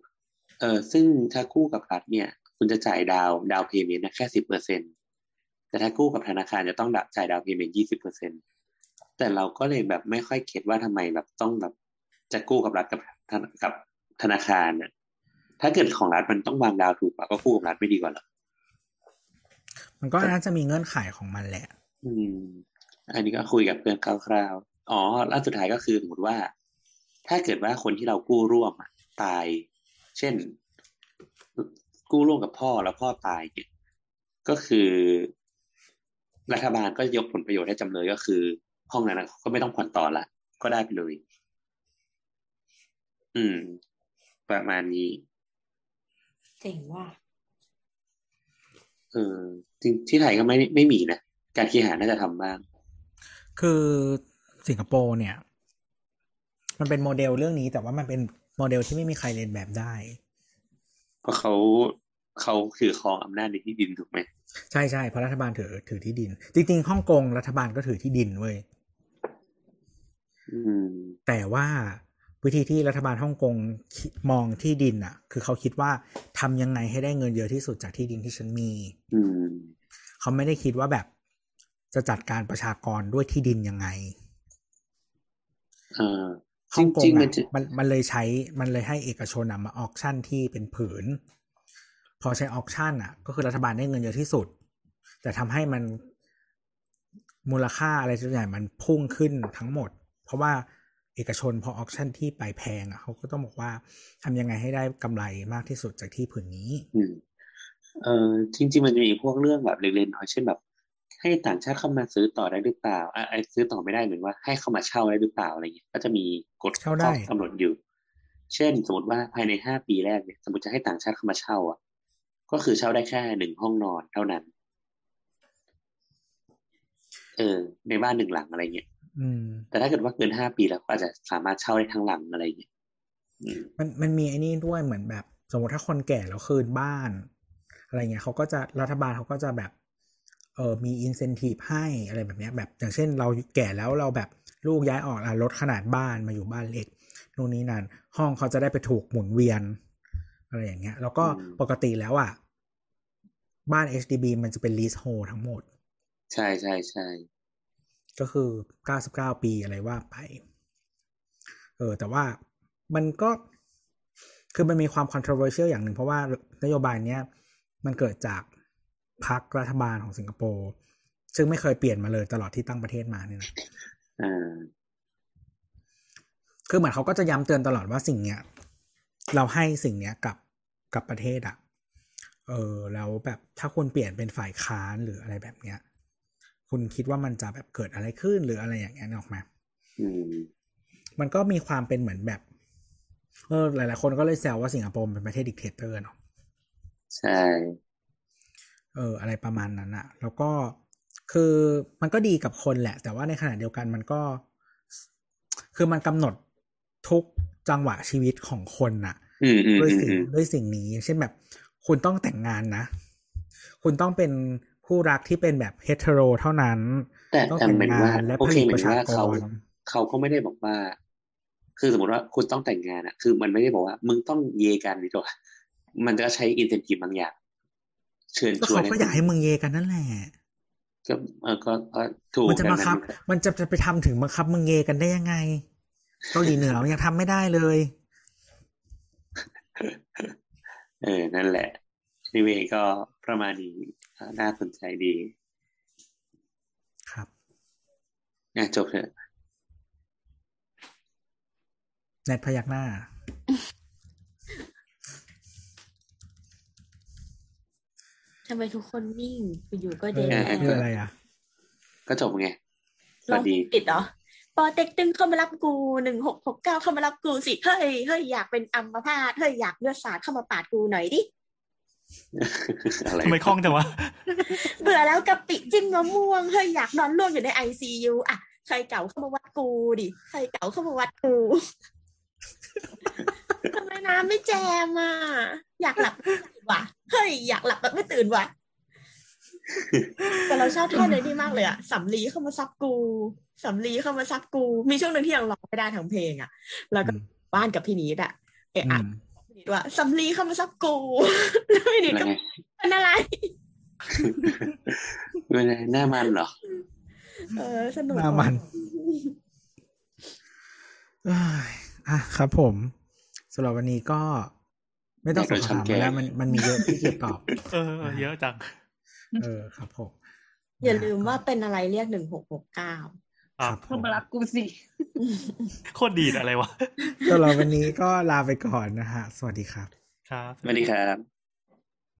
เออซึ่งถ้ากู้กับรัฐเนี่ย คุณจะจ่ายดาวน์ down payment แค่สิบเปอร์เซ็นแต่ถ้ากู้กับธนาคารจะต้องดับจ่าย down payment ยี่สิบเปอร์เซ็น แต่เราก็เลยแบบไม่ค่อย get ว่าทำไมแบบต้องแบบจะกู้กับรัฐกับธนกับธนาคารน่ะ ถ้าเกิดของรัฐมันต้องวางดาวน์ถูกกว่าก็กู้กับรัฐไม่ดีกว่าเหรอมันก็น่าจะมีเงื่อนไขของมันแหละ อืม อันนี้ก็คุยกับเพื่อนคร่าวๆอ๋อแล้วสุดท้ายก็คือสมมติว่า ถ้าเกิดว่าคนที่เรากู้ร่วมอะตาย เช่น กู้ร่วมกับพ่อแล้วพ่อตายเนี่ยก็คือ รัฐบาลก็ยกผลประโยชน์ให้จำเลยก็คือ ห้องนั้นนะก็ไม่ต้องผ่อนต่อละก็ได้ไปเลย อืม ประมาณนี้เจ๋งว่ะเออจริงที่ไทยก็ไม่ไม่มีนะการเคหะน่าจะทำบ้าง คือสิงคโปร์เนี่ย มันเป็นโมเดลเรื่องนี้ แต่ว่ามันเป็นโมเดลที่ไม่มีใครเรียนแบบได้ เพราะเขาเขาคือครองอำนาจในที่ดินถูกไหมใช่ใช่เพราะรัฐบาลถือถือที่ดิน จริงๆฮ่องกงรัฐบาลก็ถือที่ดินเว้ยอืม แต่ว่าวิธีที่รัฐบาลฮ่องกงคิดมองที่ดินอะ คือเขาคิดว่าทำยังไงให้ได้เงินเยอะที่สุดจากที่ดินที่ฉันมีอืมเขาไม่ได้คิดว่าแบบจะจัดการประชากรด้วยที่ดินยังไงเออจฮ่องกริงงๆมัอะนจะมันมันเลยใช้มันเลยให้เอกชนอะมาออกชั่นที่เป็นผืน พอใช้ออกชั่นอะ ก็คือรัฐบาลได้เงินเยอะที่สุด แต่ทำให้มันมูลค่าอะไรทุกอย่างมันพุ่งขึ้นทั้งหมด เพราะว่าเอกชนพอออกชั่นที่ไปแพงอะเขาก็ต้องบอกว่าทำยังไงให้ได้กำไรมากที่สุดจากที่ผืนนี้อืมเออจริง ๆ มันจะมีพวกเรื่องแบบเล็กๆน้อยๆเช่นแบบ ให้ต่างชาติเข้ามาซื้อต่อได้หรือเปล่าอะไอ้ซื้อต่อไม่ได้เหมือนว่าให้เข้ามาเช่าได้หรือเปล่าอะไรเงี้ยก็จะมีกฎเช่าได้ข้อกำหนดอยู่ เช่น สมมติว่าภายในห้าปีแรกเนี่ยสมมติจะให้ต่างชาติเข้ามาเช่าอะก็คือเช่าได้แค่หนึ่งห้องนอนเท่านั้น เออ ในบ้านหนึ่งหลังอะไรเงี้ยอืม แต่ถ้าเกิดว่าเกินห้าปีแล้วก็อาจจะสามารถเช่าได้ทั้งหลังอะไรเงี้ย อืม มันมันมีไอ้นี่ด้วยเหมือนแบบ สมมติถ้าคนแก่แล้วคืนบ้าน อะไรเงี้ยเขาก็จะรัฐบาลเขาก็จะแบบ เออมีอินเซนティブให้อะไรแบบเนี้ย แบบอย่างเช่นเราแก่แล้วเราแบบลูกย้ายออกอ่ะลดขนาดบ้านมาอยู่บ้านเล็กนู่นนี่นั่นห้องเขาจะได้ไปถูกหมุนเวียน อะไรอย่างเงี้ย แล้วก็ อืม ปกติแล้วอ่ะ บ้าน HDB มันจะเป็น leasehold ทั้งหมด ใช่ใช่ใช่ ก็คือ 99 ปีอะไรว่าไป เออ แต่ว่ามันก็คือมันมีความ controversial อย่างหนึ่ง เพราะว่านโยบายเนี้ยมันเกิดจากพรรครัฐบาลของสิงคโปร์ซึ่งไม่เคยเปลี่ยนมาเลยตลอดที่ตั้งประเทศมาเนี่ยนะอ่าคือเหมือนเขาก็จะย้ำเตือนตลอดว่าสิ่งเนี้ย เราให้สิ่งเนี้ยกับกับประเทศอะเออแล้วแบบถ้าคุณเปลี่ยนเป็นฝ่ายค้านหรืออะไรแบบเนี้ย คุณคิดว่ามันจะแบบเกิดอะไรขึ้นหรืออะไรอย่างเงี้ยนึกออกไหมอืมมันก็มีความเป็นเหมือนแบบเออหลายๆคนก็เลยแซวว่าสิงคโปร์เป็นประเทศดิกเตเตอร์เนาะใช่เออ อะไรประมาณนั้นอะแล้วก็คือมันก็ดีกับคนแหละ แต่ว่าในขณะเดียวกันมันก็ คือมันกำหนดทุกจังหวะชีวิตของคนน่ะอืมอืมด้วยอืมสิ่งอืมด้วยสิ่งนี้ เช่นแบบ คุณต้องแต่งงานนะ คุณต้องเป็น คู่รักที่เป็นแบบเฮตโรเท่านั้น แต่ ต้อง แต่ แต่ง เหมือน งา ว่าน และ โอ ผ เค ลิต เหมื ป อน ระชา ว่าก เขา ร เขาก็ไม่ได้บอกว่า คือสมมติว่าคุณต้องแต่งงานอะคือมันไม่ได้บอกว่า มึงต้องเยกันดีกว่ามันจะใช้อินเซนティブบางอย่าง เชิญ ก็ ชวน เขาก็อยากให้มึงเยกันนั่นแหละ ก็เออก็ก็ถูก มันจะบังคับ ดังนั้น มันจะจะไปทำถึงบังคับมึงเยกันได้ยังไง เกาหลีเหนือมันยังทำไม่ได้เลย เออ นั่นแหละนิเวก็ประมาณนี้อ่า น่าสนใจดี ครับนะจบเถอะแนทพยักหน้า ทำไมทุกคนนิ่งอยู่ๆก็เดเอนอแอคือร์อะไรอะ ก็จบไงสลอวังสดีปิดเหรอปอเต็กตึงเข้ามารับกูหนึ่งหกหกเก้าเข้ามารับกูสิ เฮ้ยเฮ้ยอยากเป็นอัมพาตเฮ้ยอยากเลือดสาดเข้ามาปาดกูหน่อยดิ อะไรทำไมคล่องจังวะ เบื่อแล้วกะปิจิ้มมะม่วงเฮ้ยอยากนอนร่วงอยู่ในไอซียูอะใครเก่าเข้ามาวัดกูดิใครเก่าเข้ามาวัดกูทำไมน้ำไม่แจมอะอยากหลับไม่ตื่นว่ะเฮ้ยอยากหลับแบบไม่ตื่นว่ะแต่เราชอบท่อนเลยนี่มากเลยอะสำลีเข้ามาซับกูสำลีเข้ามาซับกู มีช่วงหนึ่งที่ยังร้องไม่ได้ทั้งเพลงอะแล้วก็อืมบ้านกับพี่นิดอะเอะอือะมพี่ นิดว่าสำลีเข้ามาซับกูแล้วพี่นิดอะไรก็ไงเป็นอะไรเป็นไงหน้ามันเหรอเออสนุกหน้ามันเอ้ยอะครับผมสำหรับวันนี้ก็ไม่ต้องส่งคำถามมาแล้วมันมันมีเยอะที่เกียจตอบเออเออ เยอะจัง เออครับผม อย่าลืมว่าเป็นอะไรเรียกหนึ่งหกหกเก้า ครับผเข้ามมารับกูสิ โคตรดีดอะไรวะสำหรับวันนี้ก็ลาไปก่อนนะฮะ สวัสดีครับ ครับ สวัสดีครับ